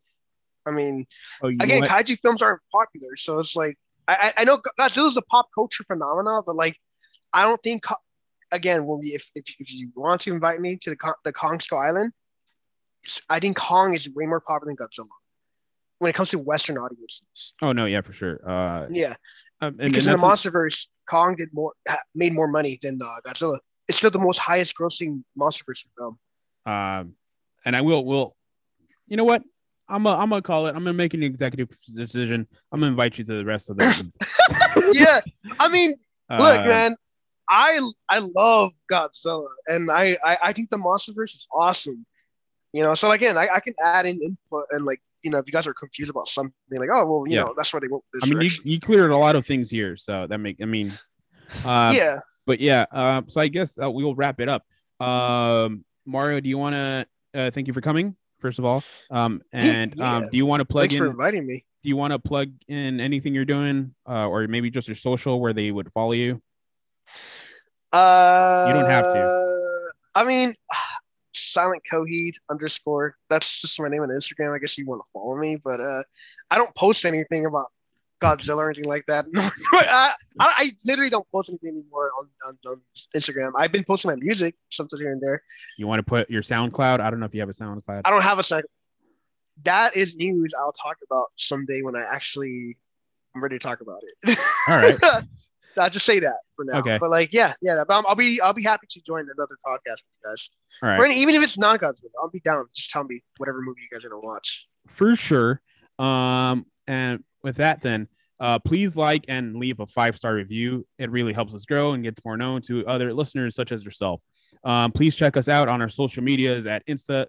I mean, Oh, again, kaiju films aren't popular, so it's like I, I I know Godzilla's a pop culture phenomenon, but like I don't think again when we if, if if you want to invite me to the the Kong Skull Island, I think Kong is way more popular than Godzilla when it comes to Western audiences. Oh no, yeah, for sure. Uh, Yeah, um, and, because and in the MonsterVerse, Kong did more made more money than uh, Godzilla. It's still the most highest grossing MonsterVerse film. um, and I will will, you know what? I'm a, I'm gonna call it. I'm gonna make an executive decision. I'm gonna invite you to the rest of the. yeah, I mean, uh, look, man, I I love Godzilla, and I I, I think the MonsterVerse is awesome. You know, so again, I, I can add in input and like you know, if you guys are confused about something, like oh well, you Yeah. know, that's why they went this I mean, you, direction. you cleared a lot of things here, so that make. I mean, uh, yeah, but yeah. Um, so I guess uh, we'll wrap it up. Um, Mario, do you want to? Uh, thank you for coming. First of all, um, and um, do you want to plug thanks in? for inviting me. do you want to plug in anything you're doing, uh, or maybe just your social where they would follow you? Uh, You don't have to. I mean, silent coheed underscore. That's just my name on Instagram. I guess you want to follow me, but uh, I don't post anything about Godzilla or anything like that. I, I, literally don't post anything anymore on, on, on Instagram. I've been posting my music, sometimes here and there. You want to put your SoundCloud? I don't know if you have a SoundCloud. I don't have a second. That is news I'll talk about someday when I actually I'm ready to talk about it. All right. I'll just say that for now. Okay. But like, yeah, yeah. But I'll be I'll be happy to join another podcast with you guys. All right. Any, even if it's non Godzilla, I'll be down. Just tell me whatever movie you guys are gonna watch. for sure. Um, and with that, then, uh, please like and leave a five star review. It really helps us grow and gets more known to other listeners such as yourself. Um, please check us out on our social medias at Insta,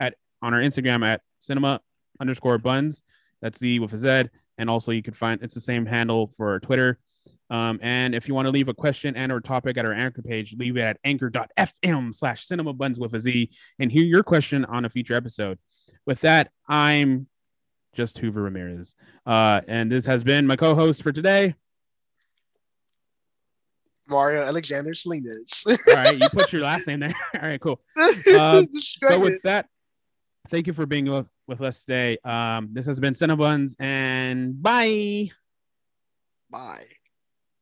at on our Instagram at cinema underscore buns. That's Z with a Z, and also you can find it's the same handle for Twitter. Um, and if you want to leave a question and or topic at our anchor page, leave it at anchor.fm slash cinema buns with a Z and hear your question on a future episode. With that, I'm just Hoover Ramirez. Uh, and this has been my co-host for today. Mario Alexander Salinas. All right, you put your last name there. All right, cool. Describe So with that, thank you for being with, with us today. Um, this has been Cinebuns, and bye. Bye.